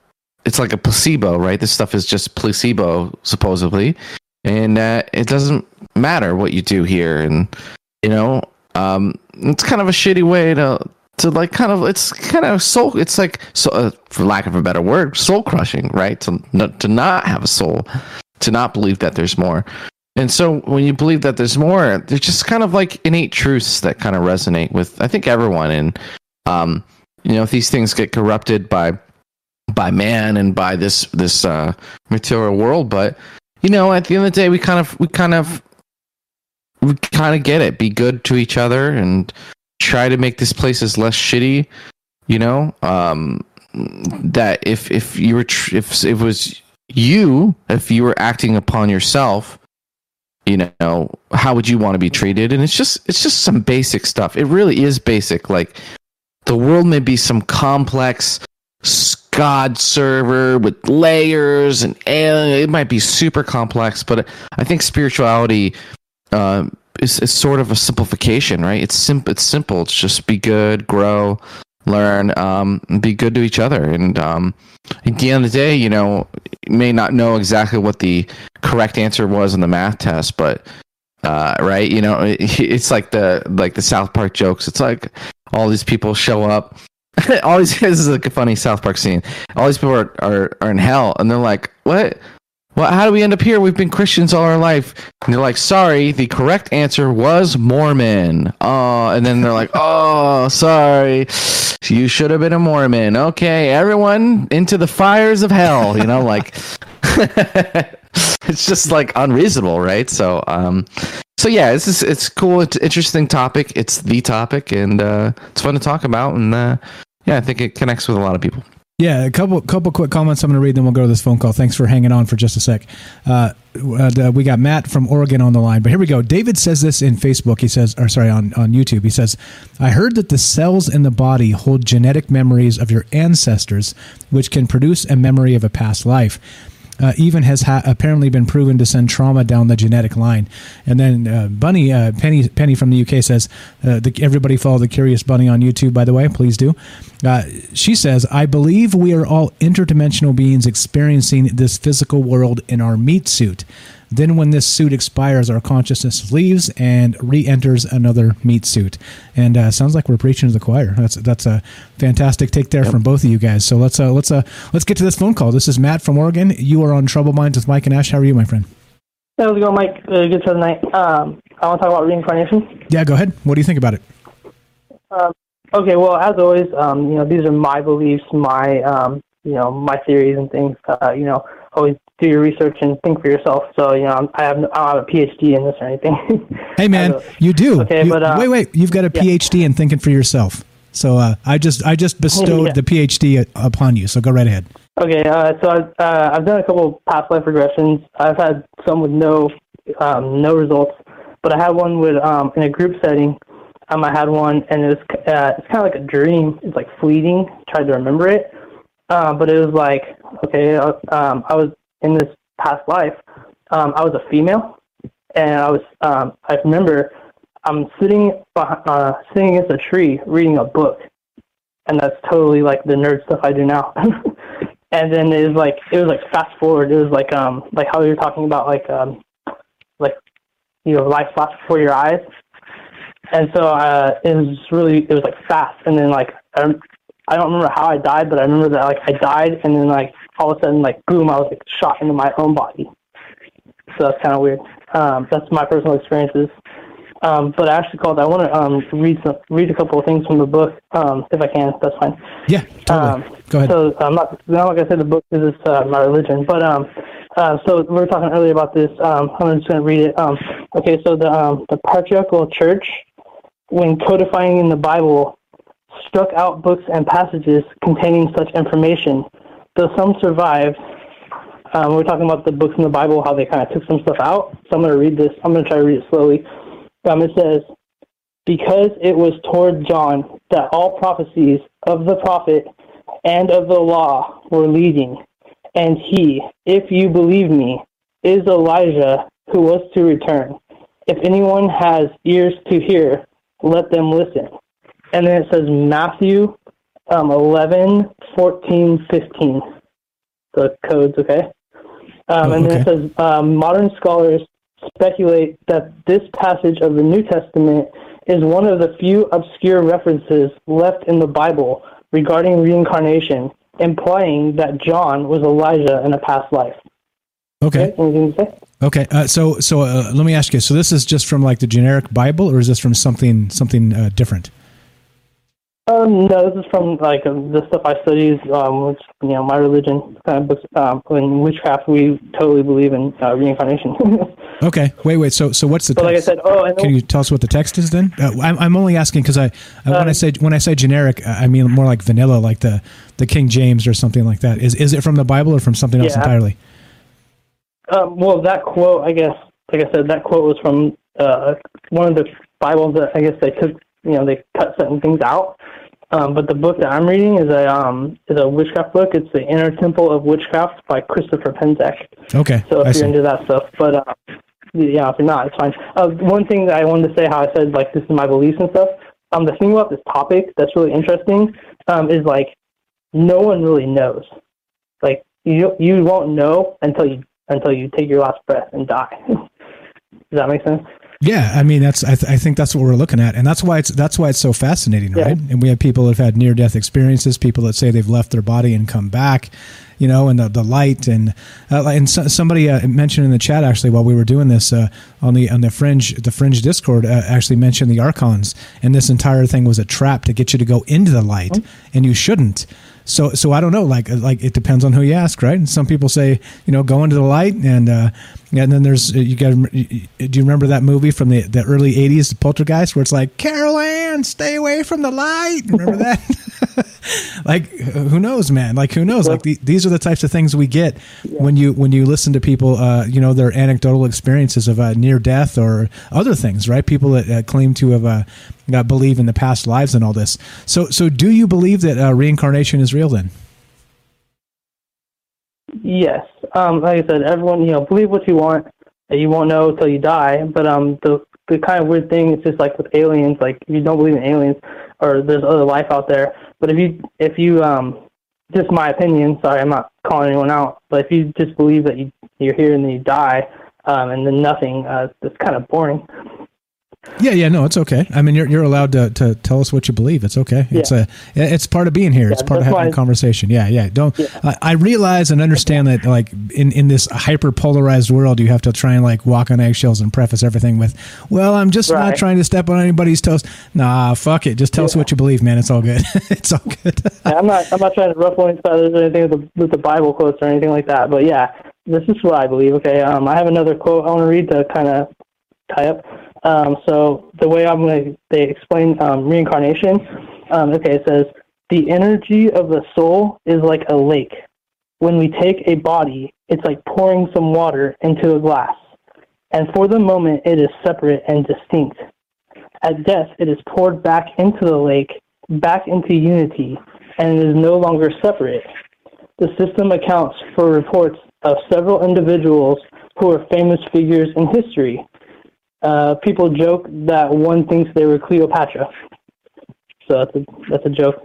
it's like a placebo, right? This stuff is just placebo, supposedly, and uh, it doesn't matter what you do here, and you know, um, it's kind of a shitty way to to like kind of it's kind of soul. It's like so, uh, for lack of a better word, soul crushing, right? To not, to not have a soul, to not believe that there's more. And so when you believe that there's more, there's just kind of like innate truths that kind of resonate with I think everyone. And um, you know, if these things get corrupted by by man and by this this uh, material world. But you know, at the end of the day, we kind of we kind of we kind of get it. Be good to each other and try to make this place as less shitty. You know, um, that if if you were tr- if it was you, if you were acting upon yourself, you know, how would you want to be treated? And it's just it's just some basic stuff. It really is basic. Like the world may be some complex God server with layers and. It might be super complex, but I think spirituality uh, is, is sort of a simplification, right? It's simple. It's simple. It's just be good, grow, learn, um, be good to each other. And um, at the end of the day, you know, you may not know exactly what the correct answer was in the math test, but uh, right, you know, it, [LAUGHS] it's like the like the South Park jokes. It's like all these people show up. [LAUGHS] all these this is like a funny South Park scene. All these people are, are, are in hell, and they're like, "What? Well, how do we end up here? We've been Christians all our life. And they're like, sorry, the correct answer was Mormon. Oh, and then they're like, [LAUGHS] oh, sorry, you should have been a Mormon. Okay, everyone into the fires of hell. You know, like [LAUGHS] it's just like unreasonable, right? So, um, so yeah, it's it's cool. It's interesting topic. It's the topic, and uh, it's fun to talk about. And uh, yeah, I think it connects with a lot of people. Yeah, a couple couple quick comments I'm going to read, then we'll go to this phone call. Thanks for hanging on for just a sec. Uh, uh, we got Matt from Oregon on the line, but here we go. David says this in Facebook. He says, or sorry, on, on YouTube. He says, I heard that the cells in the body hold genetic memories of your ancestors, which can produce a memory of a past life uh, even has ha- apparently been proven to send trauma down the genetic line. And then uh, Bunny uh, Penny Penny from the UK says, uh, the, "Everybody follow the Curious Bunny on YouTube, by the way, please do." Uh, she says, "I believe we are all interdimensional beings experiencing this physical world in our meat suit." Then, when this suit expires, our consciousness leaves and re-enters another meat suit. And uh, sounds like we're preaching to the choir. That's that's a fantastic take there yep. from both of you guys. So let's uh, let's uh, let's get to this phone call. This is Matt from Oregon. You are on Troubled Minds with Mike and Ash. How are you, my friend? How's it going, Mike? Uh, good for the night. Um, I want to talk about reincarnation. Yeah, go ahead. What do you think about it? Um, okay, well, as always, um, you know, these are my beliefs, my um, you know, my theories and things. Uh, you know, always do your research and think for yourself. So you know, I have I don't have a PhD in this or anything. [LAUGHS] hey man, you do. Okay, you, but uh, wait, wait, you've got a yeah. PhD in thinking for yourself. So uh, I just I just bestowed [LAUGHS] yeah. the PhD upon you. So go right ahead. Okay, uh, so I've, uh, I've done a couple past life regressions. I've had some with no um, no results, but I had one with um, in a group setting. Um, I had one, and it was uh, it's kind of like a dream. It's like fleeting. I Tried to remember it, uh, but it was like okay. Uh, um, I was in this past life, um, I was a female, and I was um, I remember I'm sitting uh, sitting against a tree reading a book, and that's totally like the nerd stuff I do now. [LAUGHS] and then it was like it was like fast forward. It was like um like how you're talking about like um like you know life flash before your eyes. And so uh, it was really it was like fast, and then like I, I don't remember how I died, but I remember that like I died, and then like all of a sudden, like boom, I was like shot into my own body. So that's kind of weird. Um, that's my personal experiences. Um, but I actually called. I want to um, read some, read a couple of things from the book, um, if I can. That's fine. Yeah, totally. Um, Go ahead. So I'm not. Not gonna say the book is uh, my religion, but um, uh, so we were talking earlier about this. Um, I'm just gonna read it. Um, okay, so the um, the patriarchal church, when codifying in the Bible, struck out books and passages containing such information Though some survived, um, we're talking about the books in the Bible, how they kind of took some stuff out. So I'm going to read this. I'm going to try to read it slowly. Um, it says, Because it was toward John that all prophecies of the prophet and of the law were leading, and he, if you believe me, is Elijah who was to return. If anyone has ears to hear, let them listen. And then it says Matthew um, 11, 14, 15. The codes, okay? Um, and then it says um, modern scholars speculate that this passage of the New Testament is one of the few obscure references left in the Bible regarding reincarnation, implying that John was Elijah in a past life. Okay. Okay. Okay. Uh, so, so uh, let me ask you. So, this is just from like the generic Bible, or is this from something something uh, different? Um, no, this is from like um, the stuff I study, um, which you know, my religion kind of books. Um, in witchcraft, we totally believe in uh, reincarnation. [LAUGHS] okay, wait, wait. So, so what's the? But text? like I said, oh, can you tell us what the text is then? Uh, I'm, I'm only asking because I uh, when I um, say when I say generic, I mean more like vanilla, like the the King James or something like that. Is is it from the Bible or from something else yeah. entirely? Um, well, that quote, I guess, like I said, that quote was from uh, one of the Bibles that I guess they took you know they cut certain things out. Um, but the book that I'm reading is a um, is a witchcraft book. It's the Inner Temple of Witchcraft by Christopher Penczak. Okay. So if I you're see. into that stuff, but uh, yeah, if you're not, it's fine. Uh, one thing that I wanted to say, how I said like this is my beliefs and stuff. Um, the thing about this topic that's really interesting um, is like no one really knows. Like you you won't know until you until you take your last breath and die. [LAUGHS] Does that make sense? Yeah, I mean that's I, th- I think that's what we're looking at, and that's why it's that's why it's so fascinating, Yeah. right? And we have people that have had near death experiences, people that say they've left their body and come back, you know, and the, the light and uh, and so, somebody uh, mentioned in the chat actually while we were doing this uh, on the on the fringe the fringe Discord uh, actually mentioned the archons, and this entire thing was a trap to get you to go into the light, and you shouldn't. So, so I don't know. Like, like it depends on who you ask, right? And some people say, you know, go into the light, and uh, and then there's you got. Do you remember that movie from the the early '80s, the Poltergeist, where it's like, Carol Anne, stay away from the light. Remember that? [LAUGHS] like, who knows, man? Like, who knows? Like, the, these are the types of things we get when you when you listen to people, uh, you know, their anecdotal experiences of uh, near death or other things, right? People that uh, claim to have uh, believe in the past lives and all this. So, so do you believe that uh, reincarnation is real? Then, Yes. Um, like I said, everyone, you know, believe what you want. You won't know until you die. But um, the the kind of weird thing is just like with aliens. Like if you don't believe in aliens or there's other life out there, but if you if you um, just my opinion. Sorry, I'm not calling anyone out. But if you just believe that you you're here and then you die, um, and then nothing, uh, it's kind of boring. Yeah, yeah, no, it's okay. I mean, you're you're allowed to, to tell us what you believe. It's okay. It's a it's part of being here. it's part of having a conversation. Yeah, yeah. Don't. I, I realize and understand that like in in this hyper polarized world, you have to try and like walk on eggshells and preface everything with, "Well, I'm just not trying to step on anybody's toes." Nah, fuck it. Just tell us what you believe, man. It's all good. [LAUGHS] it's all good. Yeah, I'm not I'm not trying to ruffle any feathers or anything with the, with the Bible quotes or anything like that. But yeah, this is what I believe. Okay, um, I have another quote I want to read to kind of tie up. Um, so the way I'm going they explain um, reincarnation. Um, okay, it says the energy of the soul is like a lake. When we take a body, it's like pouring some water into a glass, and for the moment it is separate and distinct. At death, it is poured back into the lake, back into unity, and it is no longer separate. The system accounts for reports of several individuals who are famous figures in history. Uh, people joke that one thinks they were Cleopatra. So that's a, that's a joke.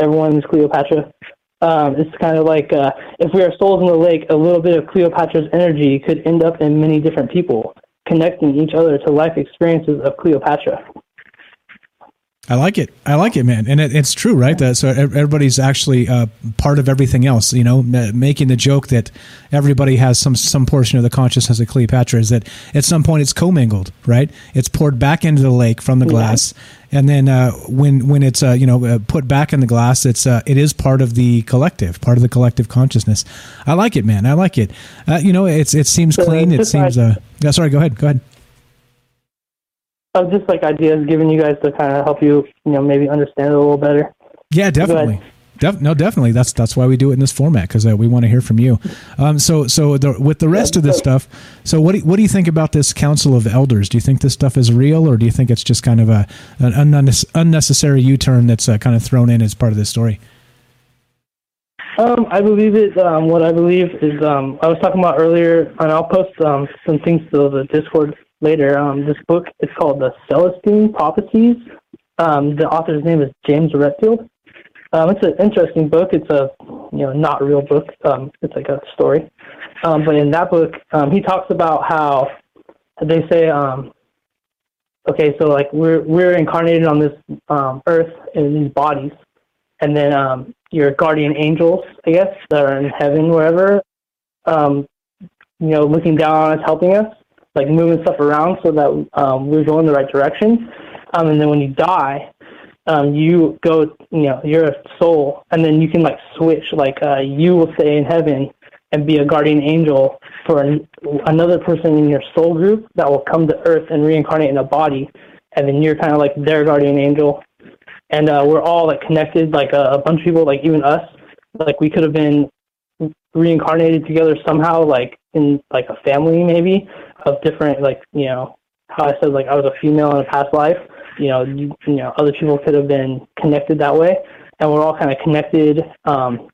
Everyone is Cleopatra. Um, it's kind of like uh, if we are souls in the lake, a little bit of Cleopatra's energy could end up in many different people, connecting each other to life experiences of Cleopatra. I like it. I like it, man, and it, it's true, right? That so everybody's actually uh, part of everything else. You know, making the joke that everybody has some some portion of the consciousness of Cleopatra is that at some point it's commingled, right? It's poured back into the lake from the glass, and then uh, when when it's uh, you know uh, put back in the glass, it's uh, it is part of the collective, part of the collective consciousness. I like it, man. I like it. Uh, you know, it's it seems clean. It seems. Uh, yeah, sorry. Go ahead. Go ahead. Of just like ideas giving you guys to kind of help you, you know, maybe understand it a little better. Yeah, definitely. Def- no, definitely. That's that's why we do it in this format because uh, we want to hear from you. Um, so so the, with the rest of this stuff, so what do you, what do you think about this Council of Elders? Do you think this stuff is real, or do you think it's just kind of a an unnecessary U turn that's uh, kind of thrown in as part of this story? Um, I believe it. Um, what I believe is, um, I was talking about earlier, and I'll post um, some things to the Discord later. Um, this book is called The Celestine Prophecies. Um, the author's name is James Redfield. Um, it's an interesting book. It's a you know not real book. Um, it's like a story. Um, but in that book, um, he talks about how they say, um, okay, so like we're we're incarnated on this um, earth in these bodies, and then um, your guardian angels, I guess, that are in heaven, wherever, um, you know, looking down on us, helping us, like moving stuff around so that um, we're going the right direction. Um, and then when you die, um, you go, you know, you're a soul, and then you can like switch, like uh, you will stay in heaven and be a guardian angel for an, another person in your soul group that will come to earth and reincarnate in a body, and then you're kind of like their guardian angel. And uh, we're all like connected, like a, a bunch of people, like even us, like we could have been reincarnated together somehow, like in like a family maybe of different, like you know how I said like I was a female in a past life. You know, you, you know other people could have been connected that way, and we're all kind of connected, um,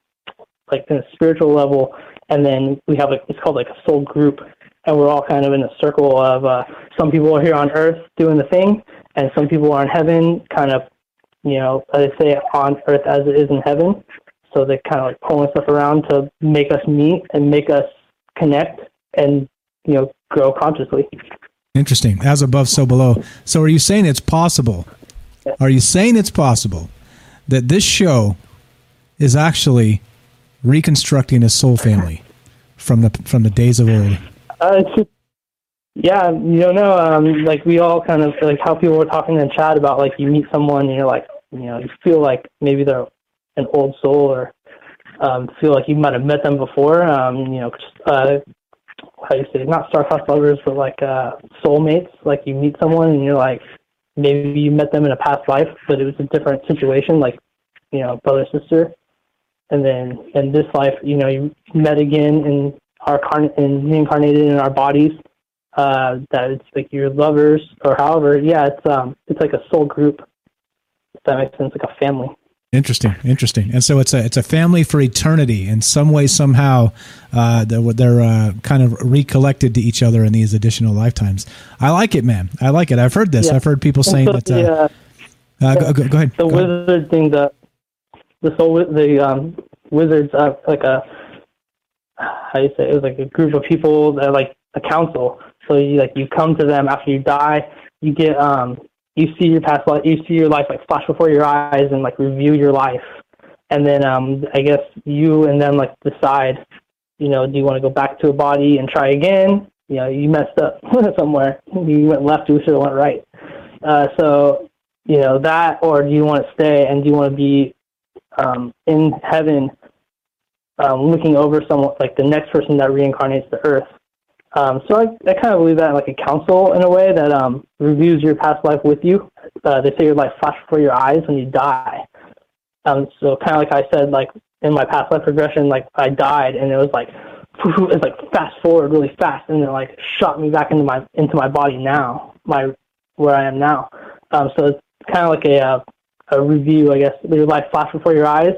like in a spiritual level. And then we have like it's called like a soul group, and we're all kind of in a circle of uh, some people are here on Earth doing the thing, and some people are in heaven, kind of, you know, they say on Earth as it is in heaven. So they're kind of like pulling stuff around to make us meet and make us connect and you know grow consciously. Interesting. As above, so below. So are you saying it's possible? Are you saying it's possible that this show is actually reconstructing a soul family from the from the days of old? Uh, just, yeah, you don't know. Um, like we all kind of like how people were talking in chat about like you meet someone and you're like, you know, you feel like maybe they're an old soul or um, feel like you might have met them before. Um, you know, uh, how you say, not star-crossed lovers, but like uh, soulmates. Like you meet someone and you're like, maybe you met them in a past life, but it was a different situation, like you know, brother sister. And then in this life, you know, you met again and are carn- and reincarnated in our bodies. Uh, that it's like your lovers or however. Yeah, it's um, it's like a soul group. If that makes sense, like a family. Interesting, interesting. And so it's a it's a family for eternity. In some way, somehow, uh, they're, they're uh, kind of recollected to each other in these additional lifetimes. I like it, man. I like it. I've heard this. Yeah. I've heard people saying So that. Uh, uh, uh, go, go, go ahead. the Go ahead. wizard thing, the the soul, the um, wizards, uh, like a how you say? It was like a group of people that like a council. So you like you come to them after you die. You get um, you see your past life, you see your life like flash before your eyes and like review your life, and then um, I guess you and them like decide. You know, do you want to go back to a body and try again? You know, you messed up [LAUGHS] somewhere. You went left. You should have went right. Uh, so you know that or do you want to stay and do you want to be um, in heaven um, looking over someone like the next person that reincarnates to earth um, so I, I kind of believe that like a council in a way that um, reviews your past life with you uh, they say your life flash before your eyes when you die um, so kind of like I said like in my past life progression like I died and it was like [LAUGHS] it was like fast forward really fast and then like shot me back into my into my body now my where I am now um, so it's kind of like a uh, a review, I guess. Your life flash before your eyes.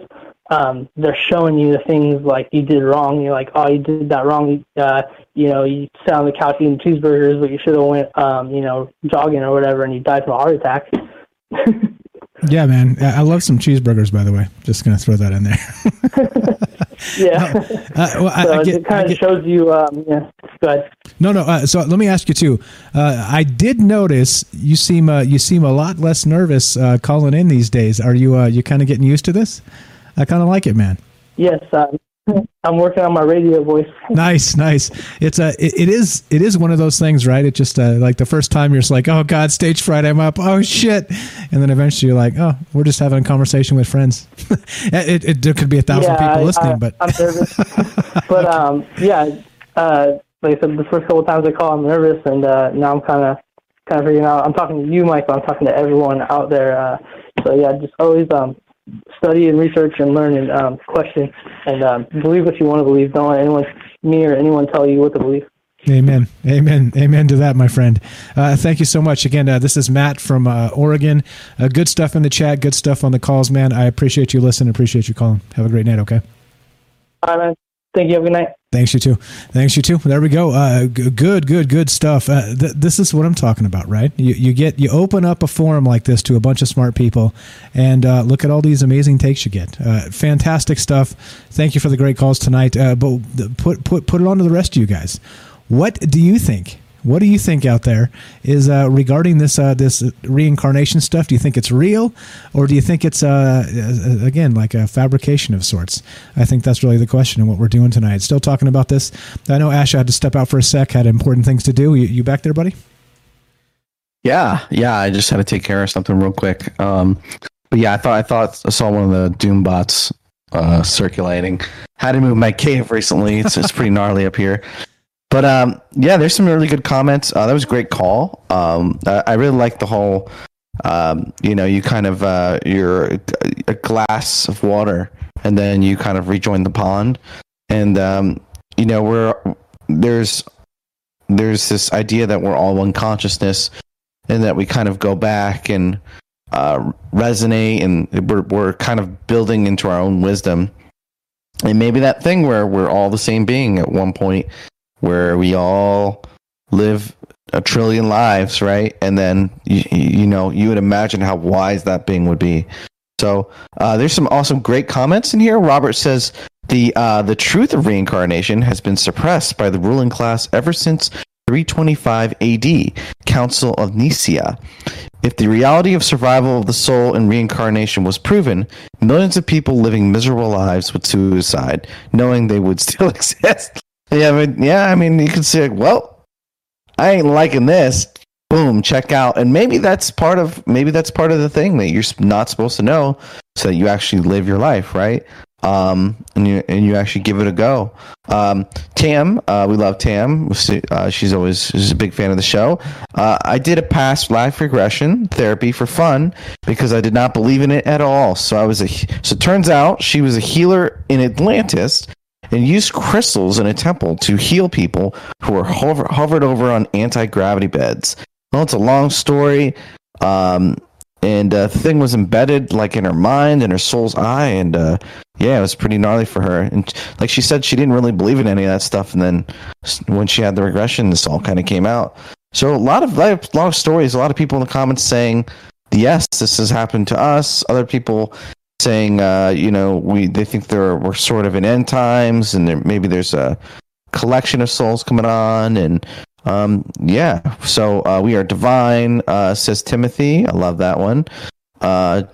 Um, they're showing you the things like you did wrong. You're like, oh, you did that wrong. Uh, you know, you sat on the couch eating cheeseburgers, but you should have went, um, you know, jogging or whatever, and you died from a heart attack. [LAUGHS] Yeah, man. I love some cheeseburgers, by the way. Just gonna throw that in there. [LAUGHS] yeah. Uh, well, I- so I get- it kind of shows you. Um, yeah. Go ahead. No, no. Uh, so let me ask you too. Uh, I did notice you seem uh, you seem a lot less nervous uh, calling in these days. Are you uh, you kind of getting used to this? I kind of like it, man. Yes. Um, I'm working on my radio voice. Nice, nice. It's a it, it is it is one of those things, right? It just uh, like the first time you're just like, oh god, stage fright, I'm up. Oh shit, and then eventually you're like, oh, we're just having a conversation with friends. [LAUGHS] it, it, there could be a thousand yeah, people I- listening, I, but I'm nervous. [LAUGHS] but um, yeah, uh, like I said, the first couple of times I call, I'm nervous, and uh, now I'm kind of kind of figuring out. I'm talking to you, Michael. I'm talking to everyone out there. Uh, so yeah, just always um, study and research and learn and um, question and um, believe what you want to believe. Don't let anyone, me or anyone, tell you what to believe. Amen. Amen. Amen to that, my friend. Uh, thank you so much. Again, uh, this is Matt from uh, Oregon. Uh, good stuff in the chat. Good stuff on the calls, man. I appreciate you listening. Appreciate you calling. Have a great night, okay? All right, man. Thank you. Have a good night. Thanks, you too. Thanks, you too. There we go. Uh, g- good, good, good stuff. Uh, th- this is what I'm talking about, right? You, you get you open up a forum like this to a bunch of smart people, and uh, look at all these amazing takes you get. Uh, fantastic stuff. Thank you for the great calls tonight. Uh, but th- put put put it on to the rest of you guys. What do you think? What do you think out there is uh, regarding this uh, this reincarnation stuff? Do you think it's real, or do you think it's uh, uh, again like a fabrication of sorts? I think that's really the question and what we're doing tonight. Still talking about this. I know Ash had to step out for a sec, had important things to do. You, you back there, buddy? Yeah, yeah. I just had to take care of something real quick. Um, but yeah, I thought I thought I saw one of the Doom bots uh, circulating. Had to move my cave recently. It's it's pretty gnarly up here. But um, yeah, there's some really good comments. Uh, that was a great call. Um, I, I really like the whole. Um, you know, you kind of uh, you're a, glass of water, and then you kind of rejoin the pond, and um, you know we're there's there's this idea that we're all one consciousness and that we kind of go back and uh, resonate and we're, we're kind of building into our own wisdom and maybe that thing where we're all the same being at one point where we all live a trillion lives, right? And then you, you know you would imagine how wise that being would be. So uh, there's some awesome, great comments in here. Robert says the uh, the truth of reincarnation has been suppressed by the ruling class ever since 325 AD, Council of Nicaea. If the reality of survival of the soul and reincarnation was proven, millions of people living miserable lives would suicide, knowing they would still [LAUGHS] exist. Yeah, I mean, yeah, I mean, you could say, well, I ain't liking this. Boom, check out. And maybe that's part of maybe that's part of the thing that you're not supposed to know, so that you actually live your life, right? um, and you and you actually give it a go. Um, Tam, uh, we love Tam. Uh, she's always she's a big fan of the show. Uh, I did a past life regression therapy for fun because I did not believe in it at all. So I was a so it turns out she was a healer in Atlantis and used crystals in a temple to heal people who were hover, hovered over on anti gravity beds. Well, it's a long story. Um, and uh, the thing was embedded like in her mind and her soul's eye and uh, yeah it was pretty gnarly for her and like she said she didn't really believe in any of that stuff and then when she had the regression this all kind of came out so a lot of lot of stories a lot of people in the comments saying yes this has happened to us other people saying uh, you know we they think there we're sort of in end times and there, maybe there's a collection of souls coming on and um, yeah, so uh, we are divine, uh, says Timothy. I love that one. Uh,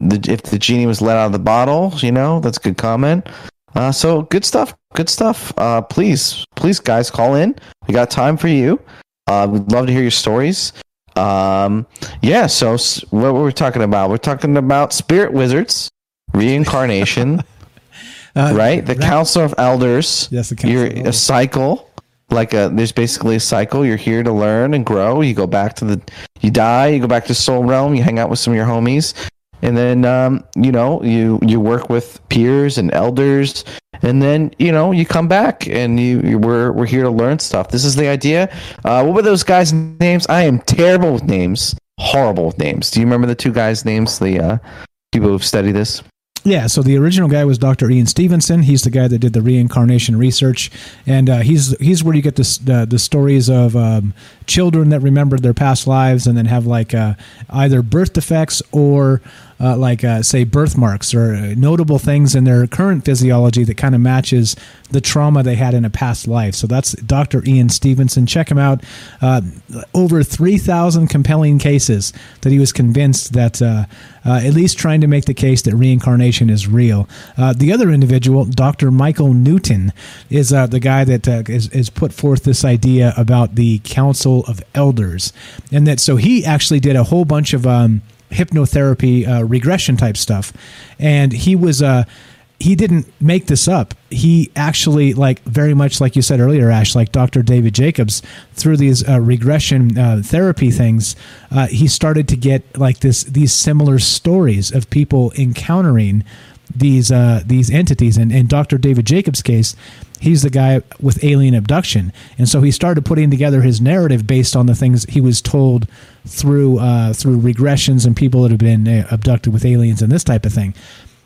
the, if the genie was let out of the bottle, you know, that's a good comment. Uh, so good stuff, good stuff. Uh, please, please, guys, call in. We got time for you. Uh, we'd love to hear your stories. Um, yeah, so what were we talking about? We're talking about spirit wizards, reincarnation, [LAUGHS] right? The Council of Elders. Yes, the Council You're a cycle like a there's basically a cycle. You're here to learn and grow. You go back to the you die you go back to soul realm you hang out with some of your homies. And then um, you know you you work with peers and elders. And then you know you come back and you, you we're we're here to learn stuff. This is the idea. Uh, what were those guys names? I am terrible with names. Horrible with names. Do you remember the two guys names? The uh, people who've studied this yeah, so the original guy was Dr. Ian Stevenson. He's the guy that did the reincarnation research, and uh, he's he's where you get this, uh, the stories of um, children that remember their past lives and then have like uh, either birth defects or uh, like uh, say birthmarks or uh, notable things in their current physiology that kind of matches the trauma they had in a past life. So that's Dr. Ian Stevenson. Check him out. Uh, over 3,000 compelling cases that he was convinced that uh, uh, at least trying to make the case that reincarnation is real. the other individual, Dr. Michael Newton, is the guy that is, is put forth this idea about the Council of Elders, and that so he actually did a whole bunch of um, hypnotherapy uh, regression type stuff, and he was uh, he didn't make this up. He actually, like very much like you said earlier, Ash, like Dr. David Jacobs, through these uh, regression uh, therapy things, uh, he started to get like this these similar stories of people encountering these uh, these entities. And in Dr. David Jacobs' case, he's the guy with alien abduction, and so he started putting together his narrative based on the things he was told through uh, through regressions and people that have been uh, abducted with aliens and this type of thing.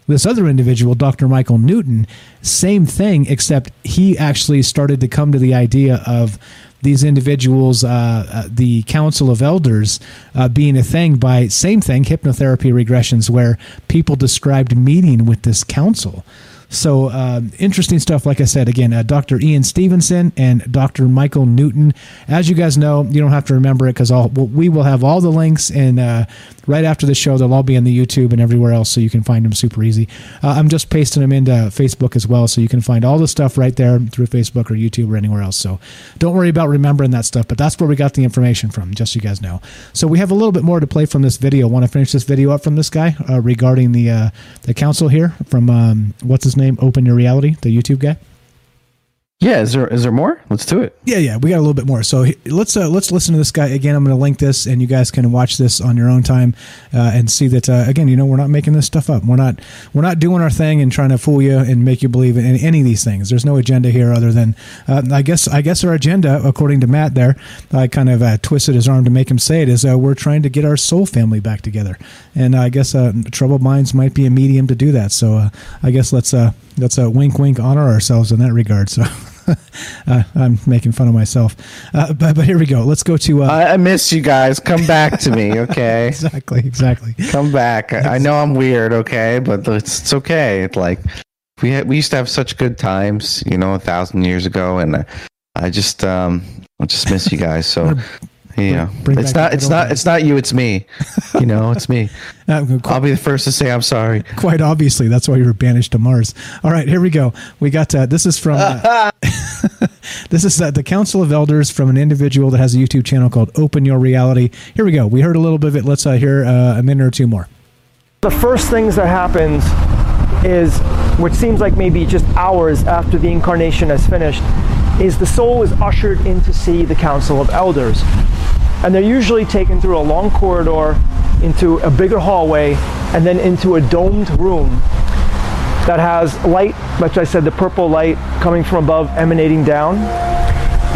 This other individual, Dr. Michael Newton, same thing, except he actually started to come to the idea of these individuals, uh, uh, the Council of Elders, uh, being a thing by same thing, hypnotherapy regressions, where people described meeting with this council. So uh, interesting stuff. Like I said, again, uh, Dr. Ian Stevenson and Dr. Michael Newton. As you guys know, you don't have to remember it because we will have all the links and uh, right after the show, they'll all be on the YouTube and everywhere else, so you can find them super easy. Uh, I'm just pasting them into Facebook as well, so you can find all the stuff right there through Facebook or YouTube or anywhere else. So don't worry about remembering that stuff, but that's where we got the information from, just so you guys know. So we have a little bit more to play from this video. Want to finish this video up from this guy uh, regarding the the council here from um, what's his name? Name? Open Your Reality, the YouTube guy. Yeah, is there is there more? Let's do it. Yeah, yeah, we got a little bit more. So let's uh, let's listen to this guy again. I'm going to link this, and you guys can watch this on your own time uh, and see that uh, again. You know, we're not making this stuff up. We're not we're not doing our thing and trying to fool you and make you believe in any of these things. There's no agenda here other than uh, I guess I guess our agenda, according to Matt, there, I kind of uh, twisted his arm to make him say it is uh, we're trying to get our soul family back together, and I guess troubled minds might be a medium to do that. So I guess let's let's wink wink honor ourselves in that regard. So. [LAUGHS] [LAUGHS] uh, I'm making fun of myself. Uh, but, but here we go. Let's go to. Uh, I, I miss you guys. Come back to me, okay? [LAUGHS] exactly, exactly. Come back. I, I know I'm weird, okay, but it's, it's okay. It's like we had, we used to have such good times, you know, a thousand years ago, and uh, I just um I just miss you guys. So [LAUGHS] yeah, bring it's not it's not old it's not you, it's me. You know, it's me. [LAUGHS] Uh, I'll be the first to say I'm sorry. [LAUGHS] Quite obviously, that's why you were banished to Mars. All right, here we go. We got uh, this is from uh, [LAUGHS] this is uh, the Council of Elders from an individual that has a YouTube channel called Open Your Reality. Here we go. We heard a little bit of it. Let's uh, hear uh, a minute or two more. The first things that happens is, which seems like maybe just hours after the incarnation has finished, is the soul is ushered in to see the Council of Elders. And they're usually taken through a long corridor into a bigger hallway and then into a domed room that has light, like I said, the purple light coming from above emanating down.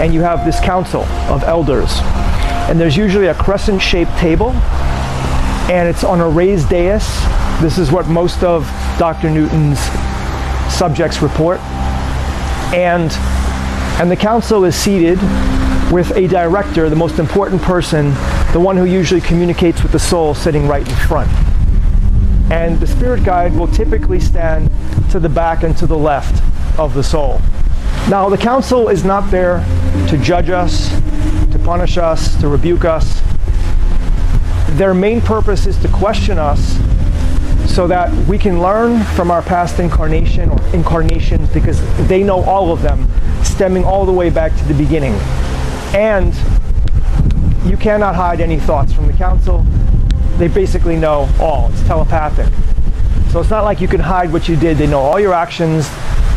And you have this council of elders. And there's usually a crescent shaped table, and it's on a raised dais. This is what most of Dr. Newton's subjects report. And, and the council is seated with a director, the most important person, the one who usually communicates with the soul, sitting right in front. And the spirit guide will typically stand to the back and to the left of the soul. Now, the council is not there to judge us, to punish us, to rebuke us. Their main purpose is to question us so that we can learn from our past incarnation or incarnations because they know all of them, stemming all the way back to the beginning. And you cannot hide any thoughts from the council. They basically know all. It's telepathic. So it's not like you can hide what you did. They know all your actions,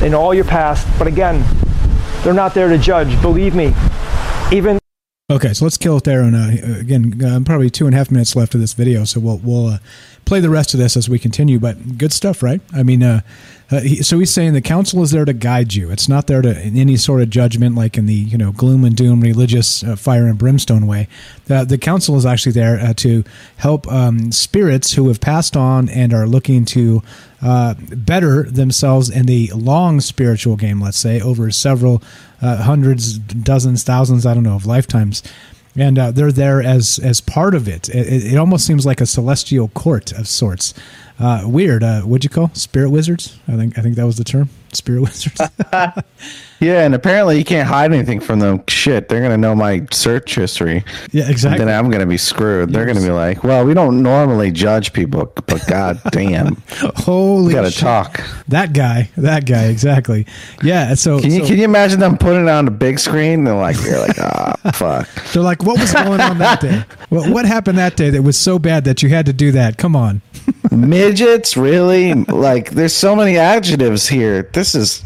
they know all your past. But again, they're not there to judge. Believe me. Even Okay, so let's kill it there. And uh, again, uh, probably two and a half minutes left of this video, so we'll we'll uh, play the rest of this as we continue. But good stuff, right? I mean, uh, uh, he, so he's saying the council is there to guide you. It's not there to any sort of judgment, like in the you know gloom and doom religious uh, fire and brimstone way. The the council is actually there uh, to help um, spirits who have passed on and are looking to uh, better themselves in the long spiritual game. Let's say over several uh, hundreds, dozens, thousands, I don't know, of lifetimes and uh, they're there as as part of it. It, it. almost seems like a celestial court of sorts. Uh, weird. Uh, what'd you call spirit wizards? I think I think that was the term. Spirit wizards. [LAUGHS] Yeah, and apparently you can't hide anything from them. Shit, they're gonna know my search history. Yeah, exactly. And then I'm gonna be screwed. They're gonna be like, "Well, we don't normally judge people, but god damn, [LAUGHS] Holy, gotta shit. talk." That guy. That guy. Exactly. Yeah. So Can you so can you imagine them putting it on the big screen? They're like, they're like, ah, [LAUGHS] fuck. they're like, what was going on that day? What, what happened that day that was so bad that you had to do that? Come on. Midgets, really? Like, there's so many adjectives here. This is.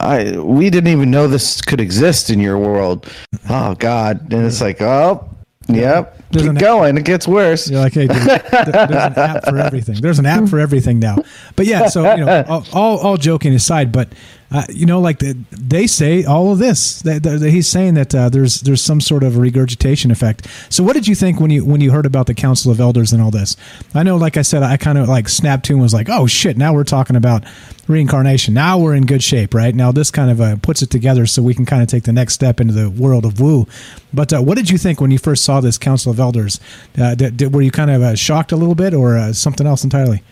I we didn't even know this could exist in your world. Oh God! And it's like, oh, yep. There's Keep going. It gets worse. You're like, hey, dude, there's an app for everything. There's an app for everything now. But yeah, so you know, all all, all joking aside, but uh, you know, like the, they say all of this. He's saying that uh, there's there's some sort of regurgitation effect. So what did you think when you when you heard about the Council of Elders and all this? I know, like I said, I kind of like snapped to and was like, oh shit, now we're talking about reincarnation. Now we're in good shape, right? Now this kind of uh, puts it together so we can kind of take the next step into the world of woo. But uh, what did you think when you first saw this Council of Elders? Uh, did, did, were you kind of shocked a little bit, or something else entirely?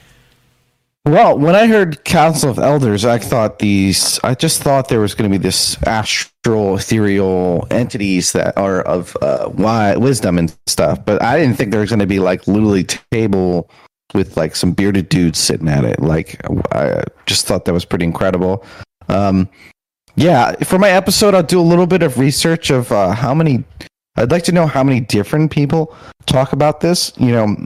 Well, when I heard Council of Elders, I thought these. I just thought there was going to be this astral, ethereal entities that are of uh, wisdom and stuff. But I didn't think there was going to be like literally table with like some bearded dudes sitting at it. Like I just thought that was pretty incredible. Um, yeah, for my episode, I'll do a little bit of research of uh, how many. I'd like to know how many different people talk about this. You know,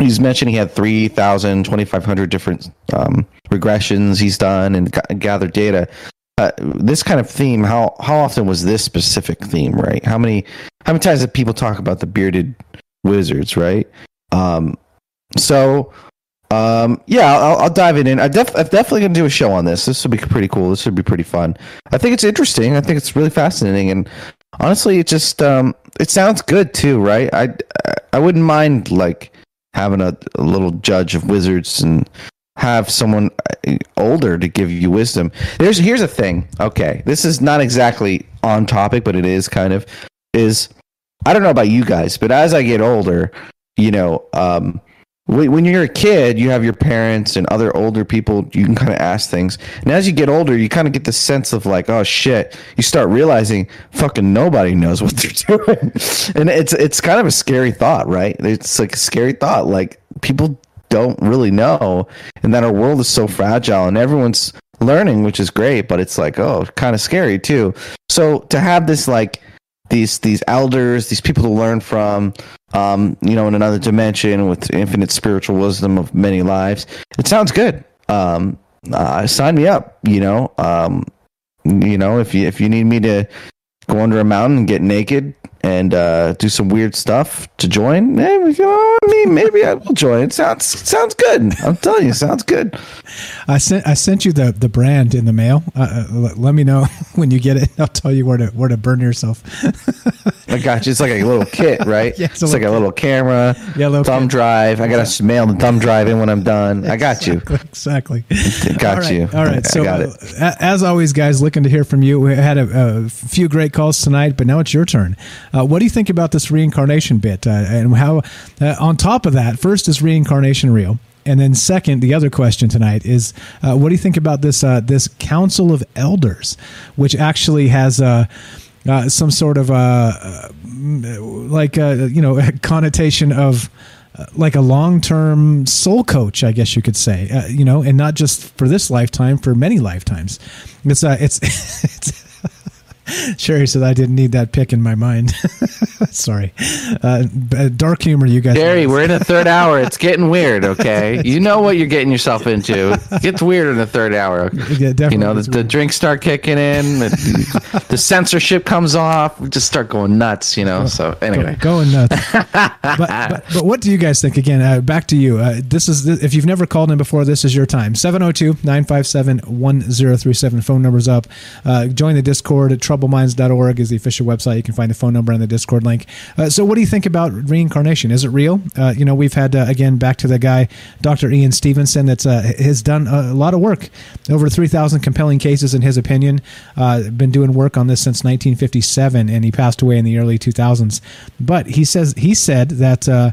he's mentioned he had 3,000, 2,500 different um, regressions he's done and gathered data. Uh, this kind of theme, how how often was this specific theme, right? How many how many times did people talk about the bearded wizards, right? Um, so um, yeah, I'll, I'll dive in. I I'm definitely going to do a show on this. This would be pretty cool. This would be pretty fun. I think it's interesting. I think it's really fascinating, and honestly, it just um, it sounds good too, right? I I wouldn't mind like having a, a little judge of wizards and have someone uh, older to give you wisdom. There's here's a thing. Okay, this is not exactly on topic, but it is kind of is. I don't know about you guys, but as I get older, you know, um, when you're a kid, you have your parents and other older people. You can kind of ask things, and as you get older, you kind of get the sense of like, oh shit. You start realizing, fucking nobody knows what they're [LAUGHS] doing, and it's it's kind of a scary thought, right? It's like a scary thought. Like people don't really know, and that our world is so fragile, and everyone's learning, which is great, but it's like, oh, kind of scary too. So to have this like these these elders, these people to learn from, um, you know, in another dimension with infinite spiritual wisdom of many lives. It sounds good. Um, uh, sign me up. You know, um, you know, if you if you need me to go under a mountain and get naked and uh, do some weird stuff to join, maybe, you know, I mean, maybe I will join. It sounds sounds good. I'm telling you, sounds good. I sent I sent you the, the brand in the mail. Uh, uh let me know [LAUGHS] when you get it. I'll tell you where to where to burn yourself. [LAUGHS] I got you. It's like a little kit, [LAUGHS] right? yeah, it's, it's like a little camera, yeah, little thumb kit. drive. I got to mail the thumb drive in when I'm done. I got you. Exactly. got all right, you. All right. so, uh, as always, guys, looking to hear from you. We had a, a few great calls tonight, but now it's your turn. Uh, what do you think about this reincarnation bit? Uh, and how, uh, on top of that, first is reincarnation real? And then, second, the other question tonight is, uh, what do you think about this uh, this Council of Elders, which actually has uh, uh some sort of uh, like you know [LAUGHS] connotation of like a long term soul coach, I guess you could say, you know, and not just for this lifetime, for many lifetimes. It's it's [LAUGHS] it's Sherry said I didn't need that pick in my mind. [LAUGHS] Sorry. Uh, dark humor, you guys. Sherry, we're in the third [LAUGHS] hour. It's getting weird, okay? You know what you're getting yourself into. It gets weird in the third hour. Yeah, definitely. You know, the, the drinks start kicking in, the, the, censorship comes off. We just start going nuts, you know? So, anyway. Going nuts. [LAUGHS] but, but, but, what do you guys think? Again, uh, back to you. Uh, this is, if you've never called in before, this is your time. 702 957 1037. Phone number's up. Uh, join the Discord at trouble troubledminds.org is the official website. You can find the phone number and the Discord link. Uh, so, what do you think about reincarnation? Is it real? Uh, you know, we've had, uh, again, back to the guy, Dr. Ian Stevenson, that uh, has done a lot of work, over 3,000 compelling cases in his opinion. Uh, been doing work on this since 1957, and he passed away in the early 2000s. But he says he said that uh,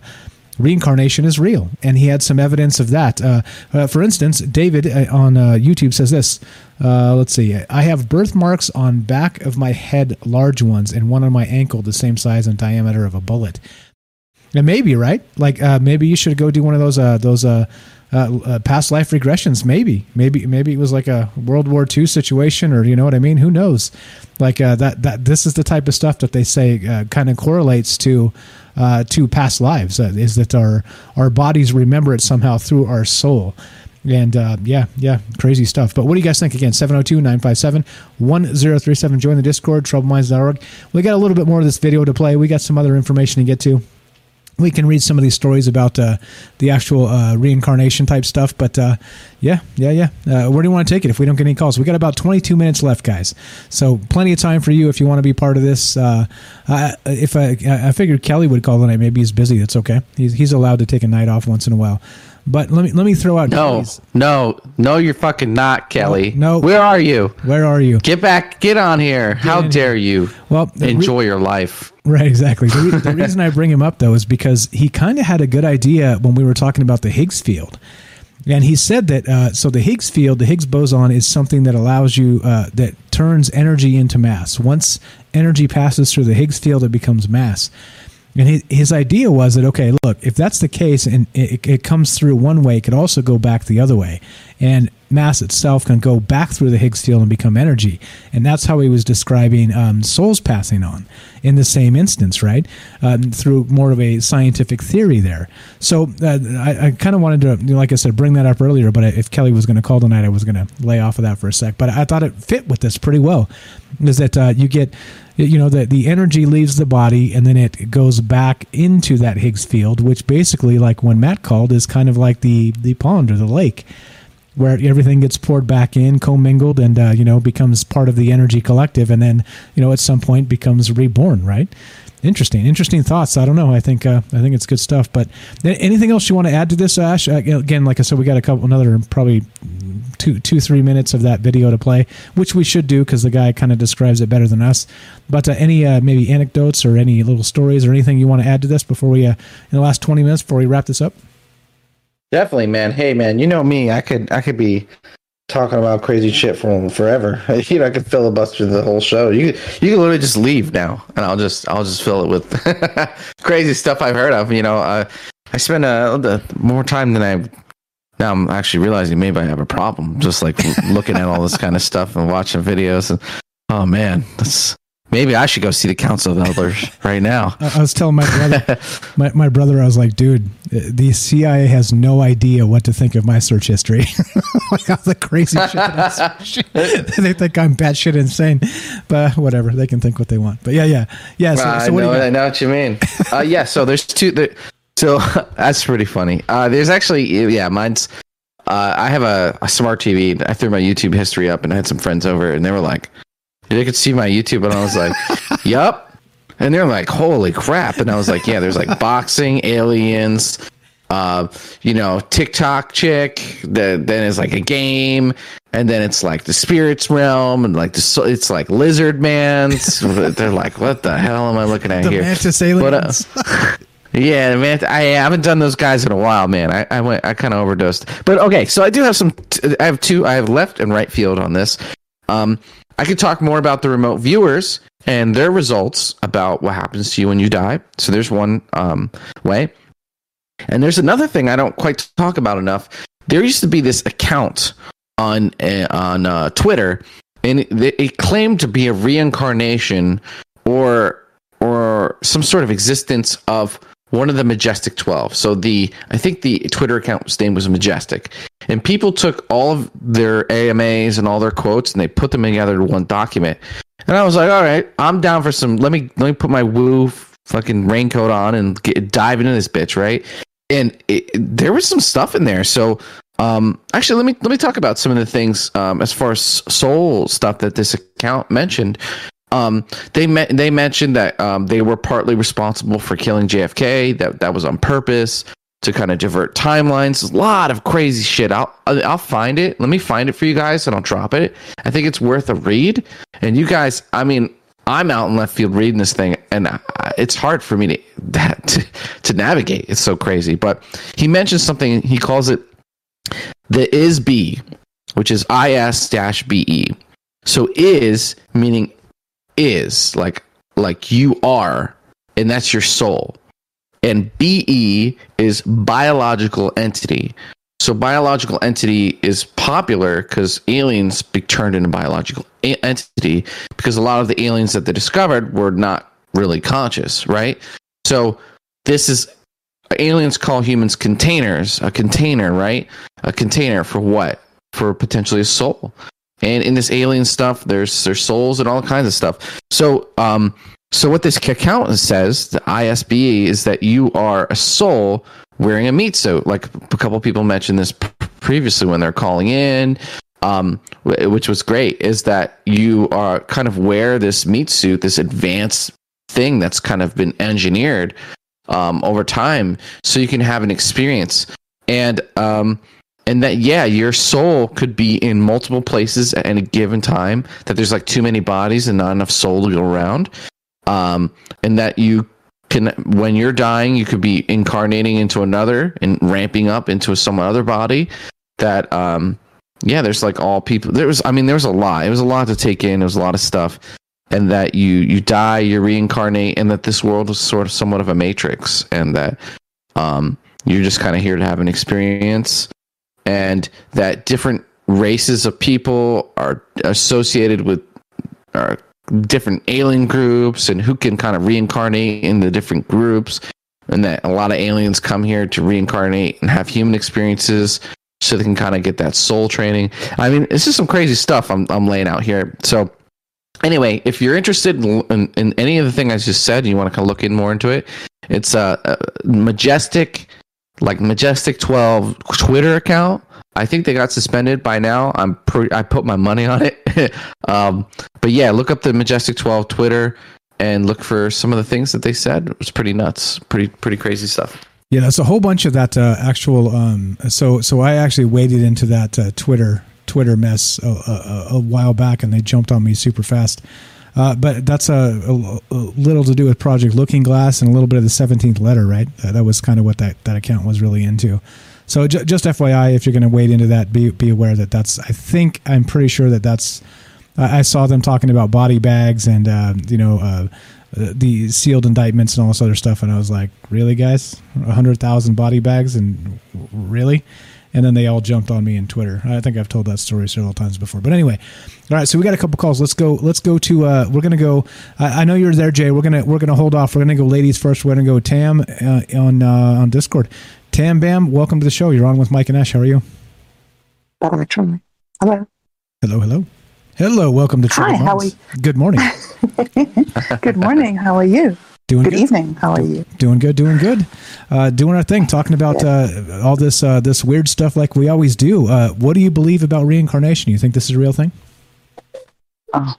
reincarnation is real, and he had some evidence of that. Uh, uh, for instance, David uh, on uh, YouTube says this. Uh, let's see. I have birthmarks on back of my head, large ones, and one on my ankle, the same size and diameter of a bullet. And maybe right, like uh, maybe you should go do one of those those. Past life regressions maybe maybe maybe it was like a world war ii situation or you know what i mean who knows like that that this is the type of stuff that they say kind of correlates to uh, to past lives. Uh, is that our our bodies remember it somehow through our soul. And uh, yeah, yeah, crazy stuff. But what do you guys think? Again, 702 957 1037. Join the Discord, troubledminds.org. We got a little bit more of this video to play. We got some other information to get to we can read some of these stories about uh, the actual uh, reincarnation type stuff. But uh, yeah, yeah, yeah. Uh, where do you want to take it if we don't get any calls? We got about 22 minutes left, guys. So plenty of time for you if you want to be part of this. Uh, if I, I figured Kelly would call tonight, maybe he's busy. That's okay. He's, he's allowed to take a night off once in a while. But let me let me throw out. No, Kelly's. no, no, you're fucking not, Kelly. No, no, where are you? Where are you? Get back! Get on here! Get How dare here. you? Well, enjoy re- your life. Right, exactly. The, re- the [LAUGHS] reason I bring him up though is because he kind of had a good idea when we were talking about the Higgs field. And he said that uh, so the Higgs field, the Higgs boson, is something that allows you uh, that turns energy into mass. Once energy passes through the Higgs field, it becomes mass. And his idea was that, okay, look, if that's the case and it, it comes through one way, it could also go back the other way. And mass itself can go back through the Higgs field and become energy. And that's how he was describing um, souls passing on in the same instance, right? Um, through more of a scientific theory there. So uh, I, I kind of wanted to, you know, like I said, bring that up earlier, but if Kelly was going to call tonight, I was going to lay off of that for a sec. But I thought it fit with this pretty well, is that uh, you get you know the the energy leaves the body and then it goes back into that Higgs field, which basically, like when Matt called, is kind of like the the pond or the lake, where everything gets poured back in, commingled, and uh, you know becomes part of the energy collective, and then you know at some point becomes reborn, right? Interesting, interesting thoughts. I don't know. I think uh, I think it's good stuff. But anything else you want to add to this, Ash? Uh, again, like I said, we got a couple, another probably two, two, three minutes of that video to play, which we should do because the guy kind of describes it better than us. But uh, any uh, maybe anecdotes or any little stories or anything you want to add to this before we, uh, in the last twenty minutes before we wrap this up? Definitely, man. Hey, man, you know me. I could I could be talking about crazy shit for forever. [LAUGHS] you know, I could filibuster the whole show. You you literally just leave now, and I'll just I'll just fill it with [LAUGHS] crazy stuff I've heard of. You know, uh, I spend uh, more time than I. Now I'm actually realizing maybe I have a problem, just like [LAUGHS] looking at all this kind of stuff and watching videos. And oh man, that's Maybe I should go see the Council of Elders [LAUGHS] right now. I was telling my brother, my, my brother, I was like, dude, the CIA has no idea what to think of my search history. [LAUGHS] like all the crazy shit. that I [LAUGHS] they think I'm batshit insane, but whatever. They can think what they want. But yeah, yeah, yeah. So, uh, so what I, know, I know what you mean. uh, yeah. So there's two. There, so that's pretty funny. Uh, there's actually, yeah, mine's. Uh, I have a, a smart TV. I threw my YouTube history up, and I had some friends over, and they were like they could see my YouTube, and I was like, [LAUGHS] "Yup." And they're like, "Holy crap!" And I was like, "Yeah, there's like boxing, aliens, uh, you know, TikTok chick. The, then it's like a game, and then it's like the spirits realm, and like the it's like lizard man. [LAUGHS] they're like, "What the hell am I looking at the here?" Mantis aliens. But, uh, [LAUGHS] yeah, man. I, haven't done those guys in a while, man. I, I went, I kind of overdosed. But okay, so I do have some. T- I have two. I have left and right field on this. Um, I could talk more about the remote viewers and their results about what happens to you when you die. So there's one um, way. And there's another thing I don't quite talk about enough. There used to be this account on uh, on uh, Twitter, and it, it claimed to be a reincarnation or or some sort of existence of one of the Majestic 12. So the I think the Twitter account's name was Majestic. And people took all of their AMAs and all their quotes and they put them together in one document. And I was like, all right, I'm down for some let me let me put my woo fucking raincoat on and get dive into this bitch, right? And it, there was some stuff in there. So um actually let me let me talk about some of the things um as far as soul stuff that this account mentioned um, they they mentioned that um, they were partly responsible for killing JFK. That that was on purpose to kind of divert timelines. A lot of crazy shit. I'll I'll find it. Let me find it for you guys, and I'll drop it. I think it's worth a read. And you guys, I mean, I'm out in left field reading this thing, and it's hard for me to that to, to navigate. It's so crazy. But he mentions something. He calls it the is be, which is is dash be. So is meaning is like like you are and that's your soul. And be is biological entity. So biological entity is popular because aliens be turned into biological a- entity because a lot of the aliens that they discovered were not really conscious right? So this is aliens call humans containers a container right? A container for what? For potentially a soul and in this alien stuff there's there's souls and all kinds of stuff. So um so what this account says the isbe is that you are a soul wearing a meat suit like a couple people mentioned this previously when they're calling in. Um, which was great is that you are kind of wear this meat suit this advanced thing that's kind of been engineered um, over time so you can have an experience. And um, and that yeah your soul could be in multiple places at any given time that there's like too many bodies and not enough soul to go around. Um, and that you can when you're dying you could be incarnating into another and ramping up into some other body that um yeah there's like all people there was i mean there was a lot. It was a lot to take in. It was a lot of stuff. And that you you die you reincarnate and that this world is sort of somewhat of a matrix and that um you're just kind of here to have an experience and that different races of people are associated with are different alien groups and who can kind of reincarnate in the different groups and that a lot of aliens come here to reincarnate and have human experiences so they can kind of get that soul training. I mean, it's just some crazy stuff I'm, I'm laying out here. So, anyway, if you're interested in, in, in any of the thing I just said, and you want to kind of look in more into it, it's a, a majestic like Majestic 12 Twitter account. I think they got suspended by now. I'm I put my money on it. [LAUGHS] um, but yeah, look up the Majestic 12 Twitter and look for some of the things that they said. It was pretty nuts, pretty pretty crazy stuff. Yeah, that's a whole bunch of that uh, actual. Um, so so I actually waded into that uh, Twitter Twitter mess a, a, a, while back, and they jumped on me super fast. Uh, but that's a, a, little to do with Project Looking Glass and a little bit of the Seventeenth Letter, right? that was kind of what that, that account was really into. So j- just FYI, if you're going to wade into that, be be aware that that's. I think I'm pretty sure that that's. I saw them talking about body bags and uh, you know uh, the sealed indictments and all this other stuff, and I was like, really, guys, hundred thousand body bags and really and then they all jumped on me in Twitter. I think I've told that story several times before. But anyway, all right. So we got a couple calls. Let's go. Let's go to. Uh, we're gonna go. I, I, know you're there, Jay. We're gonna we're gonna hold off. We're gonna go ladies first. We're gonna go Tam uh, on uh, on Discord. TamBam, welcome to the show. You're on with Mike and Ash. How are you? Hello. Hello. Hello. Hello. Welcome to. Hi. How are you? Good morning. [LAUGHS] Good morning. How are you? Doing good, good, evening. How are you? Doing good. Doing good. Uh, doing our thing. Talking about uh, all this uh, this weird stuff like we always do. Uh, what do you believe about reincarnation? You think this is a real thing? Oh.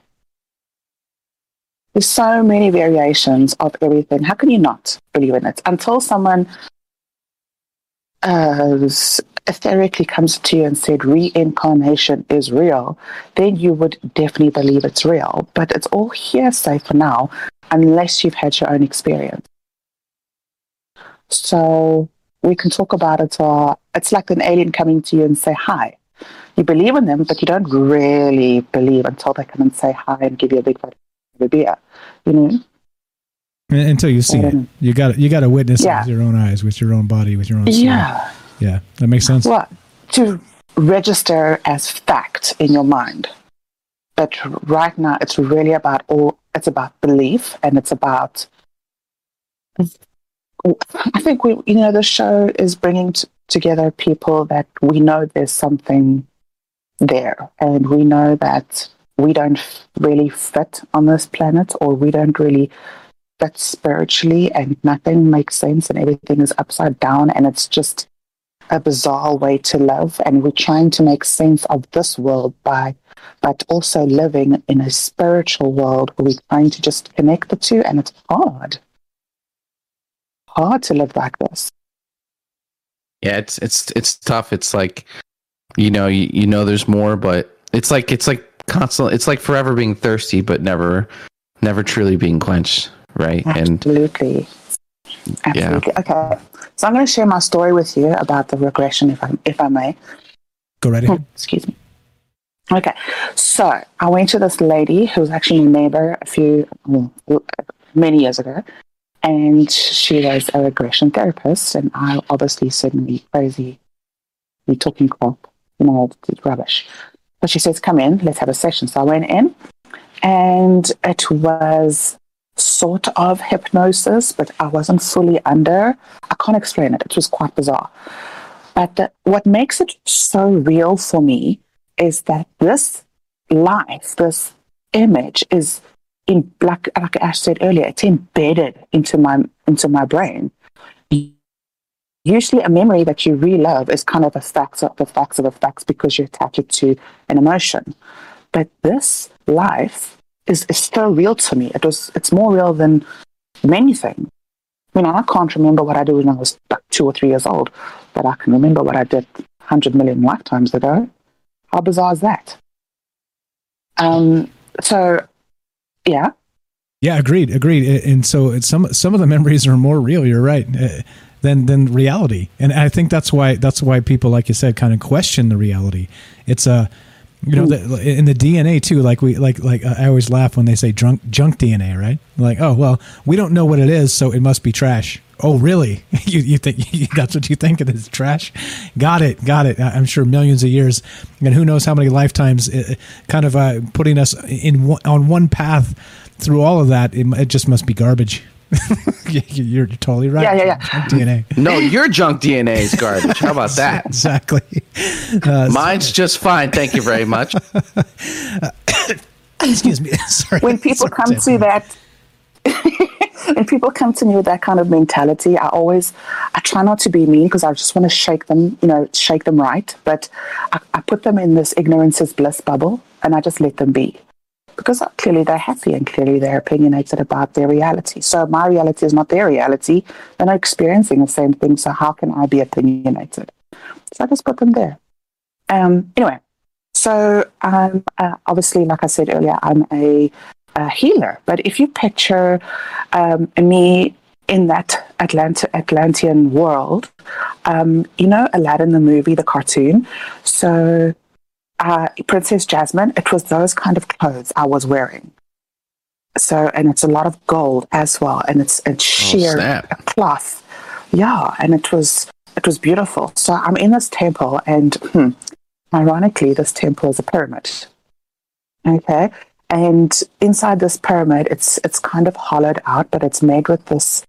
There's so many variations of everything. How can you not believe in it until someone uh, etherically comes to you and said reincarnation is real? Then you would definitely believe it's real. But it's all hearsay for now unless you've had your own experience. So we can talk about it. Or it's like an alien coming to you and say hi. You believe in them, but you don't really believe until they come and say hi and give you a big a beer. You know. Until you see it, mm-hmm. you got you got to witness yeah. it with your own eyes, with your own body, with your own. Soul. Yeah. Yeah, that makes sense. What to register as fact in your mind, but right now it's really about all it's about belief and it's about i think we you know the show is bringing t- together people that we know there's something there and we know that we don't really fit on this planet or we don't really fit spiritually and nothing makes sense and everything is upside down and it's just a bizarre way to live and we're trying to make sense of this world by but also living in a spiritual world where we're trying to just connect the two, and it's hard. Hard to live like this. Yeah, it's it's it's tough. It's like you know, you, you know there's more, but it's like it's like constant it's like forever being thirsty but never never truly being quenched, right? Absolutely. And Absolutely. Yeah. Okay. So I'm going to share my story with you about the regression, if I if I may. Go right ahead. [LAUGHS] Excuse me. Okay, so I went to this lady who was actually a neighbor a few, many years ago, and she was a regression therapist, and I obviously said me crazy, you talking crap, you know, it's rubbish. But she says, come in, let's have a session. So I went in, and it was sort of hypnosis, but I wasn't fully under. I can't explain it. It was quite bizarre. But what makes it so real for me is that this life, this image is in like like Ash said earlier, it's embedded into my into my brain. Usually a memory that you relive is kind of a facts of the facts of the facts because you attach it to an emotion. But this life is, is still real to me. It was it's more real than many things. You know, I can't remember what I did when I was like two or three years old, but I can remember what I did hundred million lifetimes ago. How bizarre is that? Um, so, yeah. Yeah, agreed, agreed. And so some some of the [LAUGHS] memories are more real. You're right. Uh, than than reality, and I think that's why that's why people, like you said, kind of question the reality. It's a you know, the, in the DNA too. Like we like like I always laugh when they say drunk junk DNA, right? Like, oh well, we don't know what it is, so it must be trash. Oh, really? [LAUGHS] you, you think [LAUGHS] that's what you think it is? Trash? Got it, got it. I'm sure millions of years, and who knows how many lifetimes, uh, kind of uh, putting us in on one path through all of that. It, it just must be garbage. [LAUGHS] you're totally right. Yeah, yeah, yeah. Junk DNA. No, your junk DNA is garbage. How about that? [LAUGHS] exactly. Uh, Mine's just fine. Thank you very much. [COUGHS] excuse me. [LAUGHS] Sorry. When people come to that when people come to me with that kind of mentality, I always I try not to be mean because I just want to shake them, you know, shake them right. But I, I put them in this ignorance is bliss bubble, and I just let them be because clearly they're happy and clearly they're opinionated about their reality. So my reality is not their reality. They're not experiencing the same thing. So how can I be opinionated? So I just put them there. Um, anyway, so um, uh, obviously, like I said earlier, I'm a, a healer. But if you picture um, me in that Atlanta Atlantean world, um, you know Aladdin the movie, the cartoon. So uh, Princess Jasmine, it was those kind of clothes I was wearing. So, and it's a lot of gold as well, and it's it's sheer snap. cloth. Yeah, and it was it was beautiful. So I'm in this temple, and hmm, ironically, this temple is a pyramid. Okay, and inside this pyramid, it's it's kind of hollowed out, but it's made with this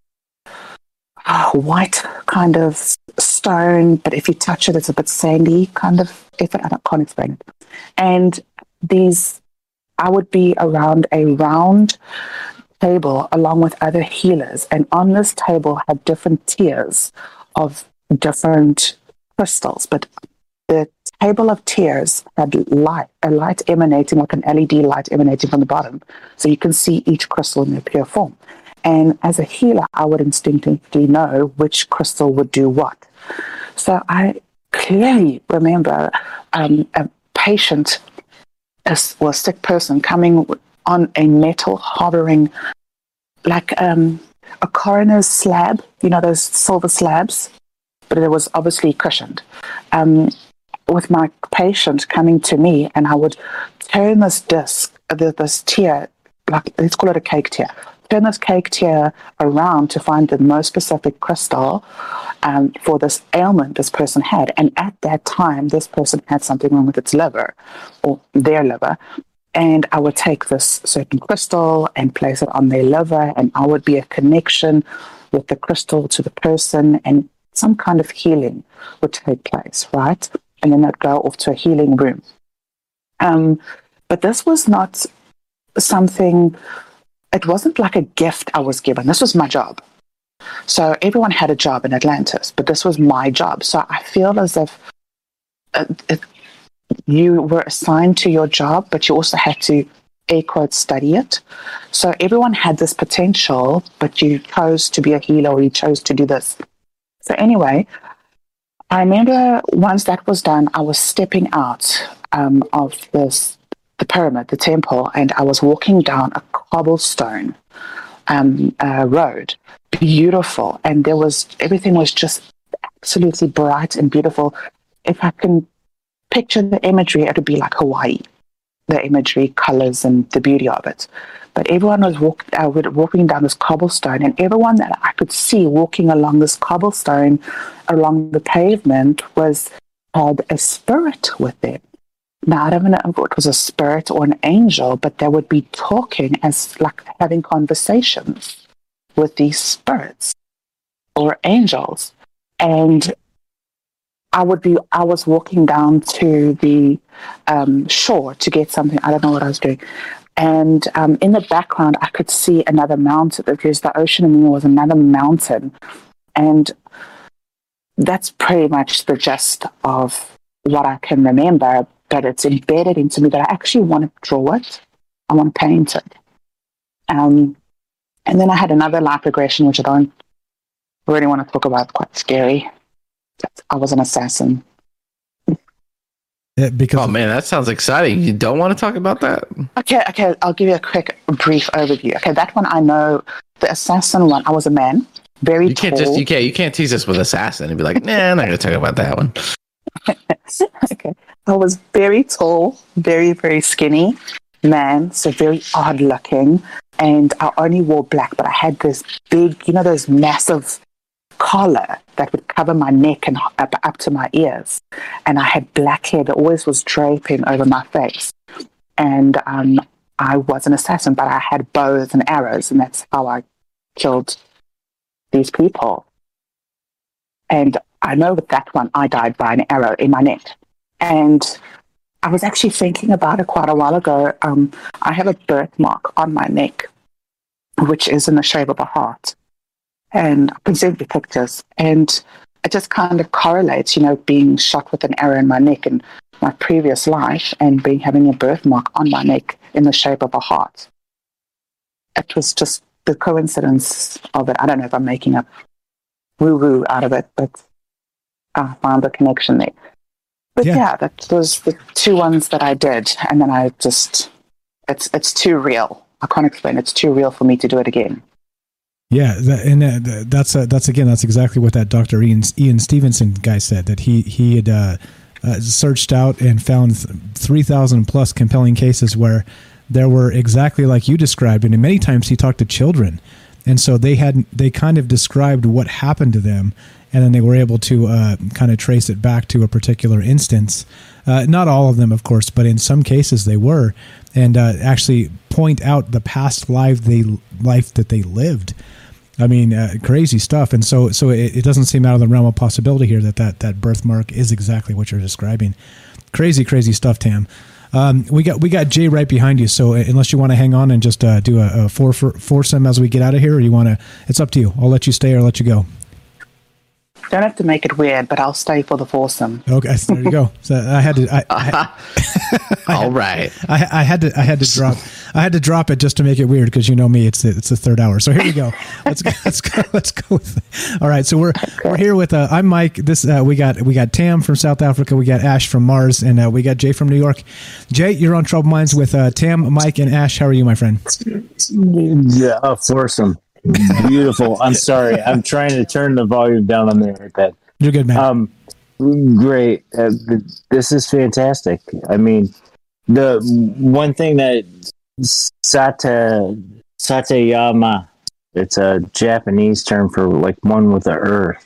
uh, white kind of stone. But if you touch it, it's a bit sandy, kind of. If it, I can't explain it. And these, I would be around a round table along with other healers, and on this table had different tiers of different crystals, but the table of tiers had light, a light emanating like an LED light emanating from the bottom, so you can see each crystal in their pure form. And as a healer, I would instinctively know which crystal would do what. So I clearly remember um, a patient, or a sick person, coming on a metal hovering, like um, a coroner's slab, you know, those silver slabs, but it was obviously cushioned. Um, with my patient coming to me, and I would turn this disc, this tier, like let's call it a cake tier, turn this cake tier around to find the most specific crystal um, for this ailment this person had. And at that time, this person had something wrong with its liver or their liver. And I would take this certain crystal and place it on their liver, and I would be a connection with the crystal to the person, and some kind of healing would take place, right? And then I'd go off to a healing room. Um, but this was not something, it wasn't like a gift I was given. This was my job. So everyone had a job in Atlantis, but this was my job. So I feel as if uh, it, you were assigned to your job, but you also had to air quote study it. So everyone had this potential, but you chose to be a healer or you chose to do this. So anyway, I remember once that was done, I was stepping out um, of this the pyramid, the temple, and I was walking down a cobblestone um, uh, road, beautiful, and there was everything was just absolutely bright and beautiful. If I can picture the imagery, it would be like Hawaii, the imagery, colors, and the beauty of it. But everyone was walk, uh, wa- walking down this cobblestone, and everyone that I could see walking along this cobblestone, along the pavement, was had a spirit with them. Now I don't know if it was a spirit or an angel, but they would be talking as like having conversations with these spirits or angels, and I would be. I was walking down to the um, shore to get something. I don't know what I was doing, and um, in the background I could see another mountain because the ocean and there was another mountain, and that's pretty much the gist of what I can remember. But it's embedded into me that I actually want to draw it. I want to paint it. Um, and then I had another life regression, which I don't really want to talk about. Quite scary. I was an assassin. because oh man, that sounds exciting. You don't want to talk about that? Okay, okay, I'll give you a quick, brief overview. Okay, that one I know. The assassin one, I was a man, very You can't tall. just you can't you can't tease us with assassin and be like, nah, I'm not gonna talk about that one. [LAUGHS] [LAUGHS] okay, I was very tall, very very skinny man, so very odd looking, and I only wore black, but I had this big, you know, those massive collar that would cover my neck and up, up to my ears, and I had black hair that always was draping over my face, and um, I was an assassin, but I had bows and arrows, and that's how I killed these people. And I know with that one, I died by an arrow in my neck. And I was actually thinking about it quite a while ago. Um, I have a birthmark on my neck, which is in the shape of a heart. And I can send you pictures. And it just kind of correlates, you know, being shot with an arrow in my neck and my previous life and being having a birthmark on my neck in the shape of a heart. It was just the coincidence of it. I don't know if I'm making up woo woo out of it, but I found the connection there. But yeah. yeah, that was the two ones that I did, and then I just it's it's too real. I can't explain. It's too real for me to do it again. Yeah, that, and uh, that's uh, that's again that's exactly what that Dr. Ian Ian Stevenson guy said that he he had uh, uh searched out and found three thousand plus compelling cases where there were exactly like you described, and many times he talked to children, and so they had they kind of described what happened to them, and then they were able to uh, kind of trace it back to a particular instance. Uh, not all of them, of course, but in some cases they were, and actually point out the past life they life that they lived I mean, uh, crazy stuff. And so, so it, it, doesn't seem out of the realm of possibility here that, that that birthmark is exactly what you're describing. Crazy, crazy stuff, Tam. Um, we got we got Jay right behind you. So uh, unless you want to hang on and just uh, do a, a four, four foursome as we get out of here, or you want to, it's up to you. I'll let you stay or let you go. Don't have to make it weird, but I'll stay for the foursome. Okay, so there you go. So I had to. I, I, [LAUGHS] [LAUGHS] I All right. I, I, had to. I had to drop. I had to drop it just to make it weird because you know me. It's the, it's the third hour. So here we go. Let's go. [LAUGHS] Let's go. Let's go. With, all right. So we're we're here with. Uh, I'm Mike. This uh, we got we got Tam from South Africa. We got Ash from Mars, and uh, we got Jay from New York. Jay, you're on Troubled Minds with uh, Tam, Mike, and Ash. How are you, my friend? Yeah, foursome. Beautiful. I'm sorry. I'm trying to turn the volume down on the iPad. You're good, man. Um, great. Uh, this is fantastic. I mean, the one thing that Sata Satayama, it's a Japanese term for like one with the earth.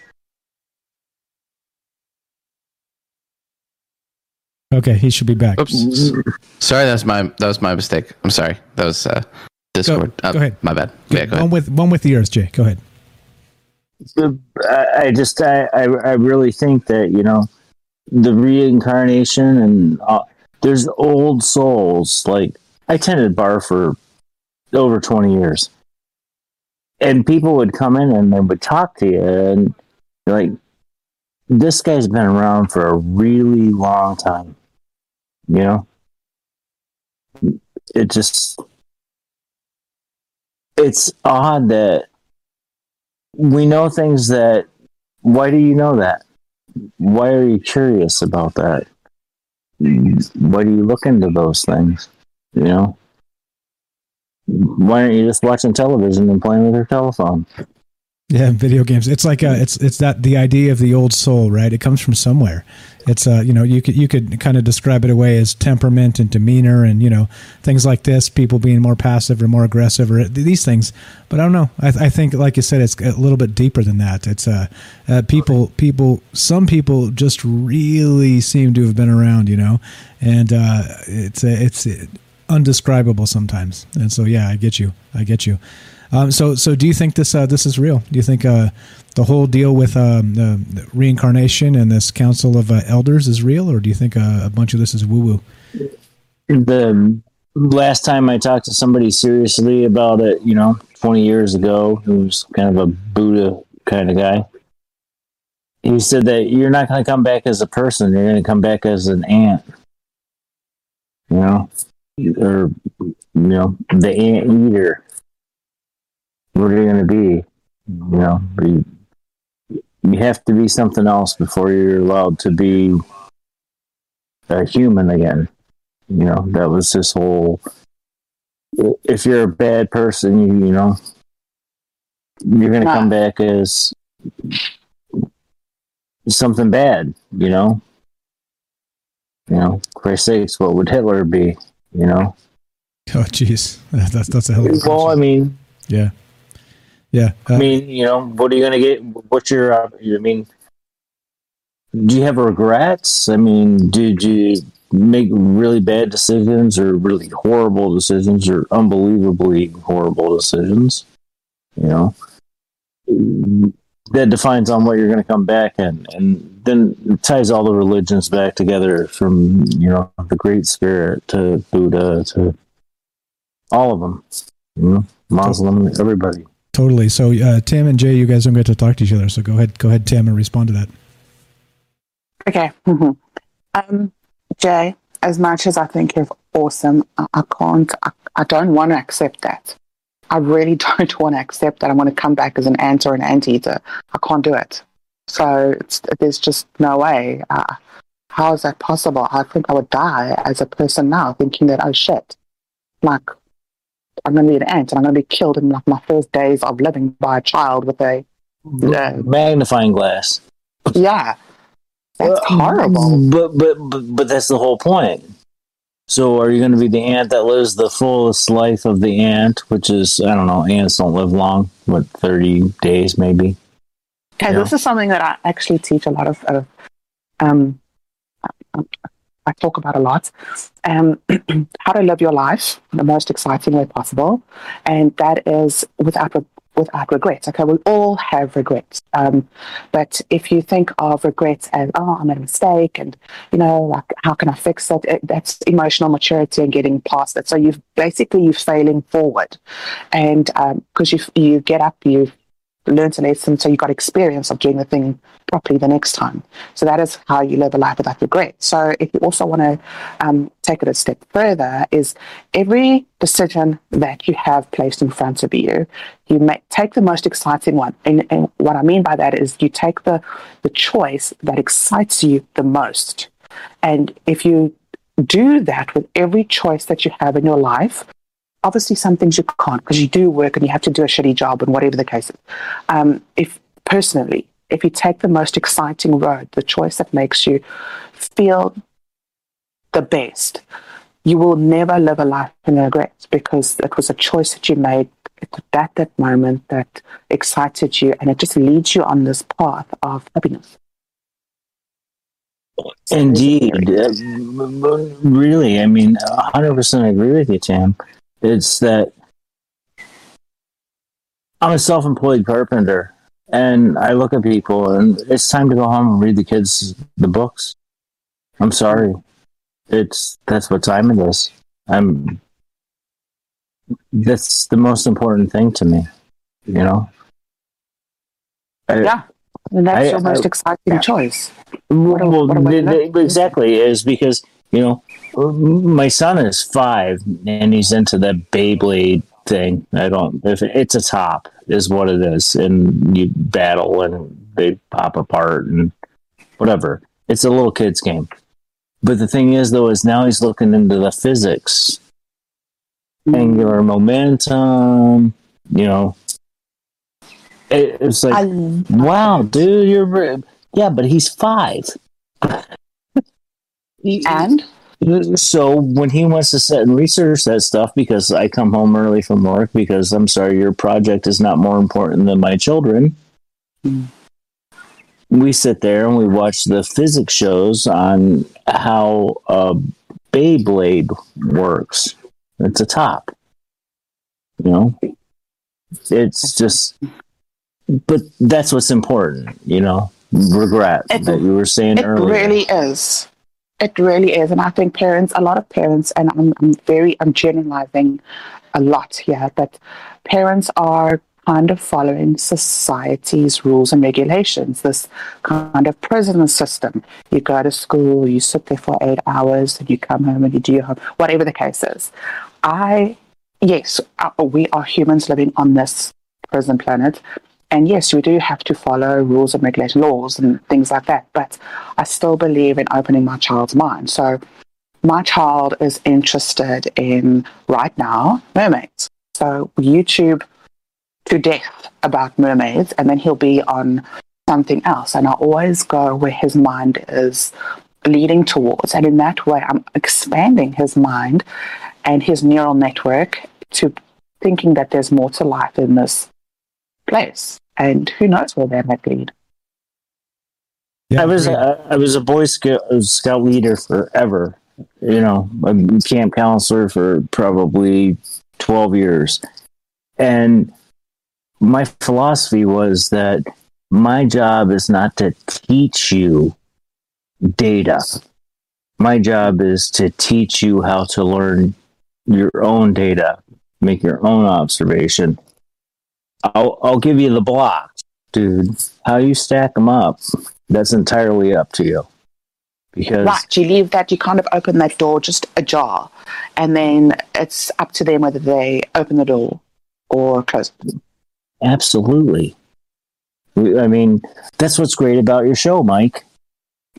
Okay, he should be back. Oops. Sorry, that was my that was my mistake. I'm sorry. That was uh, Discord. Go, go ahead. My bad. Yeah, go one ahead. with one with the yours, Jay. Go ahead. I just I, I, I really think that you know the reincarnation and uh, there's old souls like I tended bar for over 20 years and people would come in and they would talk to you and like this guy's been around for a really long time you know it just it's odd that we know things that why do you know that? Why are you curious about that? Why do you look into those things you know? Why aren't you just watching television and playing with your telephone yeah, video games. It's like uh, it's it's that the idea of the old soul, right? It comes from somewhere. It's uh, you know, you could you could kind of describe it away as temperament and demeanor, and you know, things like this. People being more passive or more aggressive, or these things. But I don't know. I, I think, like you said, it's a little bit deeper than that. It's uh, uh, people people. Some people just really seem to have been around, you know, and uh, it's it's undescribable sometimes. And so, yeah, I get you. I get you. Um, so, so do you think this uh, this is real? Do you think uh, the whole deal with um, reincarnation and this council of uh, elders is real, or do you think uh, a bunch of this is woo woo? The last time I talked to somebody seriously about it, you know, twenty years ago, who was kind of a Buddha kind of guy, he said that you're not going to come back as a person; you're going to come back as an ant. You know, or you know, the ant eater what are you going to be? You know, mm-hmm. you, you have to be something else before you're allowed to be a human again. You know, that was this whole. If you're a bad person, you, you know, you're going to come back as something bad. You know, you know, Christ's sakes, what would Hitler be? You know. Oh, jeez, [LAUGHS] that's that's a hell of a Well, I mean, yeah. Yeah. Uh, I mean, you know, what are you going to get? What's your, uh, I mean, do you have regrets? I mean, did you make really bad decisions or really horrible decisions or unbelievably horrible decisions? You know, that defines on what you're going to come back and, and then ties all the religions back together from, you know, the Great Spirit to Buddha to all of them, you know, Muslim, everybody. Totally. So, uh, Tam and Jay, you guys don't get to talk to each other. So, go ahead, go ahead, Tim, and respond to that. Okay. um, Jay, as much as I think you're awesome, I, I can't, I, I don't want to accept that. I really [LAUGHS] don't want to accept that. I want to come back as an ant or an anteater. I can't do it. So there's just no way. Uh, how is that possible? I think I would die as a person now, thinking that oh shit, like I'm going to be an ant and I'm going to be killed in like my first days of living by a child with a uh, magnifying glass. Yeah, that's well, horrible. But, but but but that's the whole point. So are you going to be the ant that lives the fullest life of the ant, which is I don't know, ants don't live long, what thirty days maybe. Okay, this is something that I actually teach a lot of. of um, I talk about a lot. Um, [CLEARS THROAT] how to live your life in the most exciting way possible, and that is without without regrets. Okay, we all have regrets. Um, but if you think of regrets as, oh, I made a mistake and, you know, like, how can I fix it? it that's emotional maturity and getting past it. So you've basically, you're failing forward. And because um, you, you get up, you learned a lesson, so you got experience of doing the thing properly the next time. So that is how you live a life without regret. So if you also want to um, take it a step further, is every decision that you have placed in front of you, you make take the most exciting one. And, and what I mean by that is you take the the choice that excites you the most. And if you do that with every choice that you have in your life, obviously some things you can't because you do work and you have to do a shitty job and whatever the case is. Um, if personally, if you take the most exciting road, the choice that makes you feel the best, you will never live a life in regret because it was a choice that you made at that moment that excited you and it just leads you on this path of happiness. Indeed. really, I mean, 100% agree with you, Tam. It's that I'm a self employed carpenter and I look at people and it's time to go home and read the kids the books. I'm sorry. It's that's what time it is. I'm that's the most important thing to me, you know. I, yeah. And that's I, your most I, exciting choice. Well, what exactly is because you know my son is five and he's into that Beyblade thing. I don't. If it's a top, is what it is, and you battle and they pop apart and whatever. It's a little kid's game. But the thing is, though, is now he's looking into the physics, angular momentum. You know, it, it's like, I, wow, dude, you're yeah, but he's five. [LAUGHS] and so when he wants to sit and research that stuff, because I come home early from work, because I'm sorry, your project is not more important than my children. Mm. We sit there and we watch the physics shows on how a Beyblade works. It's a top, you know. It's just, but that's what's important, you know. Regret it, that you were saying it earlier. It really is. It really is. And I think parents, a lot of parents, and I'm, I'm very, I'm generalizing a lot here, but parents are kind of following society's rules and regulations, this kind of prison system. You go to school, you sit there for eight hours, and you come home and you do your home, whatever the case is. I, yes, uh, we are humans living on this prison planet. And yes, we do have to follow rules and regulation laws and things like that. But I still believe in opening my child's mind. So my child is interested in right now mermaids. So YouTube to death about mermaids, and then he'll be on something else. And I always go where his mind is leading towards. And in that way, I'm expanding his mind and his neural network to thinking that there's more to life in this place and who knows where that might lead. Yeah, I was a, I was a Boy Scout, Scout leader forever. You know, a camp counselor for probably twelve years, and my philosophy was that my job is not to teach you data. My job is to teach you how to learn your own data, make your own observation, I'll I'll give you the blocks, dude. How you stack them up, that's entirely up to you. because Right, you leave that, you kind of open that door just ajar, and then it's up to them whether they open the door or close it. absolutely. I mean, that's what's great about your show, Mike.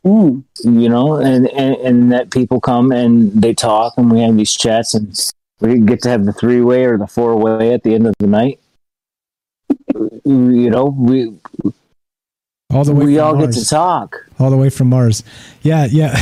Mm. You know, and, and and that people come and they talk, and we have these chats, and we get to have the three way or the four way at the end of the night. You know, we All the way we all Mars. get to talk. all the way from Mars. Yeah, yeah.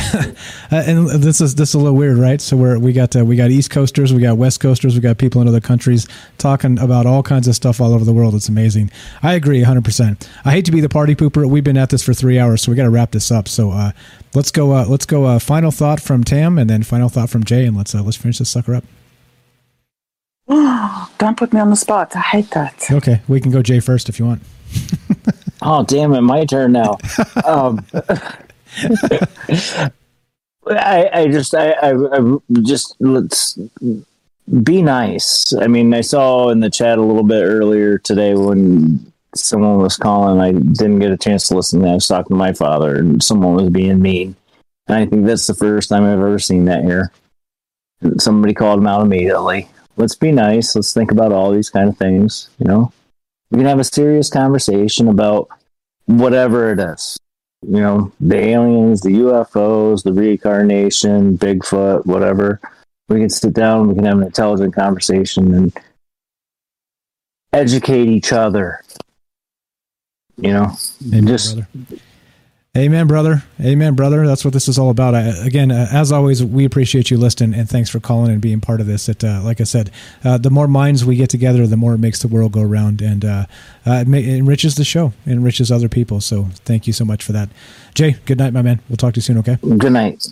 Uh, [LAUGHS] and this is this is a little weird, right? So we're we got uh, we got East Coasters, we got West Coasters, we got people in other countries talking about all kinds of stuff all over the world. It's amazing. I agree 100. percent I hate to be the party pooper. We've been at this for three hours, so we got to wrap this up. So uh, let's go. Uh, let's go. Uh, final thought from Tam, and then final thought from Jay, and let's uh, let's finish this sucker up. [SIGHS] Don't put me on the spot. I hate that. Okay, we can go Jay first if you want. [LAUGHS] Oh, damn it, my turn now. um, [LAUGHS] I, I just, I, I, I just let's be nice. I mean, I saw in the chat a little bit earlier today when someone was calling. I didn't get a chance to listen. I was talking to my father, and someone was being mean. And I think that's the first time I've ever seen that here. Somebody called him out immediately. Let's be nice. Let's think about all these kind of things. You know, we can have a serious conversation about whatever it is. You know, the aliens, the UFOs, the reincarnation, Bigfoot, whatever. We can sit down, we can have an intelligent conversation and educate each other. You know, Amen, just brother. Amen, brother. Amen, brother. That's what this is all about. I, again, uh, as always, we appreciate you listening and thanks for calling and being part of this. It, uh, like I said, uh, the more minds we get together, the more it makes the world go round and uh, uh, it, ma- it enriches the show, it enriches other people. So thank you so much for that. Jay, good night, my man. We'll talk to you soon, okay? good night.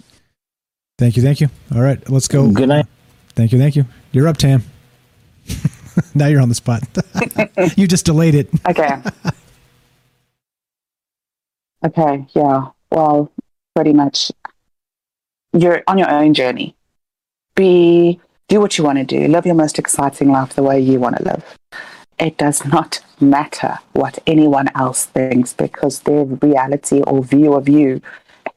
Thank you. Thank you. All right, let's go. Good night. Thank you. Thank you. You're up, Tam. [LAUGHS] now you're on the spot. [LAUGHS] you just delayed it. Okay. [LAUGHS] okay, yeah. Well, pretty much you're on your own journey. Be do what you want to do. Live your most exciting life the way you want to live. It does not matter what anyone else thinks because their reality or view of you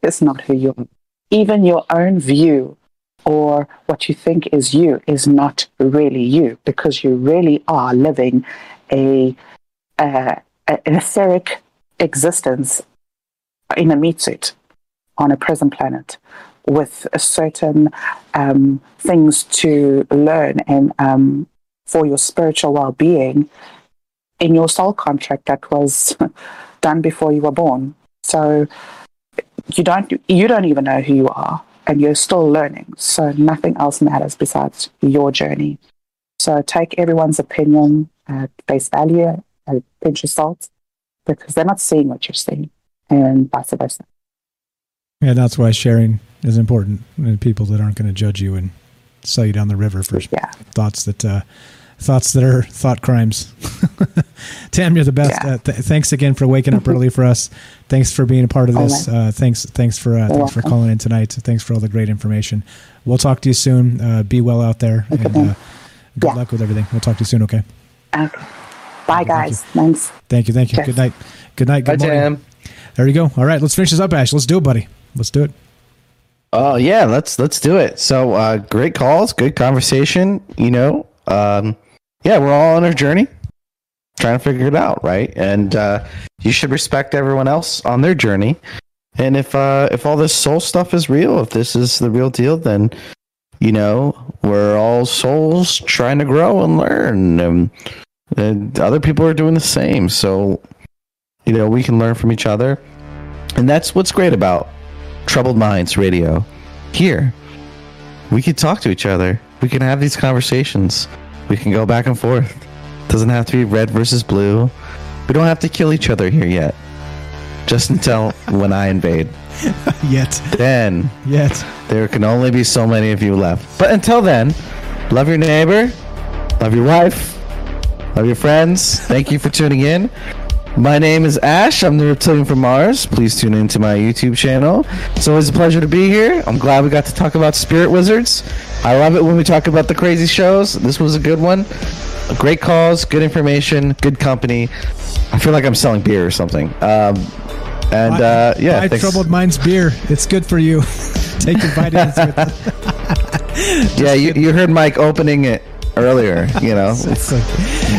is not who you are. Even your own view or what you think is you is not really you because you really are living a, uh, an etheric existence in a meat suit on a prison planet with certain um, things to learn and um, for your spiritual well-being in your soul contract that was [LAUGHS] done before you were born. So you don't you don't even know who you are and you're still learning. So nothing else matters besides your journey. So take everyone's opinion at face value, at pinch of salt, because they're not seeing what you're seeing, and vice versa. Yeah, that's why sharing is important. And people that aren't going to judge you and sell you down the river for thoughts that uh, thoughts that are thought crimes. [LAUGHS] Tam, you're the best. Uh, th- thanks again for waking up early for us. Thanks for being a part of [LAUGHS] this. Uh, thanks, thanks for uh, thanks for calling in tonight. Thanks for all the great information. We'll talk to you soon. Uh, be well out there, and uh, good luck with everything. We'll talk to you soon. Okay. Okay. Bye, guys. Thanks. Thank you. Thank you. Okay. Good night. Good night. Good Bye, morning. Tam. There you go. All right, let's finish this up, Ash. Let's do it, buddy. Let's do it. Oh yeah, let's let's do it. So uh, great calls, good conversation. You know, um, yeah, we're all on our journey, trying to figure it out, right? And uh, you should respect everyone else on their journey. And if uh, if all this soul stuff is real, if this is the real deal, then you know we're all souls trying to grow and learn, and, and other people are doing the same. So you know we can learn from each other, and that's what's great about Troubled Minds Radio. Here, we can talk to each other. We can have these conversations. We can go back and forth. Doesn't have to be red versus blue. We don't have to kill each other here yet. Just until [LAUGHS] when I invade. Yet. Then Yet. there can only be so many of you left. But until then, love your neighbor, love your wife, love your friends. Thank you for tuning in. My name is Ash. I'm the reptilian from Mars. Please tune into my YouTube channel. It's always a pleasure to be here. I'm glad we got to talk about spirit wizards. I love it when we talk about the crazy shows. This was a good one. Great calls, good information, good company. I feel like I'm selling beer or something. Um, And uh, yeah, buy thanks. Troubled Minds beer. It's good for you. [LAUGHS] Take your vitamins [LAUGHS] yeah, you, you heard Mike opening it earlier. You know, [LAUGHS] it's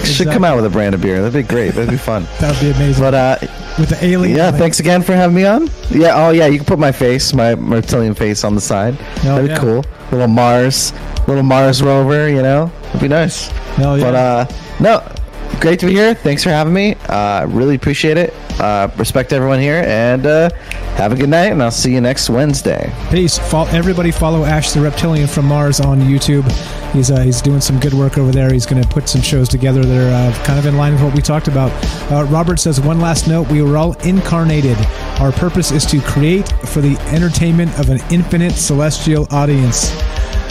should come out with a brand of beer. That'd be great. That'd be fun. [LAUGHS] That'd be amazing. But uh, with the alien. yeah, like- thanks again for having me on. Yeah, oh yeah, you can put my face, my reptilian face, on the side. That'd be yeah. cool. Little Mars, little Mars rover. You know, it'd be nice. Hell yeah. But uh, no, great to be here. Thanks for having me. Uh, really appreciate it. Uh, respect everyone here, and uh, have a good night. And I'll see you next Wednesday. Peace. Fol- everybody follow Ash the Reptilian from Mars on YouTube. He's uh, he's doing some good work over there. He's going to put some shows together that are uh, kind of in line with what we talked about. Uh, Robert says one last note: we were all incarnated. Our purpose is to create for the entertainment of an infinite celestial audience.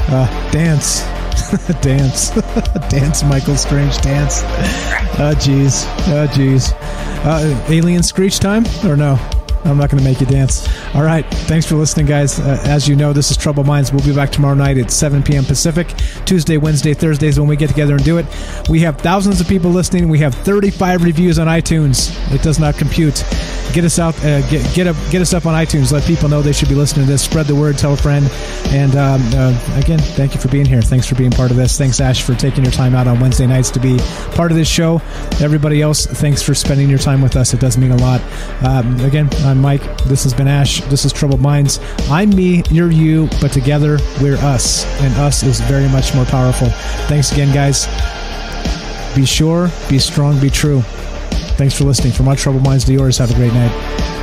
Uh, dance. [LAUGHS] dance, [LAUGHS] dance, Michael Strange, dance. Oh, jeez, oh, jeez. Uh, alien screech time or no? I'm not going to make you dance. All right. Thanks for listening, guys. Uh, as you know, this is Troubled Minds. We'll be back tomorrow night at 7 p.m. Pacific. Tuesday, Wednesday, Thursdays when we get together and do it. We have thousands of people listening. We have 35 reviews on iTunes. It does not compute. Get us out. Uh, get get up. Get us up on iTunes. Let people know they should be listening to this. Spread the word. Tell a friend. And um, uh, again, thank you for being here. Thanks for being part of this. Thanks, Ash, for taking your time out on Wednesday nights to be part of this show. Everybody else, thanks for spending your time with us. It does mean a lot. Um, again, I'm Mike. This has been Ash. This is Troubled Minds. I'm me. You're you. But together, we're us. And us is very much more powerful. Thanks again, guys. Be sure, be strong, be true. Thanks for listening. From my troubled minds to yours, have a great night.